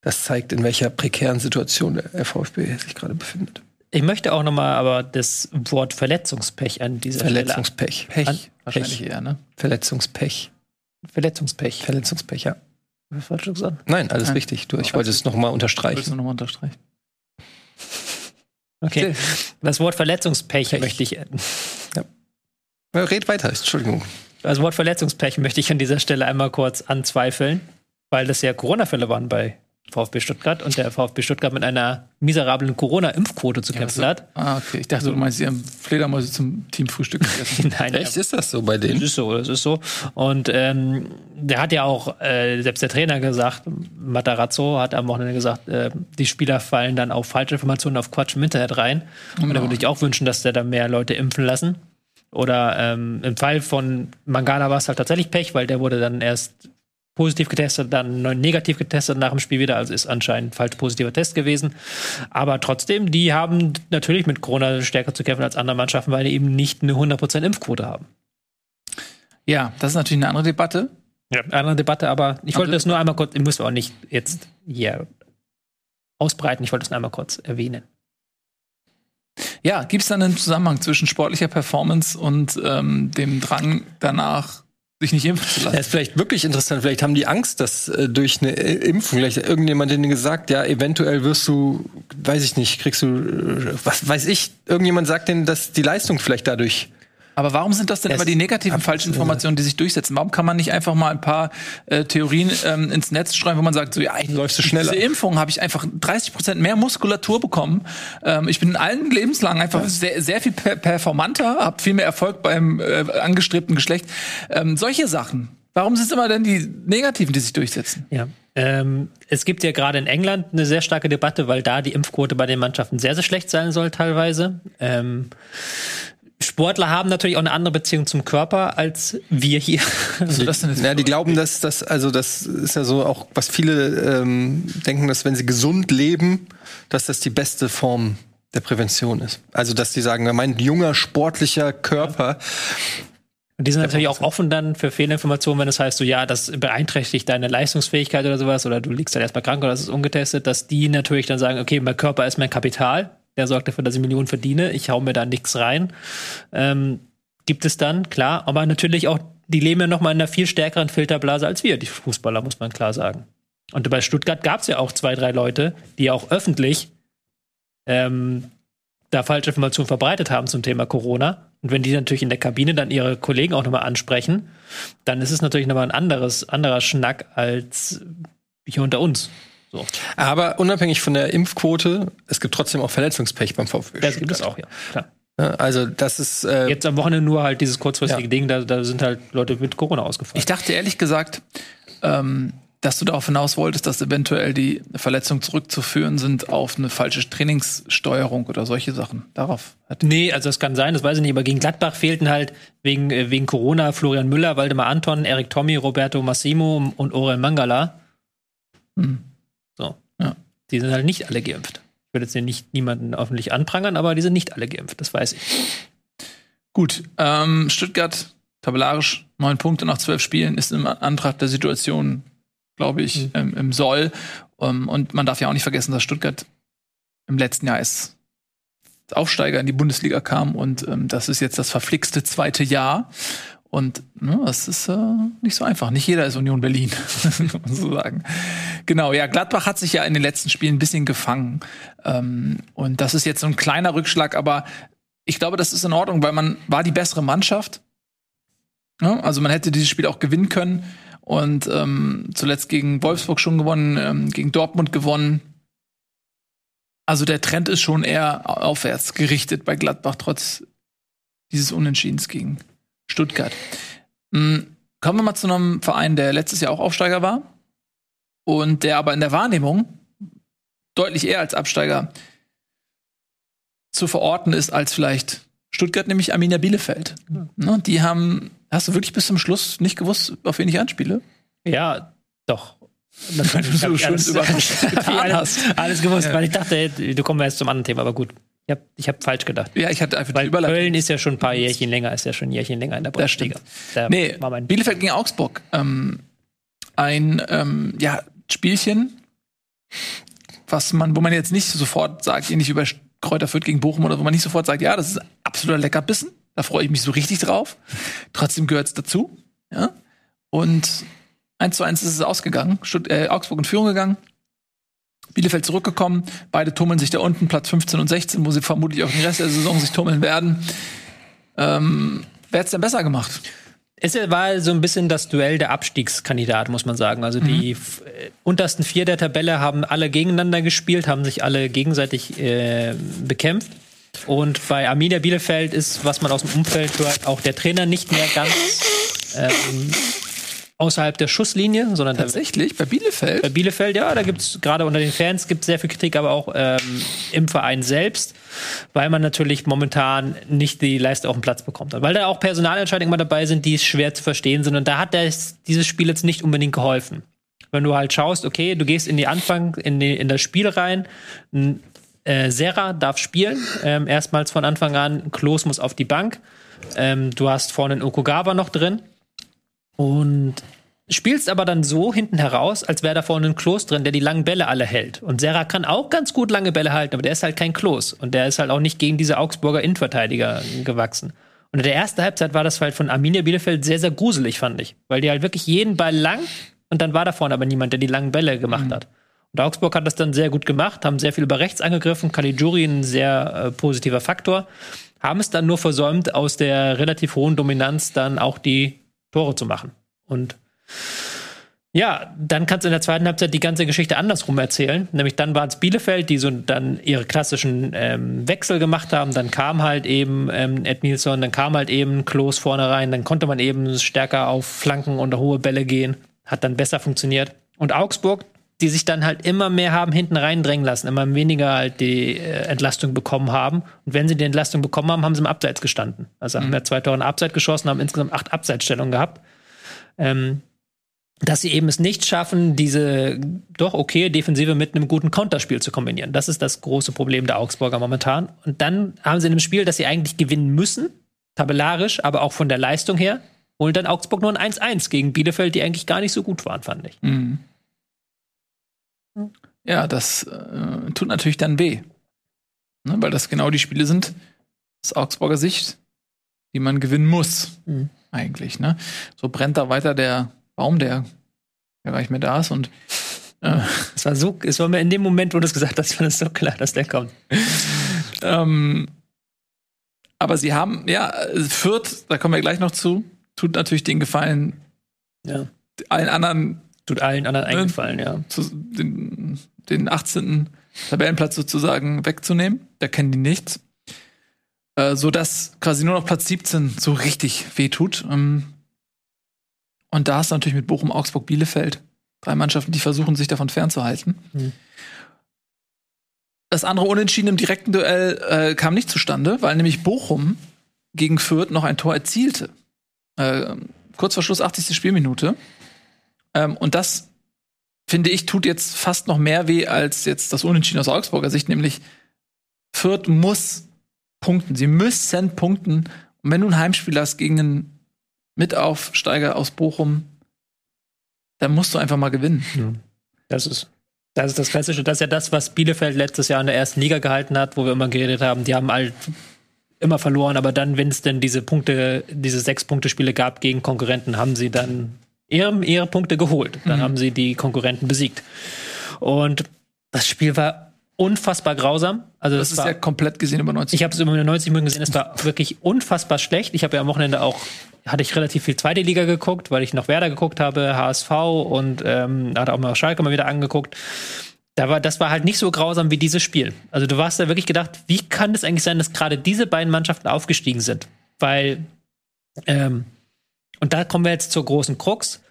das zeigt, in welcher prekären Situation der VfB sich gerade befindet. Ich möchte auch nochmal aber das Wort Verletzungspech an dieser Verletzungspech. Pech. An- wahrscheinlich Pech. eher, ne? Verletzungspech. Stelle. Verletzungspech. Verletzungspech, ja. Falsch gesagt? Nein, alles Nein. richtig. Du, ich wollte es nochmal Wolltest unterstreichen. du nochmal unterstreichen? Okay. Das Wort Verletzungspech Pech. möchte ich, Ja, Red weiter, Entschuldigung. das Wort Verletzungspech möchte ich an dieser Stelle einmal kurz anzweifeln, weil das ja Corona-Fälle waren bei VfB Stuttgart und der VfB Stuttgart mit einer miserablen Corona-Impfquote zu kämpfen hat. Ah, okay. Ich dachte, du meinst, sie haben Fledermäuse zum Teamfrühstück gegessen. Nein, Echt, ist das so bei Das denen? ist so, das ist so. Und ähm, der hat ja auch, äh, selbst der Trainer gesagt, Matarazzo hat am Wochenende gesagt, äh, die Spieler fallen dann auf falsche Informationen, auf Quatsch im Internet rein. Und da würde ich auch wünschen, dass der da mehr Leute impfen lassen. Oder ähm, im Fall von Mangala war es halt tatsächlich Pech, weil der wurde dann erst positiv getestet, dann negativ getestet nach dem Spiel wieder. Also ist anscheinend falsch positiver Test gewesen. Aber trotzdem, die haben natürlich mit Corona stärker zu kämpfen als andere Mannschaften, weil die eben nicht eine 100% Impfquote haben. Ja, das ist natürlich eine andere Debatte. Ja, eine andere Debatte, aber ich wollte Also- das nur einmal kurz, ich muss auch nicht jetzt hier ausbreiten, ich wollte es nur einmal kurz erwähnen. Ja, gibt es dann einen Zusammenhang zwischen sportlicher Performance und ähm, dem Drang danach, sich nicht impfen zu Das lassen? ist vielleicht wirklich interessant. Vielleicht haben die Angst, dass äh, durch eine äh, Impfung, vielleicht irgendjemand denen gesagt, ja, eventuell wirst du, weiß ich nicht, kriegst du, äh, was weiß ich, irgendjemand sagt denen, dass die Leistung vielleicht dadurch. Aber warum sind das denn Es- immer die negativen Falschinformationen, die sich durchsetzen? Warum kann man nicht einfach mal ein paar äh, Theorien ähm, ins Netz streuen, wo man sagt, so ja, ich, Läufst du schneller. diese Impfung habe ich einfach 30 Prozent mehr Muskulatur bekommen. Ähm, ich bin in allen Lebenslang einfach sehr, sehr viel per performanter, habe viel mehr Erfolg beim äh, angestrebten Geschlecht. Ähm, solche Sachen. Warum sind es immer denn die negativen, die sich durchsetzen? Ja. Ähm, es gibt ja gerade in England eine sehr starke Debatte, weil da die Impfquote bei den Mannschaften sehr, sehr schlecht sein soll teilweise. Ähm, Sportler haben natürlich auch eine andere Beziehung zum Körper als wir hier. Also das sind jetzt Ja, die glauben, dass das, also das ist ja so auch, was viele ähm, denken, dass wenn sie gesund leben, dass das die beste Form der Prävention ist. Also, dass die sagen, mein junger, sportlicher Körper, Und die sind natürlich auch offen dann für Fehlinformationen, wenn es heißt, so ja, das beeinträchtigt deine Leistungsfähigkeit oder sowas, oder du liegst dann erstmal krank oder es ist ungetestet, dass die natürlich dann sagen, okay, mein Körper ist mein Kapital, der sorgt dafür, dass ich Millionen verdiene, ich hau mir da nichts rein. Ähm, gibt es dann, klar, aber natürlich auch, die leben ja noch mal in einer viel stärkeren Filterblase als wir, die Fußballer, muss man klar sagen. Und bei Stuttgart gab es ja auch zwei, drei Leute, die auch öffentlich ähm, da falsche Informationen verbreitet haben zum Thema Corona. Und wenn die natürlich in der Kabine dann ihre Kollegen auch nochmal ansprechen, dann ist es natürlich nochmal ein anderes, anderer Schnack als hier unter uns. So. aber unabhängig von der Impfquote, es gibt trotzdem auch Verletzungspech beim VfB. Das gibt es auch, ja. Klar. Ja, Also, das ist, äh, Jetzt am Wochenende nur halt dieses kurzfristige Ja. Ding, da, da sind halt Leute mit Corona ausgefallen. Ich dachte ehrlich gesagt, ähm, dass du darauf hinaus wolltest, dass eventuell die Verletzungen zurückzuführen sind auf eine falsche Trainingssteuerung oder solche Sachen. Darauf hat Nee, also das kann sein, das weiß ich nicht, aber gegen Gladbach fehlten halt wegen, äh, wegen Corona Florian Müller, Waldemar Anton, Erik Tommy, Roberto Massimo und Orel Mangala. Hm. So. Ja. Die sind halt nicht alle geimpft. Ich würde jetzt hier nicht niemanden öffentlich anprangern, aber die sind nicht alle geimpft, das weiß ich. Gut, ähm, Stuttgart tabellarisch neun Punkte nach zwölf Spielen ist im Antrag der Situation, glaube ich, ähm, im Soll. Ähm, und man darf ja auch nicht vergessen, dass Stuttgart im letzten Jahr als Aufsteiger in die Bundesliga kam und ähm, das ist jetzt das verflixte zweite Jahr. Und ne, das ist äh, nicht so einfach. Nicht jeder ist Union Berlin, kann so sagen. Genau, ja, Gladbach hat sich ja in den letzten Spielen ein bisschen gefangen. Ähm, und das ist jetzt so ein kleiner Rückschlag, aber ich glaube, das ist in Ordnung, weil man war die bessere Mannschaft. Ja, also man hätte dieses Spiel auch gewinnen können und ähm, zuletzt gegen Wolfsburg schon gewonnen, ähm, gegen Dortmund gewonnen. Also der Trend ist schon eher aufwärts gerichtet bei Gladbach, trotz dieses Unentschiedens gegen Stuttgart. Mhm. Kommen wir mal zu einem Verein, der letztes Jahr auch Aufsteiger war und der aber in der Wahrnehmung deutlich eher als Absteiger zu verorten ist als vielleicht Stuttgart, nämlich Arminia Bielefeld. Ne, die haben, hast du wirklich bis zum Schluss nicht gewusst, auf wen ich anspiele? Ja, doch. Weil du so alles, hast. alles gewusst, Ja. weil ich dachte, du kommst jetzt zum anderen Thema, aber gut. Ich habe ich hab falsch gedacht. Ja, ich hatte einfach Weil die Überleitung. Köln ist ja schon ein paar Jährchen länger, ist ja schon ein Jährchen länger in der Das Bundesliga. stimmt. Da Nee, war mein Bielefeld gegen Augsburg. Ähm, ein ähm, ja, Spielchen, was man, wo man jetzt nicht sofort sagt, ähnlich wie bei Kräuter Fürth gegen Bochum oder wo man nicht sofort sagt, ja, das ist absoluter Leckerbissen. Da freue ich mich so richtig drauf. Trotzdem gehört es dazu. Ja? Und 1 zu 1 ist es ausgegangen. Stutt äh, Augsburg in Führung gegangen. Bielefeld zurückgekommen. Beide tummeln sich da unten, Platz 15 und 16, wo sie vermutlich auch den Rest der Saison sich tummeln werden. Ähm, wer hat's denn besser gemacht? Es war so ein bisschen das Duell der Abstiegskandidaten, muss man sagen. Also die f- äh, untersten vier der Tabelle haben alle gegeneinander gespielt, haben sich alle gegenseitig äh, bekämpft. Und bei Arminia Bielefeld ist, was man aus dem Umfeld hört, auch der Trainer nicht mehr ganz ähm, außerhalb der Schusslinie, sondern Tatsächlich, bei Bielefeld? bei Bielefeld, ja, da gibt's gerade unter den Fans gibt sehr viel Kritik, aber auch ähm, im Verein selbst, weil man natürlich momentan nicht die Leistung auf den Platz bekommt. Weil da auch Personalentscheidungen immer dabei sind, die schwer zu verstehen sind. Und da hat das, dieses Spiel jetzt nicht unbedingt geholfen. Wenn du halt schaust, okay, du gehst in die Anfang, in, die, in das Spiel rein, äh, Serra darf spielen, ähm, erstmals von Anfang an, Klos muss auf die Bank. Ähm, du hast vorne einen Okugawa noch drin. Und spielst aber dann so hinten heraus, als wäre da vorne ein Klos drin, der die langen Bälle alle hält. Und Serra kann auch ganz gut lange Bälle halten, aber der ist halt kein Klos. Und der ist halt auch nicht gegen diese Augsburger Innenverteidiger gewachsen. Und in der ersten Halbzeit war das halt von Arminia Bielefeld sehr, sehr gruselig, fand ich. Weil die halt wirklich jeden Ball lang und dann war da vorne aber niemand, der die langen Bälle gemacht hat. Und Augsburg hat das dann sehr gut gemacht, haben sehr viel über rechts angegriffen. Caligiuri ein sehr äh, positiver Faktor. Haben es dann nur versäumt, aus der relativ hohen Dominanz dann auch die Tore zu machen. Und ja, dann kannst du in der zweiten Halbzeit die ganze Geschichte andersrum erzählen. Nämlich dann war es Bielefeld, die so dann ihre klassischen ähm, Wechsel gemacht haben. Dann kam halt eben ähm, Ed Nilsson, dann kam halt eben Klos vorne rein. Dann konnte man eben stärker auf Flanken und hohe Bälle gehen. Hat dann besser funktioniert. Und Augsburg, die sich dann halt immer mehr haben hinten reindrängen lassen, immer weniger halt die äh, Entlastung bekommen haben. Und wenn sie die Entlastung bekommen haben, haben sie im Abseits gestanden. Also haben ja zwei Tore in Abseits geschossen, haben insgesamt acht Abseitsstellungen gehabt. Ähm, dass sie eben es nicht schaffen, diese doch okay Defensive mit einem guten Konterspiel zu kombinieren. Das ist das große Problem der Augsburger momentan. Und dann haben sie in einem Spiel, das sie eigentlich gewinnen müssen, tabellarisch, aber auch von der Leistung her, holen dann Augsburg nur ein 1-1 gegen Bielefeld, die eigentlich gar nicht so gut waren, fand ich. Mhm. Ja, das äh, tut natürlich dann weh. Ne, weil das genau die Spiele sind, aus Augsburger Sicht, die man gewinnen muss. Mhm. Eigentlich, ne? So brennt da weiter der Baum, der ja gar nicht mehr da ist und äh, Es war so, es war mir in dem Moment, wo du es gesagt hast, war es so klar, dass der kommt. Ähm, aber sie haben, ja, äh, Fürth, da kommen wir gleich noch zu, tut natürlich den Gefallen, Ja. allen anderen Tut allen anderen eingefallen, ja. zu, den, den 18. Tabellenplatz sozusagen wegzunehmen. Da kennen die nichts. Äh, so dass quasi nur noch Platz 17 so richtig wehtut. Ähm, und da hast du natürlich mit Bochum, Augsburg, Bielefeld drei Mannschaften, die versuchen, sich davon fernzuhalten. Mhm. Das andere Unentschieden im direkten Duell äh, kam nicht zustande, weil nämlich Bochum gegen Fürth noch ein Tor erzielte. Äh, kurz vor Schluss 80. Spielminute. Ähm, und das, finde ich, tut jetzt fast noch mehr weh als jetzt das Unentschieden aus Augsburger Sicht, nämlich Fürth muss punkten. Sie müssen punkten. Und wenn du ein Heimspiel hast gegen einen Mitaufsteiger aus Bochum, dann musst du einfach mal gewinnen. Das ist, das ist das Klassische. Das ist ja das, was Bielefeld letztes Jahr in der ersten Liga gehalten hat, wo wir immer geredet haben, die haben halt immer verloren, aber dann, wenn es denn diese Punkte, diese sechs Punkte Spiele gab gegen Konkurrenten, haben sie dann ihre, ihre Punkte geholt. Dann haben sie die Konkurrenten besiegt. Und das Spiel war unfassbar grausam. Also Das das ist war, ja komplett gesehen über 90. ich habe es über 90 Minuten gesehen, es war wirklich unfassbar schlecht. Ich habe ja am Wochenende auch, hatte ich relativ viel zweite Liga geguckt, weil ich noch Werder geguckt habe, HSV und ähm, hatte auch mal Schalke mal wieder angeguckt. Da war, das war halt nicht so grausam wie dieses Spiel. Also du warst da wirklich gedacht, wie kann es eigentlich sein, dass gerade diese beiden Mannschaften aufgestiegen sind? Weil, ähm, und da kommen wir jetzt zur großen Krux.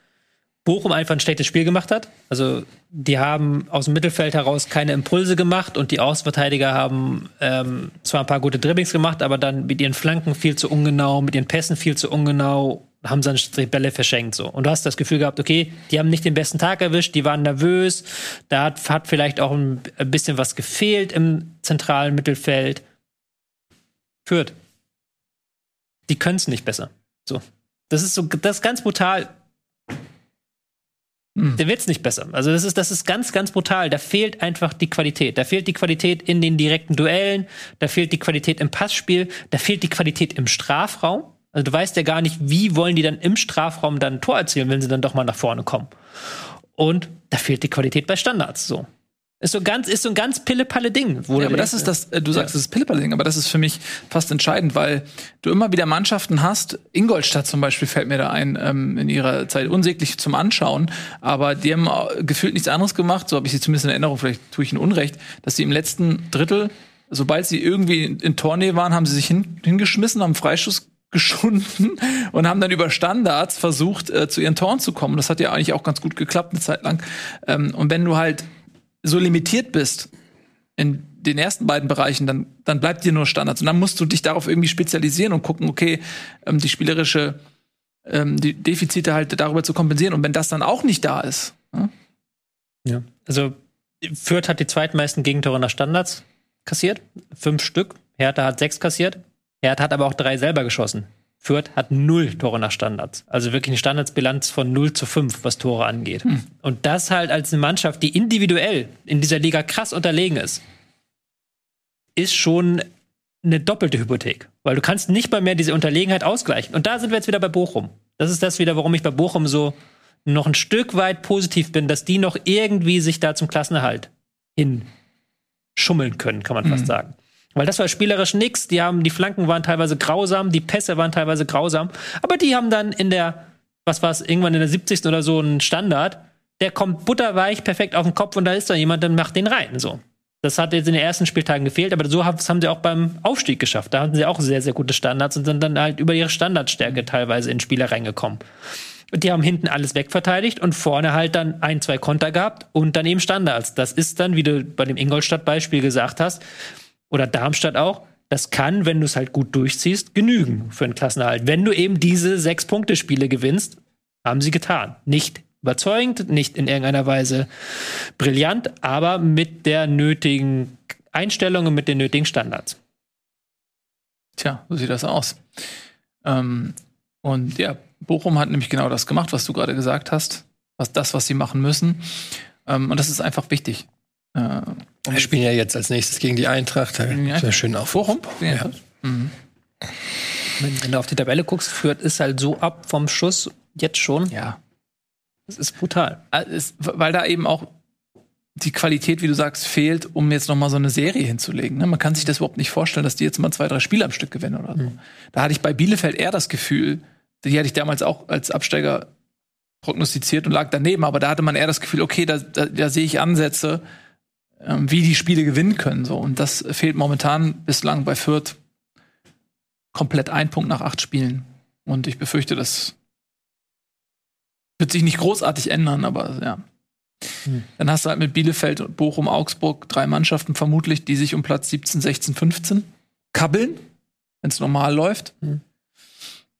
Bochum einfach ein schlechtes Spiel gemacht hat. Also die haben aus dem Mittelfeld heraus keine Impulse gemacht und die Außenverteidiger haben ähm, zwar ein paar gute Dribblings gemacht, aber dann mit ihren Flanken viel zu ungenau, mit ihren Pässen viel zu ungenau, haben dann die Bälle verschenkt so. Und du hast das Gefühl gehabt, okay, die haben nicht den besten Tag erwischt, die waren nervös, da hat, hat vielleicht auch ein, ein bisschen was gefehlt im zentralen Mittelfeld. Führt. Die können es nicht besser. So. Das ist so, das ist ganz brutal. Der wird's nicht besser. Also das ist, das ist ganz, ganz brutal. Da fehlt einfach die Qualität. Da fehlt die Qualität in den direkten Duellen. Da fehlt die Qualität im Passspiel. Da fehlt die Qualität im Strafraum. Also du weißt ja gar nicht, wie wollen die dann im Strafraum dann ein Tor erzielen, wenn sie dann doch mal nach vorne kommen. Und da fehlt die Qualität bei Standards. So. Ist so ganz, ist so ein ganz pille-palle Ding. Wo Ja, du aber das ist das, äh, du sagst, das ist Pillepalle-Ding, aber das ist für mich fast entscheidend, weil du immer wieder Mannschaften hast. Ingolstadt zum Beispiel fällt mir da ein, ähm, in ihrer Zeit unsäglich zum Anschauen, aber die haben äh, gefühlt nichts anderes gemacht, so habe ich sie zumindest in Erinnerung, vielleicht tue ich ihnen Unrecht, dass sie im letzten Drittel, sobald sie irgendwie in, in Tornähe waren, haben sie sich hin, hingeschmissen, haben Freischuss geschunden und haben dann über Standards versucht, äh, zu ihren Toren zu kommen. Das hat ja eigentlich auch ganz gut geklappt eine Zeit lang. Ähm, und wenn du halt so limitiert bist in den ersten beiden Bereichen, dann, dann bleibt dir nur Standards. Und dann musst du dich darauf irgendwie spezialisieren und gucken, okay, ähm, die spielerische, ähm, die Defizite halt darüber zu kompensieren. Und wenn das dann auch nicht da ist, ja? Ja. Also Fürth hat die zweitmeisten Gegentore nach Standards kassiert, fünf Stück. Hertha hat sechs kassiert. Hertha hat aber auch drei selber geschossen. Fürth hat null Tore nach Standards. Also wirklich eine Standardsbilanz von 0 zu 5, was Tore angeht. Hm. Und das halt als eine Mannschaft, die individuell in dieser Liga krass unterlegen ist, ist schon eine doppelte Hypothek. Weil du kannst nicht mal mehr diese Unterlegenheit ausgleichen. Und da sind wir jetzt wieder bei Bochum. Das ist das wieder, warum ich bei Bochum so noch ein Stück weit positiv bin, dass die noch irgendwie sich da zum Klassenerhalt hin schummeln können, kann man fast sagen. Weil das war spielerisch nix. Die haben, die Flanken waren teilweise grausam, die Pässe waren teilweise grausam. Aber die haben dann in der, was war es, irgendwann in der 70. oder so einen Standard. Der kommt butterweich, perfekt auf den Kopf und da ist da jemand, dann macht den rein. So. Das hat jetzt in den ersten Spieltagen gefehlt, aber so haben, haben sie auch beim Aufstieg geschafft. Da hatten sie auch sehr, sehr gute Standards und sind dann halt über ihre Standardstärke teilweise in Spiele reingekommen. Und die haben hinten alles wegverteidigt und vorne halt dann ein, zwei Konter gehabt und dann eben Standards. Das ist dann, wie du bei dem Ingolstadt-Beispiel gesagt hast, oder Darmstadt auch, das kann, wenn du es halt gut durchziehst, genügen für einen Klassenerhalt. Wenn du eben diese sechs Punkte Spiele gewinnst, haben sie getan. Nicht überzeugend, nicht in irgendeiner Weise brillant, aber mit der nötigen Einstellung und mit den nötigen Standards. Tja, so sieht das aus. Ähm, und ja, Bochum hat nämlich genau das gemacht, was du gerade gesagt hast. Was das, was sie machen müssen. Ähm, und das ist einfach wichtig. Äh, Wir spielen ja jetzt als nächstes gegen die Eintracht. Da die ja schön auf. Bochum? Ja. Wenn, wenn du auf die Tabelle guckst, führt ist halt so ab vom Schuss jetzt schon. Ja. Das ist brutal. Äh, Es, weil da eben auch die Qualität, wie du sagst, fehlt, um jetzt noch mal so eine Serie hinzulegen. Ne? Man kann sich das überhaupt nicht vorstellen, dass die jetzt mal zwei, drei Spiele am Stück gewinnen oder so. Da hatte ich bei Bielefeld eher das Gefühl, die hatte ich damals auch als Absteiger prognostiziert und lag daneben, aber da hatte man eher das Gefühl, okay, da, da, da sehe ich Ansätze, wie die Spiele gewinnen können. So. Und das fehlt momentan bislang bei Fürth komplett ein Punkt nach acht Spielen. Und ich befürchte, das wird sich nicht großartig ändern, aber ja. Dann hast du halt mit Bielefeld und Bochum, Augsburg drei Mannschaften vermutlich, die sich um Platz 17, 16, 15 kabbeln, wenn es normal läuft. Mhm.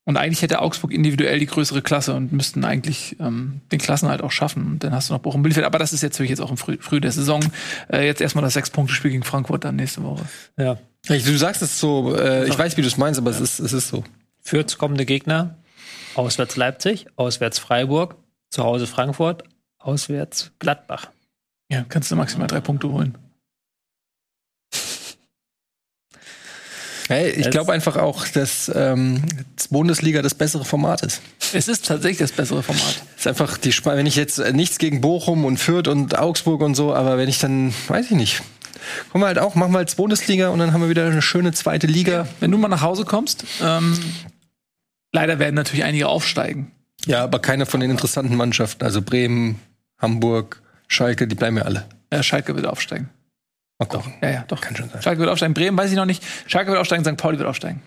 Und eigentlich hätte Augsburg individuell die größere Klasse und müssten eigentlich ähm, den Klassenhalt auch schaffen. Und dann hast du noch Bochum Bielefeld. Aber das ist jetzt wirklich jetzt auch im Früh, früh der Saison. Äh, jetzt erstmal das Sechs-Punkte-Spiel gegen Frankfurt dann nächste Woche. Ja. Du sagst es so, äh, ich weiß, wie du es meinst, aber es, ist, es ist so. Fürths kommende Gegner, auswärts Leipzig, auswärts Freiburg, zu Hause Frankfurt, auswärts Gladbach. Ja, kannst du maximal drei Punkte holen. Hey, ich Es- glaube einfach auch, dass ähm, Bundesliga das bessere Format ist. Es ist tatsächlich das bessere Format. ist einfach die Sp wenn ich jetzt äh, nichts gegen Bochum und Fürth und Augsburg und so, aber wenn ich dann, weiß ich nicht. Kommen wir halt auch, machen wir als Bundesliga und dann haben wir wieder eine schöne zweite Liga. Wenn du mal nach Hause kommst, ähm, leider werden natürlich einige aufsteigen. Ja, aber keine von den interessanten Mannschaften. Also Bremen, Hamburg, Schalke, die bleiben ja alle. Äh, Schalke wird aufsteigen. Mal gucken. Ja, ja, doch. Kann schon sein. Schalke wird aufsteigen. Bremen weiß ich noch nicht. Schalke wird aufsteigen, St. Pauli wird aufsteigen.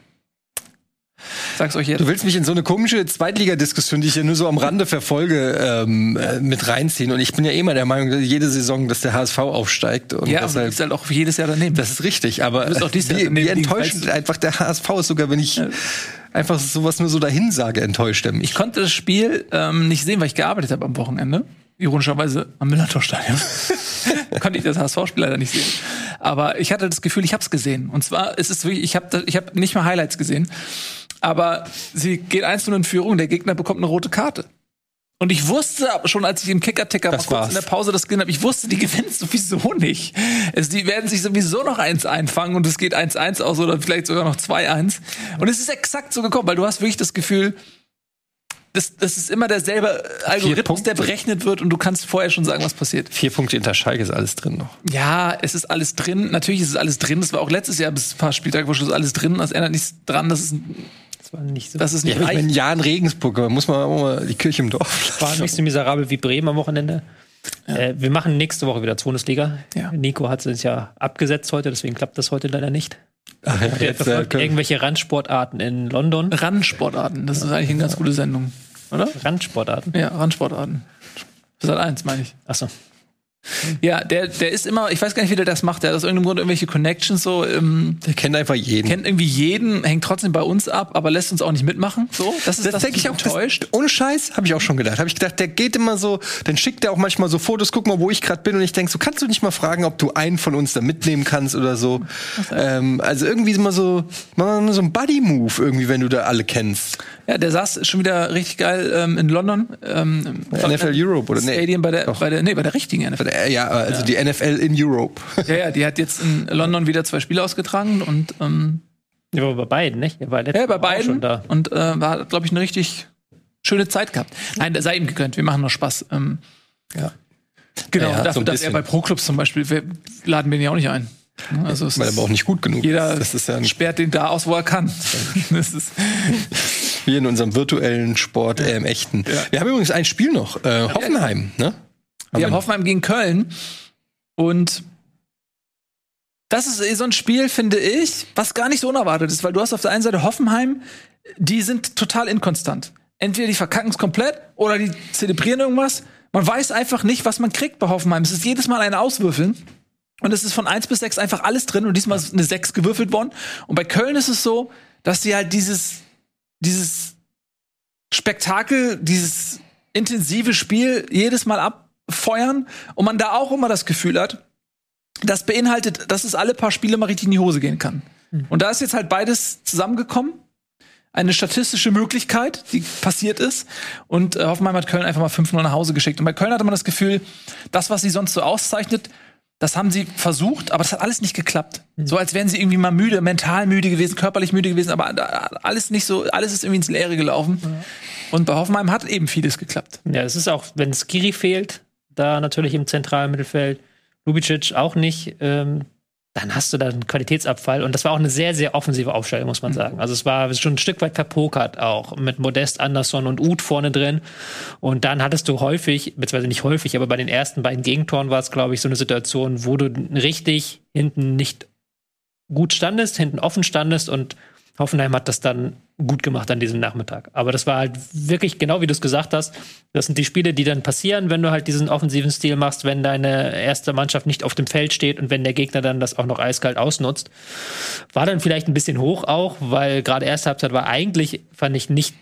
Sag's euch jetzt. Du willst mich in so eine komische Zweitligadiskussion, die ich ja nur so am Rande verfolge, ähm, äh, mit reinziehen. Und ich bin ja eh mal der Meinung, dass jede Saison, dass der HSV aufsteigt. Und ja, aber du deshalb, bist halt auch jedes Jahr daneben. das ist richtig. Aber bist auch dieses Jahr wie, wie enttäuschend einfach der HSV ist, sogar wenn ich einfach sowas nur so dahin sage, enttäuscht er mich. Ich konnte das Spiel ähm, nicht sehen, weil ich gearbeitet habe am Wochenende. Ironischerweise am Millantor-Stadion. konnte ich das HSV-Spiel leider nicht sehen. Aber ich hatte das Gefühl, ich habe es gesehen. Und zwar ist es wirklich, ich habe ich hab nicht mal Highlights gesehen. Aber sie geht 1 in Führung, der Gegner bekommt eine rote Karte. Und ich wusste aber schon, als ich im Kicker-Ticker kurz war's. in der Pause das gesehen habe, ich wusste, die gewinnen sowieso nicht. Es, die werden sich sowieso noch eins einfangen und es geht 1-1 aus oder vielleicht sogar noch 2-1. Und es ist exakt so gekommen, weil du hast wirklich das Gefühl, das, das ist immer derselbe Algorithmus, der berechnet wird und du kannst vorher schon sagen, was passiert. Vier Punkte hinter Schalke ist alles drin noch. Ja, es ist alles drin. Natürlich ist es alles drin. Das war auch letztes Jahr bis ein paar Spieltage vor Schluss alles drin. Das ändert nichts dran, Das war nicht so, dass es Ja, nicht ich meine, reicht. ja, in Regensburg, aber muss man auch mal die Kirche im Dorf war lassen. nicht so miserabel wie Bremen am Wochenende. Äh, wir machen nächste Woche wieder Bundesliga. Ja. Nico hat es ja abgesetzt heute, deswegen klappt das heute leider nicht. Ach ja, Der verfolgt irgendwelche Randsportarten in London. Randsportarten, das ist eigentlich eine ganz gute Sendung, oder? Randsportarten. Ja, Randsportarten. Sat 1, meine ich. Achso. Ja, der, der ist immer, ich weiß gar nicht, wie der das macht. Der hat aus irgendeinem Grund irgendwelche Connections so, ähm, Der kennt einfach jeden. kennt irgendwie jeden, hängt trotzdem bei uns ab, aber lässt uns auch nicht mitmachen. So, das ist das, Das denke ich auch. Das, enttäuscht. ohne Scheiß, habe ich auch schon gedacht. Habe ich gedacht, der geht immer so, dann schickt er auch manchmal so Fotos, guck mal, wo ich gerade bin. Und ich denke, so kannst du nicht mal fragen, ob du einen von uns da mitnehmen kannst oder so. Ähm, also irgendwie immer so, mal so ein Buddy-Move irgendwie, wenn du da alle kennst. Ja, der saß schon wieder richtig geil ähm, in London. Ähm, NFL Europe oder nee? Stadium bei der, Doch. bei der, nee, bei der richtigen NFL. Äh, Ja, also die NFL in Europe. Ja, ja, die hat jetzt in London wieder zwei Spiele ausgetragen und ähm, Ja, aber bei beiden, nicht? Er war ja, bei beiden schon da. und äh, war, glaube ich, eine richtig schöne Zeit gehabt. Nein, sei ihm gegönnt, wir machen nur Spaß. Ähm, Ja. genau, Ja, ja, dafür, so dass er bei Pro-Clubs zum Beispiel, wir laden wir ihn ja auch nicht ein. Ne, Also es Weil ist, aber auch nicht gut genug. jeder ist ja ein, sperrt den da aus, wo er kann. das ist, in unserem virtuellen Sport, äh, im echten. Wir haben übrigens ein Spiel noch. Äh, Hoffenheim, ne? Wir haben Hoffenheim gegen Köln und das ist eh so ein Spiel, finde ich, was gar nicht so unerwartet ist, weil du hast auf der einen Seite Hoffenheim, die sind total inkonstant. Entweder die verkacken es komplett oder die zelebrieren irgendwas. Man weiß einfach nicht, was man kriegt bei Hoffenheim. Es ist jedes Mal ein Auswürfeln. Und es ist von 1 bis 6 einfach alles drin und diesmal ist eine 6 gewürfelt worden. Und bei Köln ist es so, dass sie halt dieses, dieses Spektakel, dieses intensive Spiel jedes Mal abfeuern und man da auch immer das Gefühl hat, das beinhaltet, dass es alle paar Spiele mal richtig in die Hose gehen kann. Und da ist jetzt halt beides zusammengekommen. Eine statistische Möglichkeit, die passiert ist. Und äh, Hoffenheim hat Köln einfach mal 5-0 nach Hause geschickt. Und bei Köln hatte man das Gefühl, das, was sie sonst so auszeichnet, das haben sie versucht, aber das hat alles nicht geklappt. So als wären sie irgendwie mal müde, mental müde gewesen, körperlich müde gewesen, aber alles nicht so, alles ist irgendwie ins Leere gelaufen. Und bei Hoffenheim hat eben vieles geklappt. Ja, es ist auch, wenn Skiri fehlt, da natürlich im zentralen Mittelfeld, Lubicic auch nicht, ähm, dann hast du da einen Qualitätsabfall. Und das war auch eine sehr, sehr offensive Aufstellung, muss man sagen. Also es war schon ein Stück weit verpokert auch mit Modest, Anderson und Uth vorne drin. Und dann hattest du häufig, beziehungsweise nicht häufig, aber bei den ersten beiden Gegentoren war es, glaube ich, so eine Situation, wo du richtig hinten nicht gut standest, hinten offen standest und Hoffenheim hat das dann gut gemacht an diesem Nachmittag. Aber das war halt wirklich genau wie du es gesagt hast. Das sind die Spiele, die dann passieren, wenn du halt diesen offensiven Stil machst, wenn deine erste Mannschaft nicht auf dem Feld steht und wenn der Gegner dann das auch noch eiskalt ausnutzt. War dann vielleicht ein bisschen hoch auch, weil gerade erste Halbzeit war eigentlich, fand ich, nicht,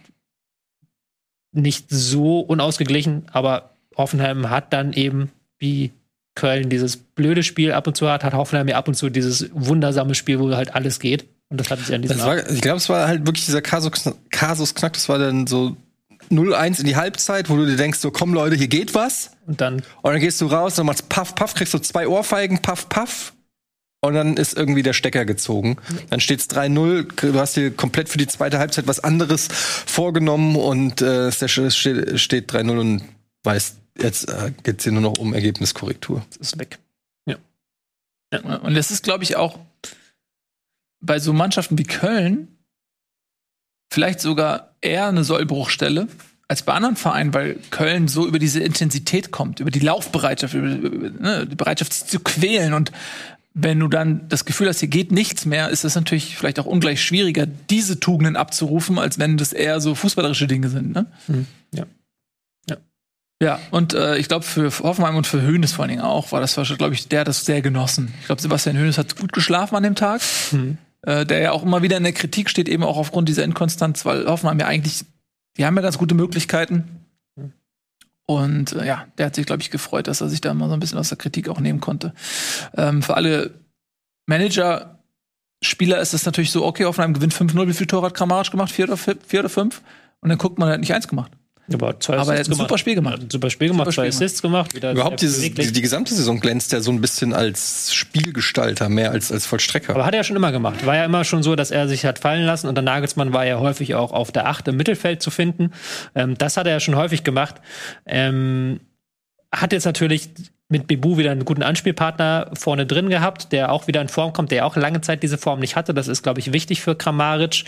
nicht so unausgeglichen, aber Hoffenheim hat dann eben, wie Köln dieses blöde Spiel ab und zu hat, hat Hoffenheim ja ab und zu dieses wundersame Spiel, wo halt alles geht. Und das hatten sie an diesem Das war, ich glaube, es war halt wirklich dieser Kasus, Kasus Knack. Das war dann so 0-1 in die Halbzeit, wo du dir denkst, so komm Leute, hier geht was. Und dann Und dann gehst du raus und machst Puff, Puff, kriegst so zwei Ohrfeigen, Puff, Puff. Und dann ist irgendwie der Stecker gezogen. Dann steht's 3-0. Du hast dir komplett für die zweite Halbzeit was anderes vorgenommen und äh, es steht, steht 3-0 und weißt, jetzt äh, geht's hier nur noch um Ergebniskorrektur. ist es weg. Und das ist, glaube ich, auch bei so Mannschaften wie Köln vielleicht sogar eher eine Sollbruchstelle als bei anderen Vereinen, weil Köln so über diese Intensität kommt, über die Laufbereitschaft, über, über ne, die Bereitschaft, sich zu quälen. Und wenn du dann das Gefühl hast, hier geht nichts mehr, ist es natürlich vielleicht auch ungleich schwieriger, diese Tugenden abzurufen, als wenn das eher so fußballerische Dinge sind. Ne? Ja. Ja, und äh, ich glaube, für Hoffenheim und für Hönes vor allen Dingen auch, war das, glaube ich, der hat das sehr genossen. Ich glaube, Sebastian Hönes hat gut geschlafen an dem Tag. Äh, der ja auch immer wieder in der Kritik steht, eben auch aufgrund dieser Inkonstanz, weil Hoffenheim ja eigentlich, die haben ja ganz gute Möglichkeiten. Und äh, ja, der hat sich, glaube ich, gefreut, dass er sich da mal so ein bisschen aus der Kritik auch nehmen konnte. Ähm, für alle Manager, Spieler ist es natürlich so, okay, Hoffenheim gewinnt 5-0, wie viel Tore hat Kramaric gemacht? Vier oder, vier oder fünf? Und dann guckt man, er hat nicht eins gemacht. Aber, zwei Aber er hat ein super Spiel gemacht. Ja, ein super Spiel gemacht, Super zwei Spiel Assists gemacht. Wieder Überhaupt dieses, die, die gesamte Saison glänzt er so ein bisschen als Spielgestalter, mehr als als Vollstrecker. Aber hat er ja schon immer gemacht. War ja immer schon so, dass er sich hat fallen lassen und der Nagelsmann war ja häufig auch auf der Acht im Mittelfeld zu finden. Ähm, das hat er ja schon häufig gemacht. Ähm, hat jetzt natürlich mit Bebu wieder einen guten Anspielpartner vorne drin gehabt, der auch wieder in Form kommt, der auch lange Zeit diese Form nicht hatte. Das ist, glaube ich, wichtig für Kramaric.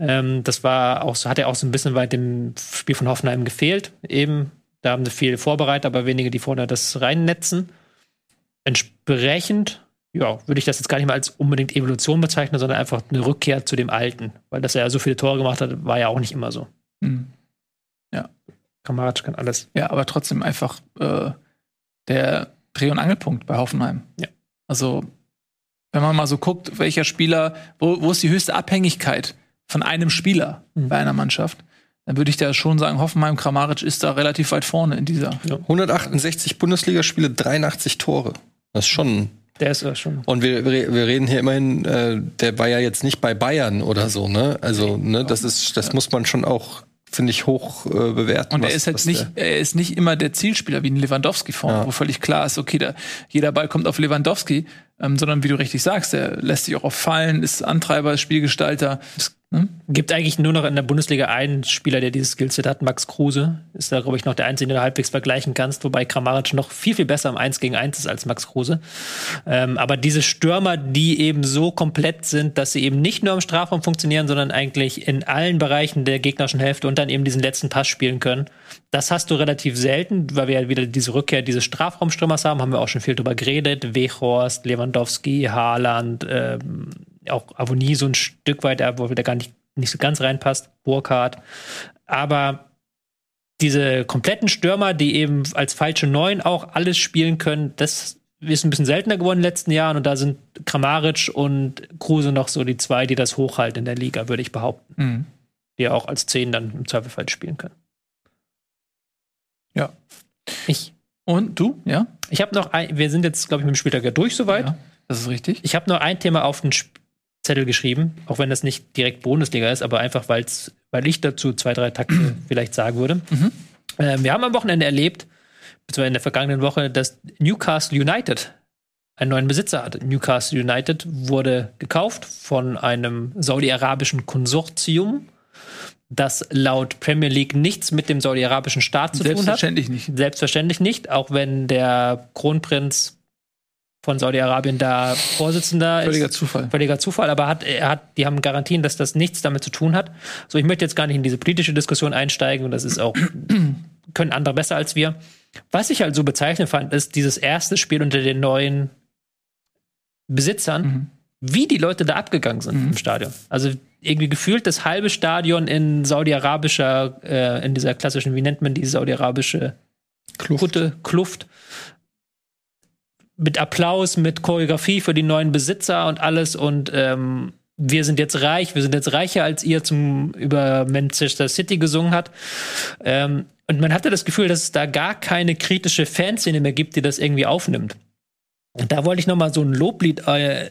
Ähm, das war auch so, hat er auch so ein bisschen bei dem Spiel von Hoffenheim gefehlt. Eben, da haben sie viel vorbereitet, aber wenige, die vorne das reinnetzen. Entsprechend ja, würde ich das jetzt gar nicht mal als unbedingt Evolution bezeichnen, sondern einfach eine Rückkehr zu dem Alten. Weil dass er so viele Tore gemacht hat, war ja auch nicht immer so. Mhm. Kramaric kann alles. Ja, aber trotzdem einfach äh, der Dreh- und Angelpunkt bei Hoffenheim. Ja. Also, wenn man mal so guckt, welcher Spieler, wo, wo ist die höchste Abhängigkeit von einem Spieler Mhm. bei einer Mannschaft, dann würde ich da schon sagen, Hoffenheim, Kramaric ist da relativ weit vorne in dieser. 168 Bundesligaspiele, 83 Tore. Das ist schon. Der ist ja schon. Und wir, wir wir reden hier immerhin, äh, der war ja jetzt nicht bei Bayern oder so, ne? Also, ne, das ist, das muss man schon auch, finde ich, hoch äh, bewerten. Und er ist halt nicht, er ist nicht immer der Zielspieler wie ein Lewandowski-Form, Ja. wo völlig klar ist, okay, da, jeder Ball kommt auf Lewandowski, ähm, sondern wie du richtig sagst, er lässt sich auch auf Fallen, ist Antreiber, ist Spielgestalter. Ist, ne? Gibt eigentlich nur noch in der Bundesliga einen Spieler, der dieses Skillset hat, Max Kruse. Ist da, glaube ich, noch der Einzige, den du halbwegs vergleichen kannst, wobei Kramaric noch viel, viel besser im 1 gegen 1 ist als Max Kruse. Ähm, aber diese Stürmer, die eben so komplett sind, dass sie eben nicht nur im Strafraum funktionieren, sondern eigentlich in allen Bereichen der gegnerischen Hälfte und dann eben diesen letzten Pass spielen können, das hast du relativ selten, weil wir ja wieder diese Rückkehr dieses Strafraumstürmers haben, haben wir auch schon viel drüber geredet. Weghorst, Lewandowski, Haaland, ähm, auch Avonie so ein Stück weit, wo der gar nicht, nicht so ganz reinpasst, Burkhardt. Aber diese kompletten Stürmer, die eben als falsche Neun auch alles spielen können, das ist ein bisschen seltener geworden in den letzten Jahren und da sind Kramaric und Kruse noch so die zwei, die das hochhalten in der Liga, würde ich behaupten. Mhm. Die auch als Zehn dann im Zweifelsfall spielen können. Ja. Ich, Und du? Ja? ich habe noch ein, wir sind jetzt, glaube ich, mit dem Spieltag ja durch soweit. Ja, das ist richtig. Ich habe nur ein Thema auf den Sp- Zettel geschrieben, auch wenn das nicht direkt Bundesliga ist, aber einfach, weil's, weil ich dazu zwei, drei Takte vielleicht sagen würde. Ähm, wir haben am Wochenende erlebt, beziehungsweise in der vergangenen Woche, dass Newcastle United einen neuen Besitzer hat. Newcastle United wurde gekauft von einem saudi-arabischen Konsortium, das laut Premier League nichts mit dem saudi-arabischen Staat zu tun hat. Selbstverständlich nicht. Selbstverständlich nicht, auch wenn der Kronprinz von Saudi-Arabien da Vorsitzender Völliger ist. Zufall. Völliger Zufall, aber hat, er hat, die haben Garantien, dass das nichts damit zu tun hat. So, ich möchte jetzt gar nicht in diese politische Diskussion einsteigen und das ist auch, können andere besser als wir. Was ich halt so bezeichnend fand, ist dieses erste Spiel unter den neuen Besitzern, Mhm. Wie die Leute da abgegangen sind im Stadion. Also irgendwie gefühlt das halbe Stadion in saudi-arabischer, äh, in dieser klassischen, wie nennt man die saudi-arabische Kutte, Kluft. Mit Applaus, mit Choreografie für die neuen Besitzer und alles und ähm, wir sind jetzt reich, wir sind jetzt reicher als ihr zum über Manchester City gesungen hat. Ähm, und man hatte das Gefühl, dass es da gar keine kritische Fanszene mehr gibt, die das irgendwie aufnimmt. Und da wollte ich noch mal so ein Loblied äh,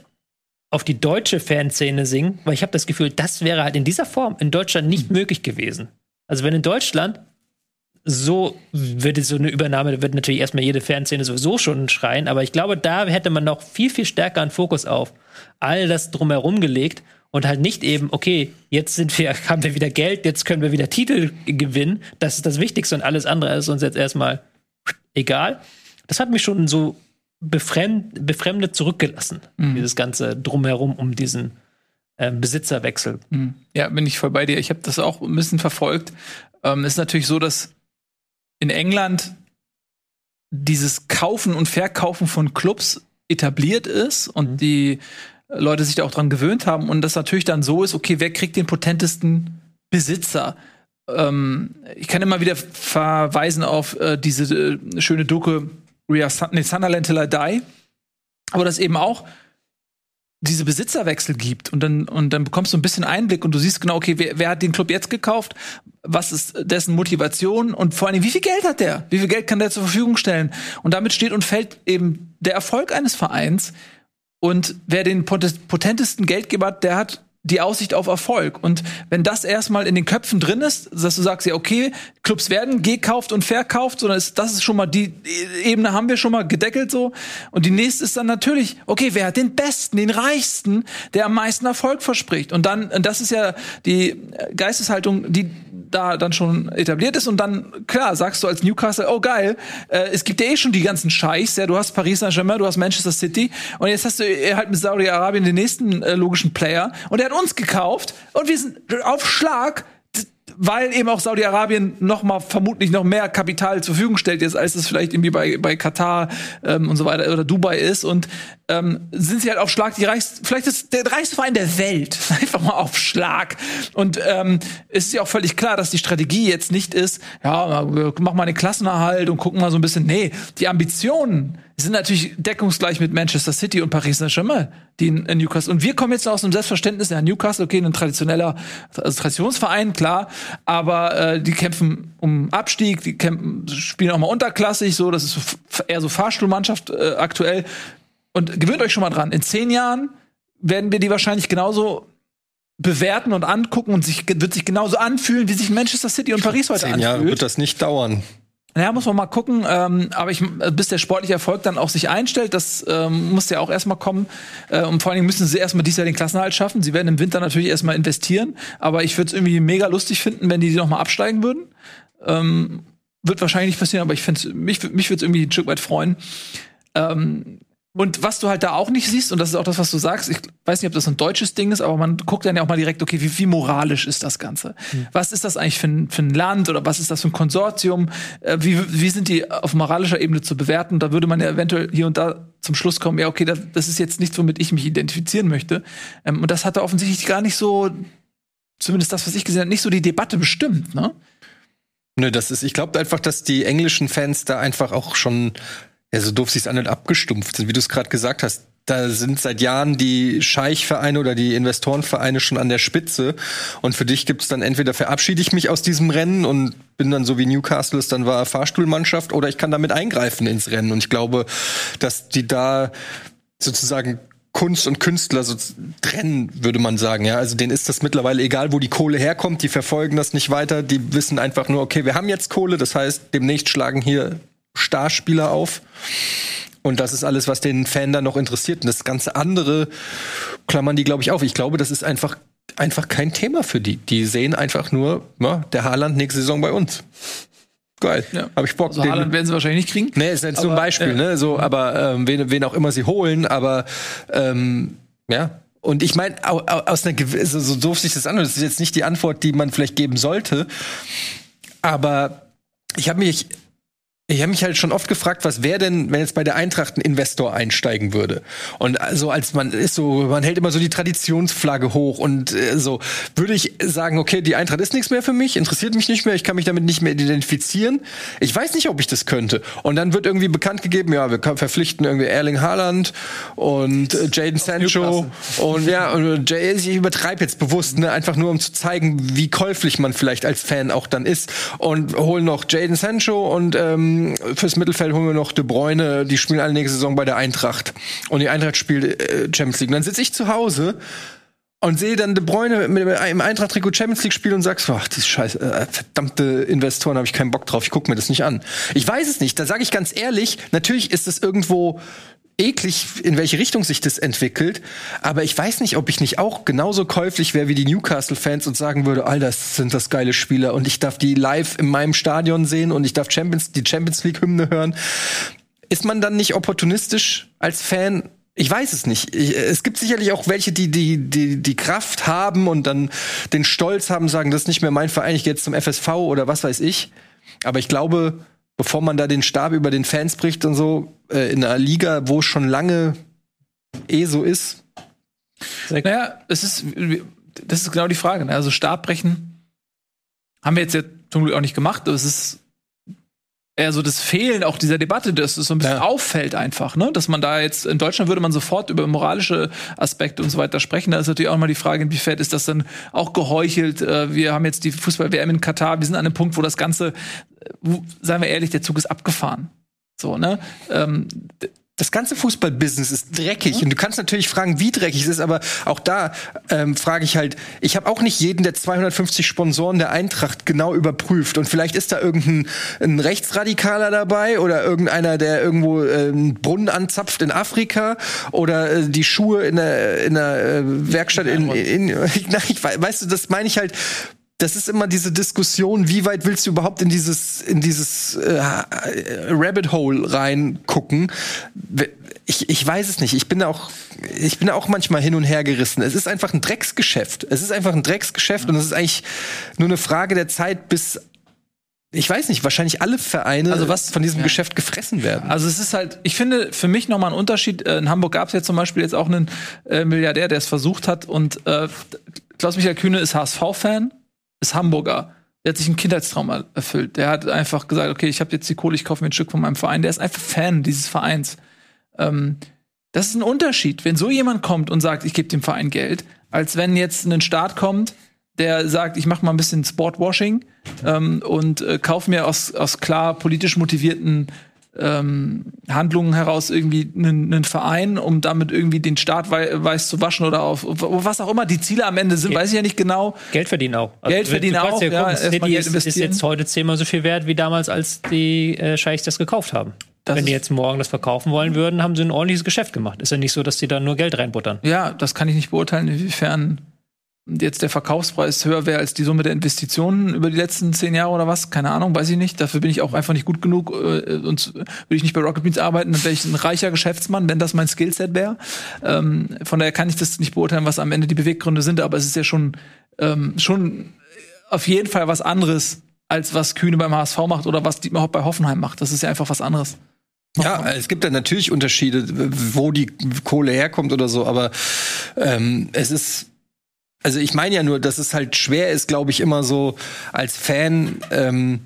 auf die deutsche Fanszene singen, weil ich habe das Gefühl, das wäre halt in dieser Form in Deutschland nicht möglich gewesen. Also wenn in Deutschland so würde so eine Übernahme, da wird natürlich erstmal jede Fanszene sowieso schon schreien, aber ich glaube, da hätte man noch viel, viel stärker einen Fokus auf all das drumherum gelegt und halt nicht eben, okay, jetzt sind wir, haben wir wieder Geld, jetzt können wir wieder Titel gewinnen, das ist das Wichtigste und alles andere ist uns jetzt erstmal egal. Das hat mich schon so befremd, befremdet zurückgelassen, dieses ganze drumherum um diesen ähm, Besitzerwechsel. Mhm. Ja, bin ich voll bei dir. Ich habe das auch ein bisschen verfolgt. Ähm, ist natürlich so, dass in England dieses Kaufen und Verkaufen von Clubs etabliert ist und die Leute sich da auch dran gewöhnt haben und das natürlich dann so ist, okay, wer kriegt den potentesten Besitzer? Ähm, ich kann immer wieder verweisen auf äh, diese äh, schöne Doku Nee, Sunderland Till I Die, aber das eben auch diese Besitzerwechsel gibt und dann und dann bekommst du ein bisschen Einblick und du siehst genau, okay, wer, wer hat den Club jetzt gekauft? Was ist dessen Motivation und vor allem, wie viel Geld hat der? Wie viel Geld kann der zur Verfügung stellen? Und damit steht und fällt eben der Erfolg eines Vereins. Und wer den potent- potentesten Geldgeber hat, der hat die Aussicht auf Erfolg. Und wenn das erstmal in den Köpfen drin ist, dass du sagst, ja, okay, Clubs werden gekauft und verkauft, sondern ist, das ist schon mal die Ebene haben wir schon mal gedeckelt so. Und die nächste ist dann natürlich, okay, wer hat den besten, den reichsten, der am meisten Erfolg verspricht? Und dann, und das ist ja die Geisteshaltung, die da dann schon etabliert ist. Und dann klar sagst du als Newcastle oh geil äh, es gibt ja eh schon die ganzen Scheichs ja du hast Paris Saint-Germain du hast Manchester City. Und jetzt hast du äh, halt mit Saudi-Arabien den nächsten äh, logischen Player. Und der hat uns gekauft. Und wir sind auf Schlag weil eben auch Saudi-Arabien noch mal vermutlich noch mehr Kapital zur Verfügung stellt jetzt, als es vielleicht irgendwie bei, bei Katar ähm, und so weiter oder Dubai ist. Und ähm, sind sie halt auf Schlag die reichst, vielleicht ist der reichste Verein der Welt einfach mal auf Schlag. Und ähm, ist ja auch völlig klar, dass die Strategie jetzt nicht ist, ja, machen mal den Klassenerhalt und gucken mal so ein bisschen, nee, die Ambitionen sind natürlich deckungsgleich mit Manchester City und Paris Saint-Germain, die in, in Newcastle. Und wir kommen jetzt aus einem Selbstverständnis, ja, Newcastle, okay, ein traditioneller also Traditionsverein, klar, aber äh, die kämpfen um Abstieg, die kämpfen, spielen auch mal unterklassig, so, das ist eher so Fahrstuhlmannschaft äh, aktuell. Und gewöhnt euch schon mal dran, in zehn Jahren werden wir die wahrscheinlich genauso bewerten und angucken und sich, wird sich genauso anfühlen, wie sich Manchester City und Paris heute Zehn anfühlt. Jahre wird das nicht dauern. Ja, muss man mal gucken. Ähm, aber ich, bis der sportliche Erfolg dann auch sich einstellt, das ähm, muss ja auch erstmal kommen. Äh, und vor allen Dingen müssen sie erstmal dieses Jahr den Klassenhalt schaffen. Sie werden im Winter natürlich erstmal investieren. Aber ich würde es irgendwie mega lustig finden, wenn die noch mal absteigen würden. Ähm, wird wahrscheinlich nicht passieren, aber ich finde mich, mich würde es irgendwie ein Stück weit freuen. Ähm, und was du halt da auch nicht siehst, und das ist auch das, was du sagst, ich weiß nicht, ob das ein deutsches Ding ist, aber man guckt dann ja auch mal direkt, okay, wie, wie moralisch ist das Ganze? Was ist das eigentlich für ein, für ein Land oder was ist das für ein Konsortium? Äh, wie, wie sind die auf moralischer Ebene zu bewerten? Da würde man ja eventuell hier und da zum Schluss kommen, ja, okay, das, das ist jetzt nichts, womit ich mich identifizieren möchte. Ähm, und das hat da offensichtlich gar nicht so, zumindest das, was ich gesehen habe, nicht so die Debatte bestimmt, ne? Nö, das ist, ich glaube einfach, dass die englischen Fans da einfach auch schon, ja, so doof sich's an und abgestumpft sind, wie du es gerade gesagt hast. Da sind seit Jahren die Scheichvereine oder die Investorenvereine schon an der Spitze. Und für dich gibt's dann entweder verabschiede ich mich aus diesem Rennen und bin dann so wie Newcastle es dann war Fahrstuhlmannschaft oder ich kann damit eingreifen ins Rennen. Und ich glaube, dass die da sozusagen Kunst und Künstler so trennen, würde man sagen. Ja, also denen ist das mittlerweile egal, wo die Kohle herkommt. Die verfolgen das nicht weiter. Die wissen einfach nur, okay, wir haben jetzt Kohle. Das heißt, demnächst schlagen hier Starspieler auf. Und das ist alles, was den Fan dann noch interessiert. Und das ganze andere klammern die, glaube ich, auf. Ich glaube, das ist einfach, einfach kein Thema für die. Die sehen einfach nur, ja, der Haaland nächste Saison bei uns. Geil. Ja. Hab ich Bock. Also Den- Haaland werden sie wahrscheinlich nicht kriegen. Nee, ist jetzt nur ein Aber, Beispiel, äh, ne? So, aber ähm, wen, wen auch immer sie holen, aber ähm, ja. Und ich meine, au, au, aus einer gewissen, so, so doof sich das an, das ist jetzt nicht die Antwort, die man vielleicht geben sollte. Aber ich habe mich, ich habe mich halt schon oft gefragt, was wäre denn, wenn jetzt bei der Eintracht ein Investor einsteigen würde? Und also als man ist so, man hält immer so die Traditionsflagge hoch und äh, so würde ich sagen, okay, die Eintracht ist nichts mehr für mich, interessiert mich nicht mehr, ich kann mich damit nicht mehr identifizieren. Ich weiß nicht, ob ich das könnte. Und dann wird irgendwie bekannt gegeben, ja, wir verpflichten irgendwie Erling Haaland und äh, Jaden Sancho und ja, und Jay, ich übertreibe jetzt bewusst, ne, einfach nur um zu zeigen, wie käuflich man vielleicht als Fan auch dann ist und holen noch Jaden Sancho und ähm, fürs Mittelfeld holen wir noch De Bruyne, die spielen alle nächste Saison bei der Eintracht und die Eintracht spielt äh, Champions League. Und dann sitze ich zu Hause und sehe dann De Bruyne mit einem Eintracht-Trikot Champions League spielen und sagst, ach, diese scheiß äh, verdammte Investoren, habe ich keinen Bock drauf, ich gucke mir das nicht an. Ich weiß es nicht, da sage ich ganz ehrlich, natürlich ist es irgendwo eklig, in welche Richtung sich das entwickelt, aber ich weiß nicht, ob ich nicht auch genauso käuflich wäre wie die Newcastle-Fans und sagen würde, Alter, das sind das geile Spieler und ich darf die live in meinem Stadion sehen und ich darf Champions, die Champions League-Hymne hören. Ist man dann nicht opportunistisch als Fan? Ich weiß es nicht. Ich, es gibt sicherlich auch welche, die, die die die Kraft haben und dann den Stolz haben, sagen, das ist nicht mehr mein Verein, ich gehe jetzt zum FSV oder was weiß ich. Aber ich glaube, bevor man da den Stab über den Fans bricht und so, äh, in einer Liga, wo schon lange eh so ist, Naja, es ist, das ist genau die Frage. Ne? Also Startbrechen haben wir jetzt ja zum Glück auch nicht gemacht. aber Es ist eher so das Fehlen auch dieser Debatte, dass es so ein bisschen Ja. auffällt einfach, ne? Dass man da jetzt, in Deutschland würde man sofort über moralische Aspekte und so weiter sprechen. Da ist natürlich auch mal die Frage, inwiefern ist das dann auch geheuchelt? Äh, Wir haben jetzt die Fußball-WM in Katar, wir sind an einem Punkt, wo das Ganze, äh, wo, seien wir ehrlich, der Zug ist abgefahren. So, ne? Ähm, das ganze Fußballbusiness ist dreckig. Und du kannst natürlich fragen, wie dreckig es ist, aber auch da ähm, frage ich halt, ich habe auch nicht jeden der 250 Sponsoren der Eintracht genau überprüft. Und vielleicht ist da irgendein ein Rechtsradikaler dabei oder irgendeiner, der irgendwo äh, einen Brunnen anzapft in Afrika oder äh, die Schuhe in der, in der äh, Werkstatt in, in, in Nein, ich, wei- weißt du, das meine ich halt das ist immer diese Diskussion, wie weit willst du überhaupt in dieses in dieses äh, Rabbit Hole reingucken? Ich, ich weiß es nicht. Ich bin auch, ich bin auch manchmal hin und her gerissen. Es ist einfach ein Drecksgeschäft. Es ist einfach ein Drecksgeschäft und es ist eigentlich nur eine Frage der Zeit, bis ich weiß nicht, wahrscheinlich alle Vereine Also was- von diesem ja. Geschäft gefressen werden. Also es ist halt, ich finde für mich nochmal ein Unterschied. Äh, In Hamburg gab es ja zum Beispiel jetzt auch einen äh, Milliardär, der es versucht hat. Und äh, Klaus-Michael Kühne ist HSV-Fan, ist Hamburger. Der hat sich einen Kindheitstraum er- erfüllt. Der hat einfach gesagt, okay, ich habe jetzt die Kohle, ich kaufe mir ein Stück von meinem Verein. Der ist einfach Fan dieses Vereins. Ähm, das ist ein Unterschied, wenn so jemand kommt und sagt, ich gebe dem Verein Geld, als wenn jetzt ein Staat kommt, der sagt, ich mache mal ein bisschen Sportwashing ähm, und äh, kaufe mir aus, aus klar politisch motivierten ähm, Handlungen heraus irgendwie einen, Verein, um damit irgendwie den Staat wei weiß zu waschen oder auf was auch immer die Ziele am Ende sind, weiß ich ja nicht genau. Geld verdienen auch. Also, Geld verdienen auch, Ja, ja, City Geld ist, ist jetzt heute zehnmal so viel wert wie damals, als die äh, Scheichs das gekauft haben. Das Wenn die jetzt morgen das verkaufen wollen würden, haben sie ein ordentliches Geschäft gemacht. Ist ja nicht so, dass die da nur Geld reinbuttern. Ja, das kann ich nicht beurteilen, inwiefern jetzt der Verkaufspreis höher wäre als die Summe der Investitionen über die letzten zehn Jahre oder was. Keine Ahnung, weiß ich nicht. Dafür bin ich auch einfach nicht gut genug. Äh, und würde ich nicht bei Rocket Beans arbeiten, dann wäre ich ein reicher Geschäftsmann, wenn das mein Skillset wäre. Ähm, von daher kann ich das nicht beurteilen, was am Ende die Beweggründe sind. Aber es ist ja schon, ähm, schon auf jeden Fall was anderes, als was Kühne beim HSV macht oder was Dietmar Hopp bei Hoffenheim macht. Das ist ja einfach was anderes. Ja, es gibt da natürlich Unterschiede, wo die Kohle herkommt oder so, aber ähm, es ist. Also ich meine ja nur, dass es halt schwer ist, glaube ich, immer so als Fan. Ähm,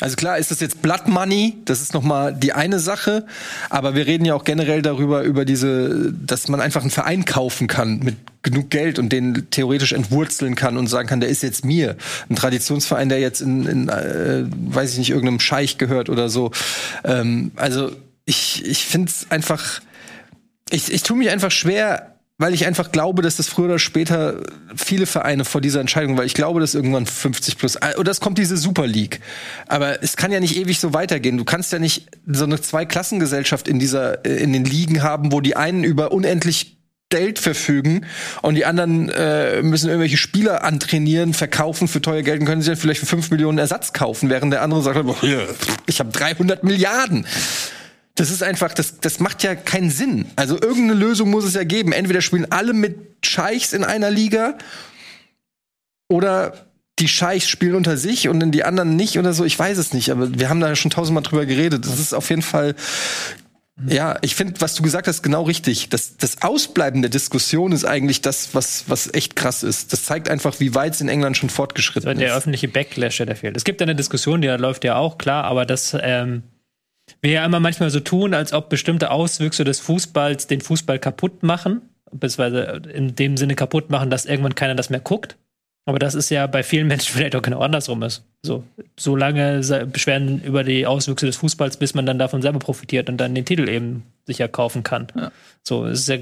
also klar ist das jetzt Blood Money, das ist noch mal die eine Sache, aber wir reden ja auch generell darüber über diese, dass man einfach einen Verein kaufen kann mit genug Geld und den theoretisch entwurzeln kann und sagen kann, der ist jetzt mir. Ein Traditionsverein, der jetzt in, in äh, weiß ich nicht, irgendeinem Scheich gehört oder so. Ähm, also ich, ich finde es einfach, ich, ich tue mich einfach schwer, weil ich einfach glaube, dass das früher oder später viele Vereine vor dieser Entscheidung, weil ich glaube, dass irgendwann 50 plus, oder es kommt diese Super League. Aber es kann ja nicht ewig so weitergehen. Du kannst ja nicht so eine Zweiklassengesellschaft in dieser, äh, in den Ligen haben, wo die einen über unendlich Geld verfügen und die anderen äh, müssen irgendwelche Spieler antrainieren, verkaufen für teuer Geld und können sich dann vielleicht für 5 Millionen Ersatz kaufen, während der andere sagt, "Boah, hier, ich habe 300 Milliarden. Das ist einfach, das, das macht ja keinen Sinn. Also irgendeine Lösung muss es ja geben. Entweder spielen alle mit Scheichs in einer Liga oder die Scheichs spielen unter sich und in die anderen nicht oder so. Ich weiß es nicht, aber wir haben da schon tausendmal drüber geredet. Das ist auf jeden Fall, ja, ich finde, was du gesagt hast, genau richtig. Das, das Ausbleiben der Diskussion ist eigentlich das, was, was echt krass ist. Das zeigt einfach, wie weit es in England schon fortgeschritten Der ist. öffentliche Backlash, der fehlt. Es gibt eine Diskussion, die da läuft ja auch, klar, aber das ähm, wir ja immer manchmal so tun, als ob bestimmte Auswüchse des Fußballs den Fußball kaputt machen, beziehungsweise in dem Sinne kaputt machen, dass irgendwann keiner das mehr guckt. Aber das ist ja bei vielen Menschen vielleicht auch genau andersrum ist. So, so lange beschweren über die Auswüchse des Fußballs, bis man dann davon selber profitiert und dann den Titel eben sich erkaufen kann. So, es ist ja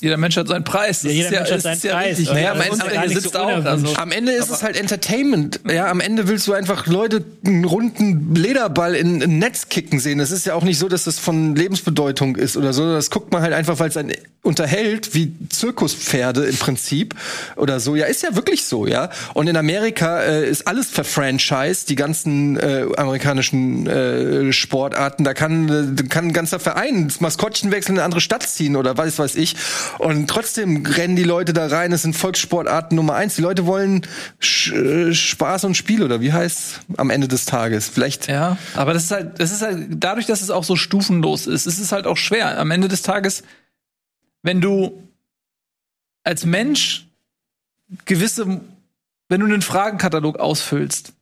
Jeder Mensch hat seinen Preis. Das Ja, jeder ist Mensch hat das seinen ja Preis. richtig. Und Naja, am Ende sitzt so auch. Also. Am Ende ist es halt Entertainment. Ja, am Ende willst du einfach Leute einen runden Lederball in ein Netz kicken sehen. Das ist ja auch nicht so, dass das von Lebensbedeutung ist oder so. Das guckt man halt einfach, weil es einen unterhält, wie Zirkuspferde im Prinzip oder so. Ja, ist ja wirklich so, ja. Und in Amerika äh, ist alles verfranchised, die ganzen äh, amerikanischen äh, Sportarten. Da kann, äh, kann ein ganzer Verein das Maskottchen wechseln, in eine andere Stadt ziehen oder weiß weiß ich. Und trotzdem rennen die Leute da rein. Es sind Volkssportarten Nummer eins. Die Leute wollen Sch äh, Spaß und Spiel oder wie heißt am Ende des Tages? Vielleicht. Ja, aber das ist halt, das ist halt, dadurch, dass es auch so stufenlos ist, ist es halt auch schwer. Am Ende des Tages, wenn du als Mensch gewisse, wenn du einen Fragenkatalog ausfüllst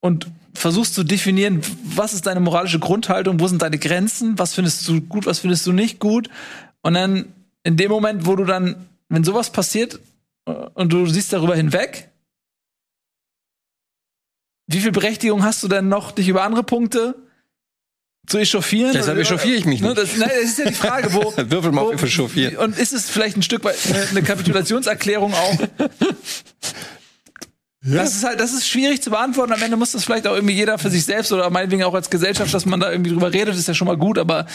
und versuchst zu definieren, was ist deine moralische Grundhaltung, wo sind deine Grenzen, was findest du gut, was findest du nicht gut, und dann in dem Moment, wo du dann, wenn sowas passiert äh, und du siehst darüber hinweg, wie viel Berechtigung hast du denn noch, dich über andere Punkte zu echauffieren? Deshalb echauffiere ich mich Ne, nicht. Das, nein, das ist ja die Frage, wo. Würfel mal auf echauffieren. Und ist es vielleicht ein Stück weit eine Kapitulationserklärung auch? Das ist halt, das ist schwierig zu beantworten. Am Ende muss das vielleicht auch irgendwie jeder für sich selbst oder meinetwegen auch als Gesellschaft, dass man da irgendwie drüber redet, ist ja schon mal gut, aber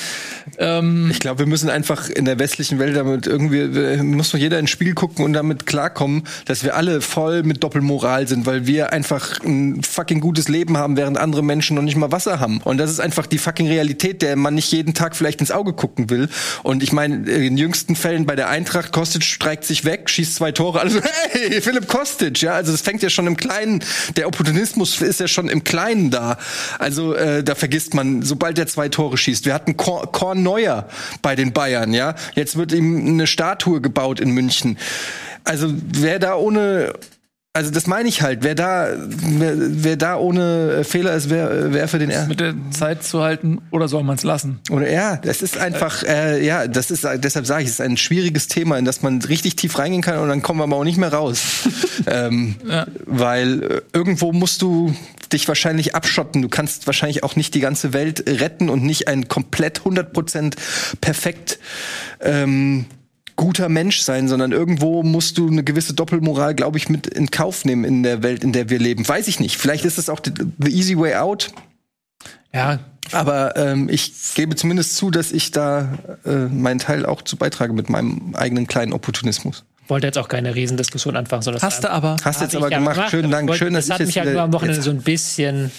ähm, Ich glaube, wir müssen einfach in der westlichen Welt damit irgendwie, muss doch jeder ins Spiel gucken und damit klarkommen, dass wir alle voll mit Doppelmoral sind, weil wir einfach ein fucking gutes Leben haben, während andere Menschen noch nicht mal Wasser haben. Und das ist einfach die fucking Realität, der man nicht jeden Tag vielleicht ins Auge gucken will. Und ich meine, in jüngsten Fällen bei der Eintracht, Kostic streikt sich weg, schießt zwei Tore, also hey, Philipp Kostic, ja, also das fängt ja schon im Kleinen, der Opportunismus ist ja schon im Kleinen da. Also äh, da vergisst man, sobald der zwei Tore schießt. Wir hatten Kor Korn Neuer bei den Bayern, ja. Jetzt wird ihm eine Statue gebaut in München. Also wer da ohne also das meine ich halt, wer da wer, wer da ohne Fehler ist, wer wer für den er mit der Zeit zu halten oder soll man es lassen? oder ja, das ist einfach, äh, ja, das ist, deshalb sage ich, es ist ein schwieriges Thema, in das man richtig tief reingehen kann und dann kommen wir aber auch nicht mehr raus. ähm, Weil äh, irgendwo musst du dich wahrscheinlich abschotten. Du kannst wahrscheinlich auch nicht die ganze Welt retten und nicht ein komplett 100% perfekt ähm, guter Mensch sein, sondern irgendwo musst du eine gewisse Doppelmoral, glaube ich, mit in Kauf nehmen in der Welt, in der wir leben. Weiß ich nicht. Vielleicht ist es auch the easy way out. Ja, Aber ähm, ich gebe zumindest zu, dass ich da äh, meinen Teil auch zu beitrage mit meinem eigenen kleinen Opportunismus. Wollte jetzt auch keine Riesendiskussion anfangen, sondern das hast du aber. Hast du jetzt aber ja gemacht. Schönen Dank. Wollte- Schön, dass das hat ich mich jetzt halt nur am Wochenende jetzt- so ein bisschen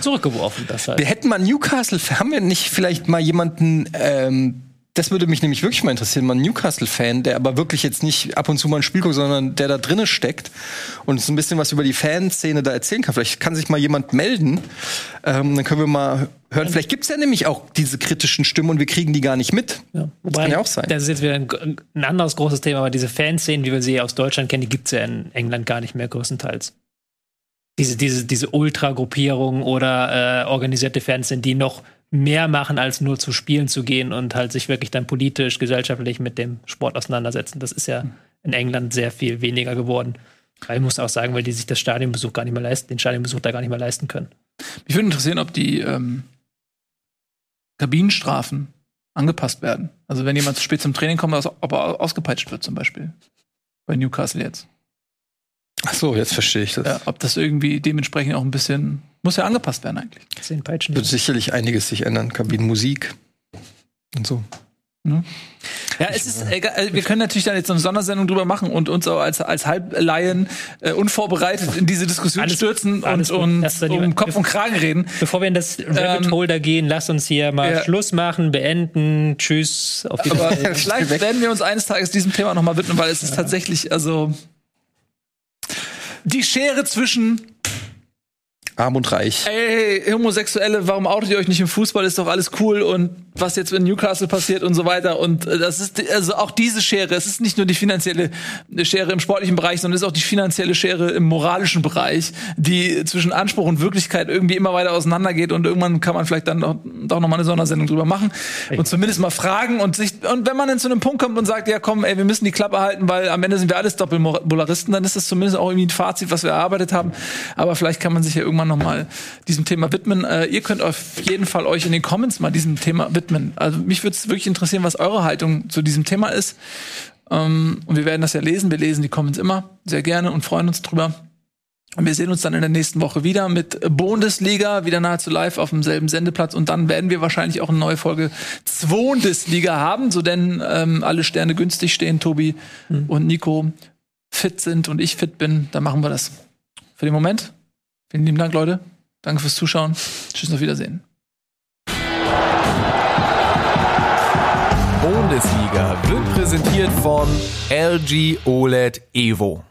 zurückgeworfen. Das halt. Wir hätten mal Newcastle, haben wir nicht vielleicht mal jemanden, ähm, das würde mich nämlich wirklich mal interessieren, mal einen Newcastle-Fan, der aber wirklich jetzt nicht ab und zu mal ein Spiel guckt, sondern der da drinnen steckt und so ein bisschen was über die Fanszene da erzählen kann. Vielleicht kann sich mal jemand melden, ähm, dann können wir mal hören. Vielleicht gibt's ja nämlich auch diese kritischen Stimmen und wir kriegen die gar nicht mit. Ja. Das Wobei, kann ja auch sein. Das ist jetzt wieder ein, ein anderes großes Thema, aber diese Fanszenen, wie wir sie aus Deutschland kennen, die gibt es ja in England gar nicht mehr größtenteils. Diese, diese, diese Ultra-Gruppierungen oder äh, organisierte Fanszenen, die noch mehr machen, als nur zu Spielen zu gehen und halt sich wirklich dann politisch, gesellschaftlich mit dem Sport auseinandersetzen. Das ist ja in England sehr viel weniger geworden. Weil ich muss auch sagen, weil die sich das Stadionbesuch gar nicht mehr leisten, den Stadionbesuch da gar nicht mehr leisten können. Mich würde interessieren, ob die ähm, Kabinenstrafen angepasst werden. Also wenn jemand zu spät zum Training kommt, also ob er ausgepeitscht wird zum Beispiel. Bei Newcastle jetzt. Ach so, jetzt verstehe ich das. Ja, ob das irgendwie dementsprechend auch ein bisschen, muss ja angepasst werden eigentlich. Zehn Peitschen. Wird sicherlich einiges sich ändern. Kabinenmusik und so. Ja, es ist egal. also Wir können natürlich dann jetzt so eine Sondersendung drüber machen und uns auch als, als Halblaien äh, unvorbereitet in diese Diskussion Alles- stürzen alles und, und um Kopf und Kragen reden. Bevor wir in das Rabbit Ähm, Hole da gehen, lasst uns hier mal ja. Schluss machen, beenden. Tschüss. Auf Aber Wiedersehen. vielleicht werden wir uns eines Tages diesem Thema nochmal widmen, weil es ist tatsächlich, also die Schere zwischen Arm und reich. ey, Homosexuelle, warum outet ihr euch nicht im Fußball, ist doch alles cool und was jetzt in Newcastle passiert und so weiter. Und äh, das ist also auch diese Schere, es ist nicht nur die finanzielle Schere im sportlichen Bereich, sondern es ist auch die finanzielle Schere im moralischen Bereich, die zwischen Anspruch und Wirklichkeit irgendwie immer weiter auseinandergeht und irgendwann kann man vielleicht dann doch, doch noch mal eine Sondersendung drüber machen und zumindest mal fragen und sich und wenn man dann zu einem Punkt kommt und sagt, ja komm, ey, wir müssen die Klappe halten, weil am Ende sind wir alles Doppelmolaristen, dann ist das zumindest auch irgendwie ein Fazit, was wir erarbeitet haben. Aber vielleicht kann man sich ja irgendwann noch mal diesem Thema widmen. Äh, ihr könnt auf jeden Fall euch in den Comments mal diesem Thema widmen. Also mich würde es wirklich interessieren, was eure Haltung zu diesem Thema ist. Ähm, und wir werden das ja lesen. Wir lesen die Comments immer sehr gerne und freuen uns drüber. Und wir sehen uns dann in der nächsten Woche wieder mit Bundesliga, wieder nahezu live auf demselben Sendeplatz. Und dann werden wir wahrscheinlich auch eine neue Folge Zwondesliga haben, so denn ähm, alle Sterne günstig stehen, Tobi und Nico fit sind und ich fit bin. Dann machen wir das. Für den Moment. Vielen lieben Dank, Leute. Danke fürs Zuschauen. Tschüss, auf Wiedersehen. Bundesliga wird präsentiert von LG OLED Evo.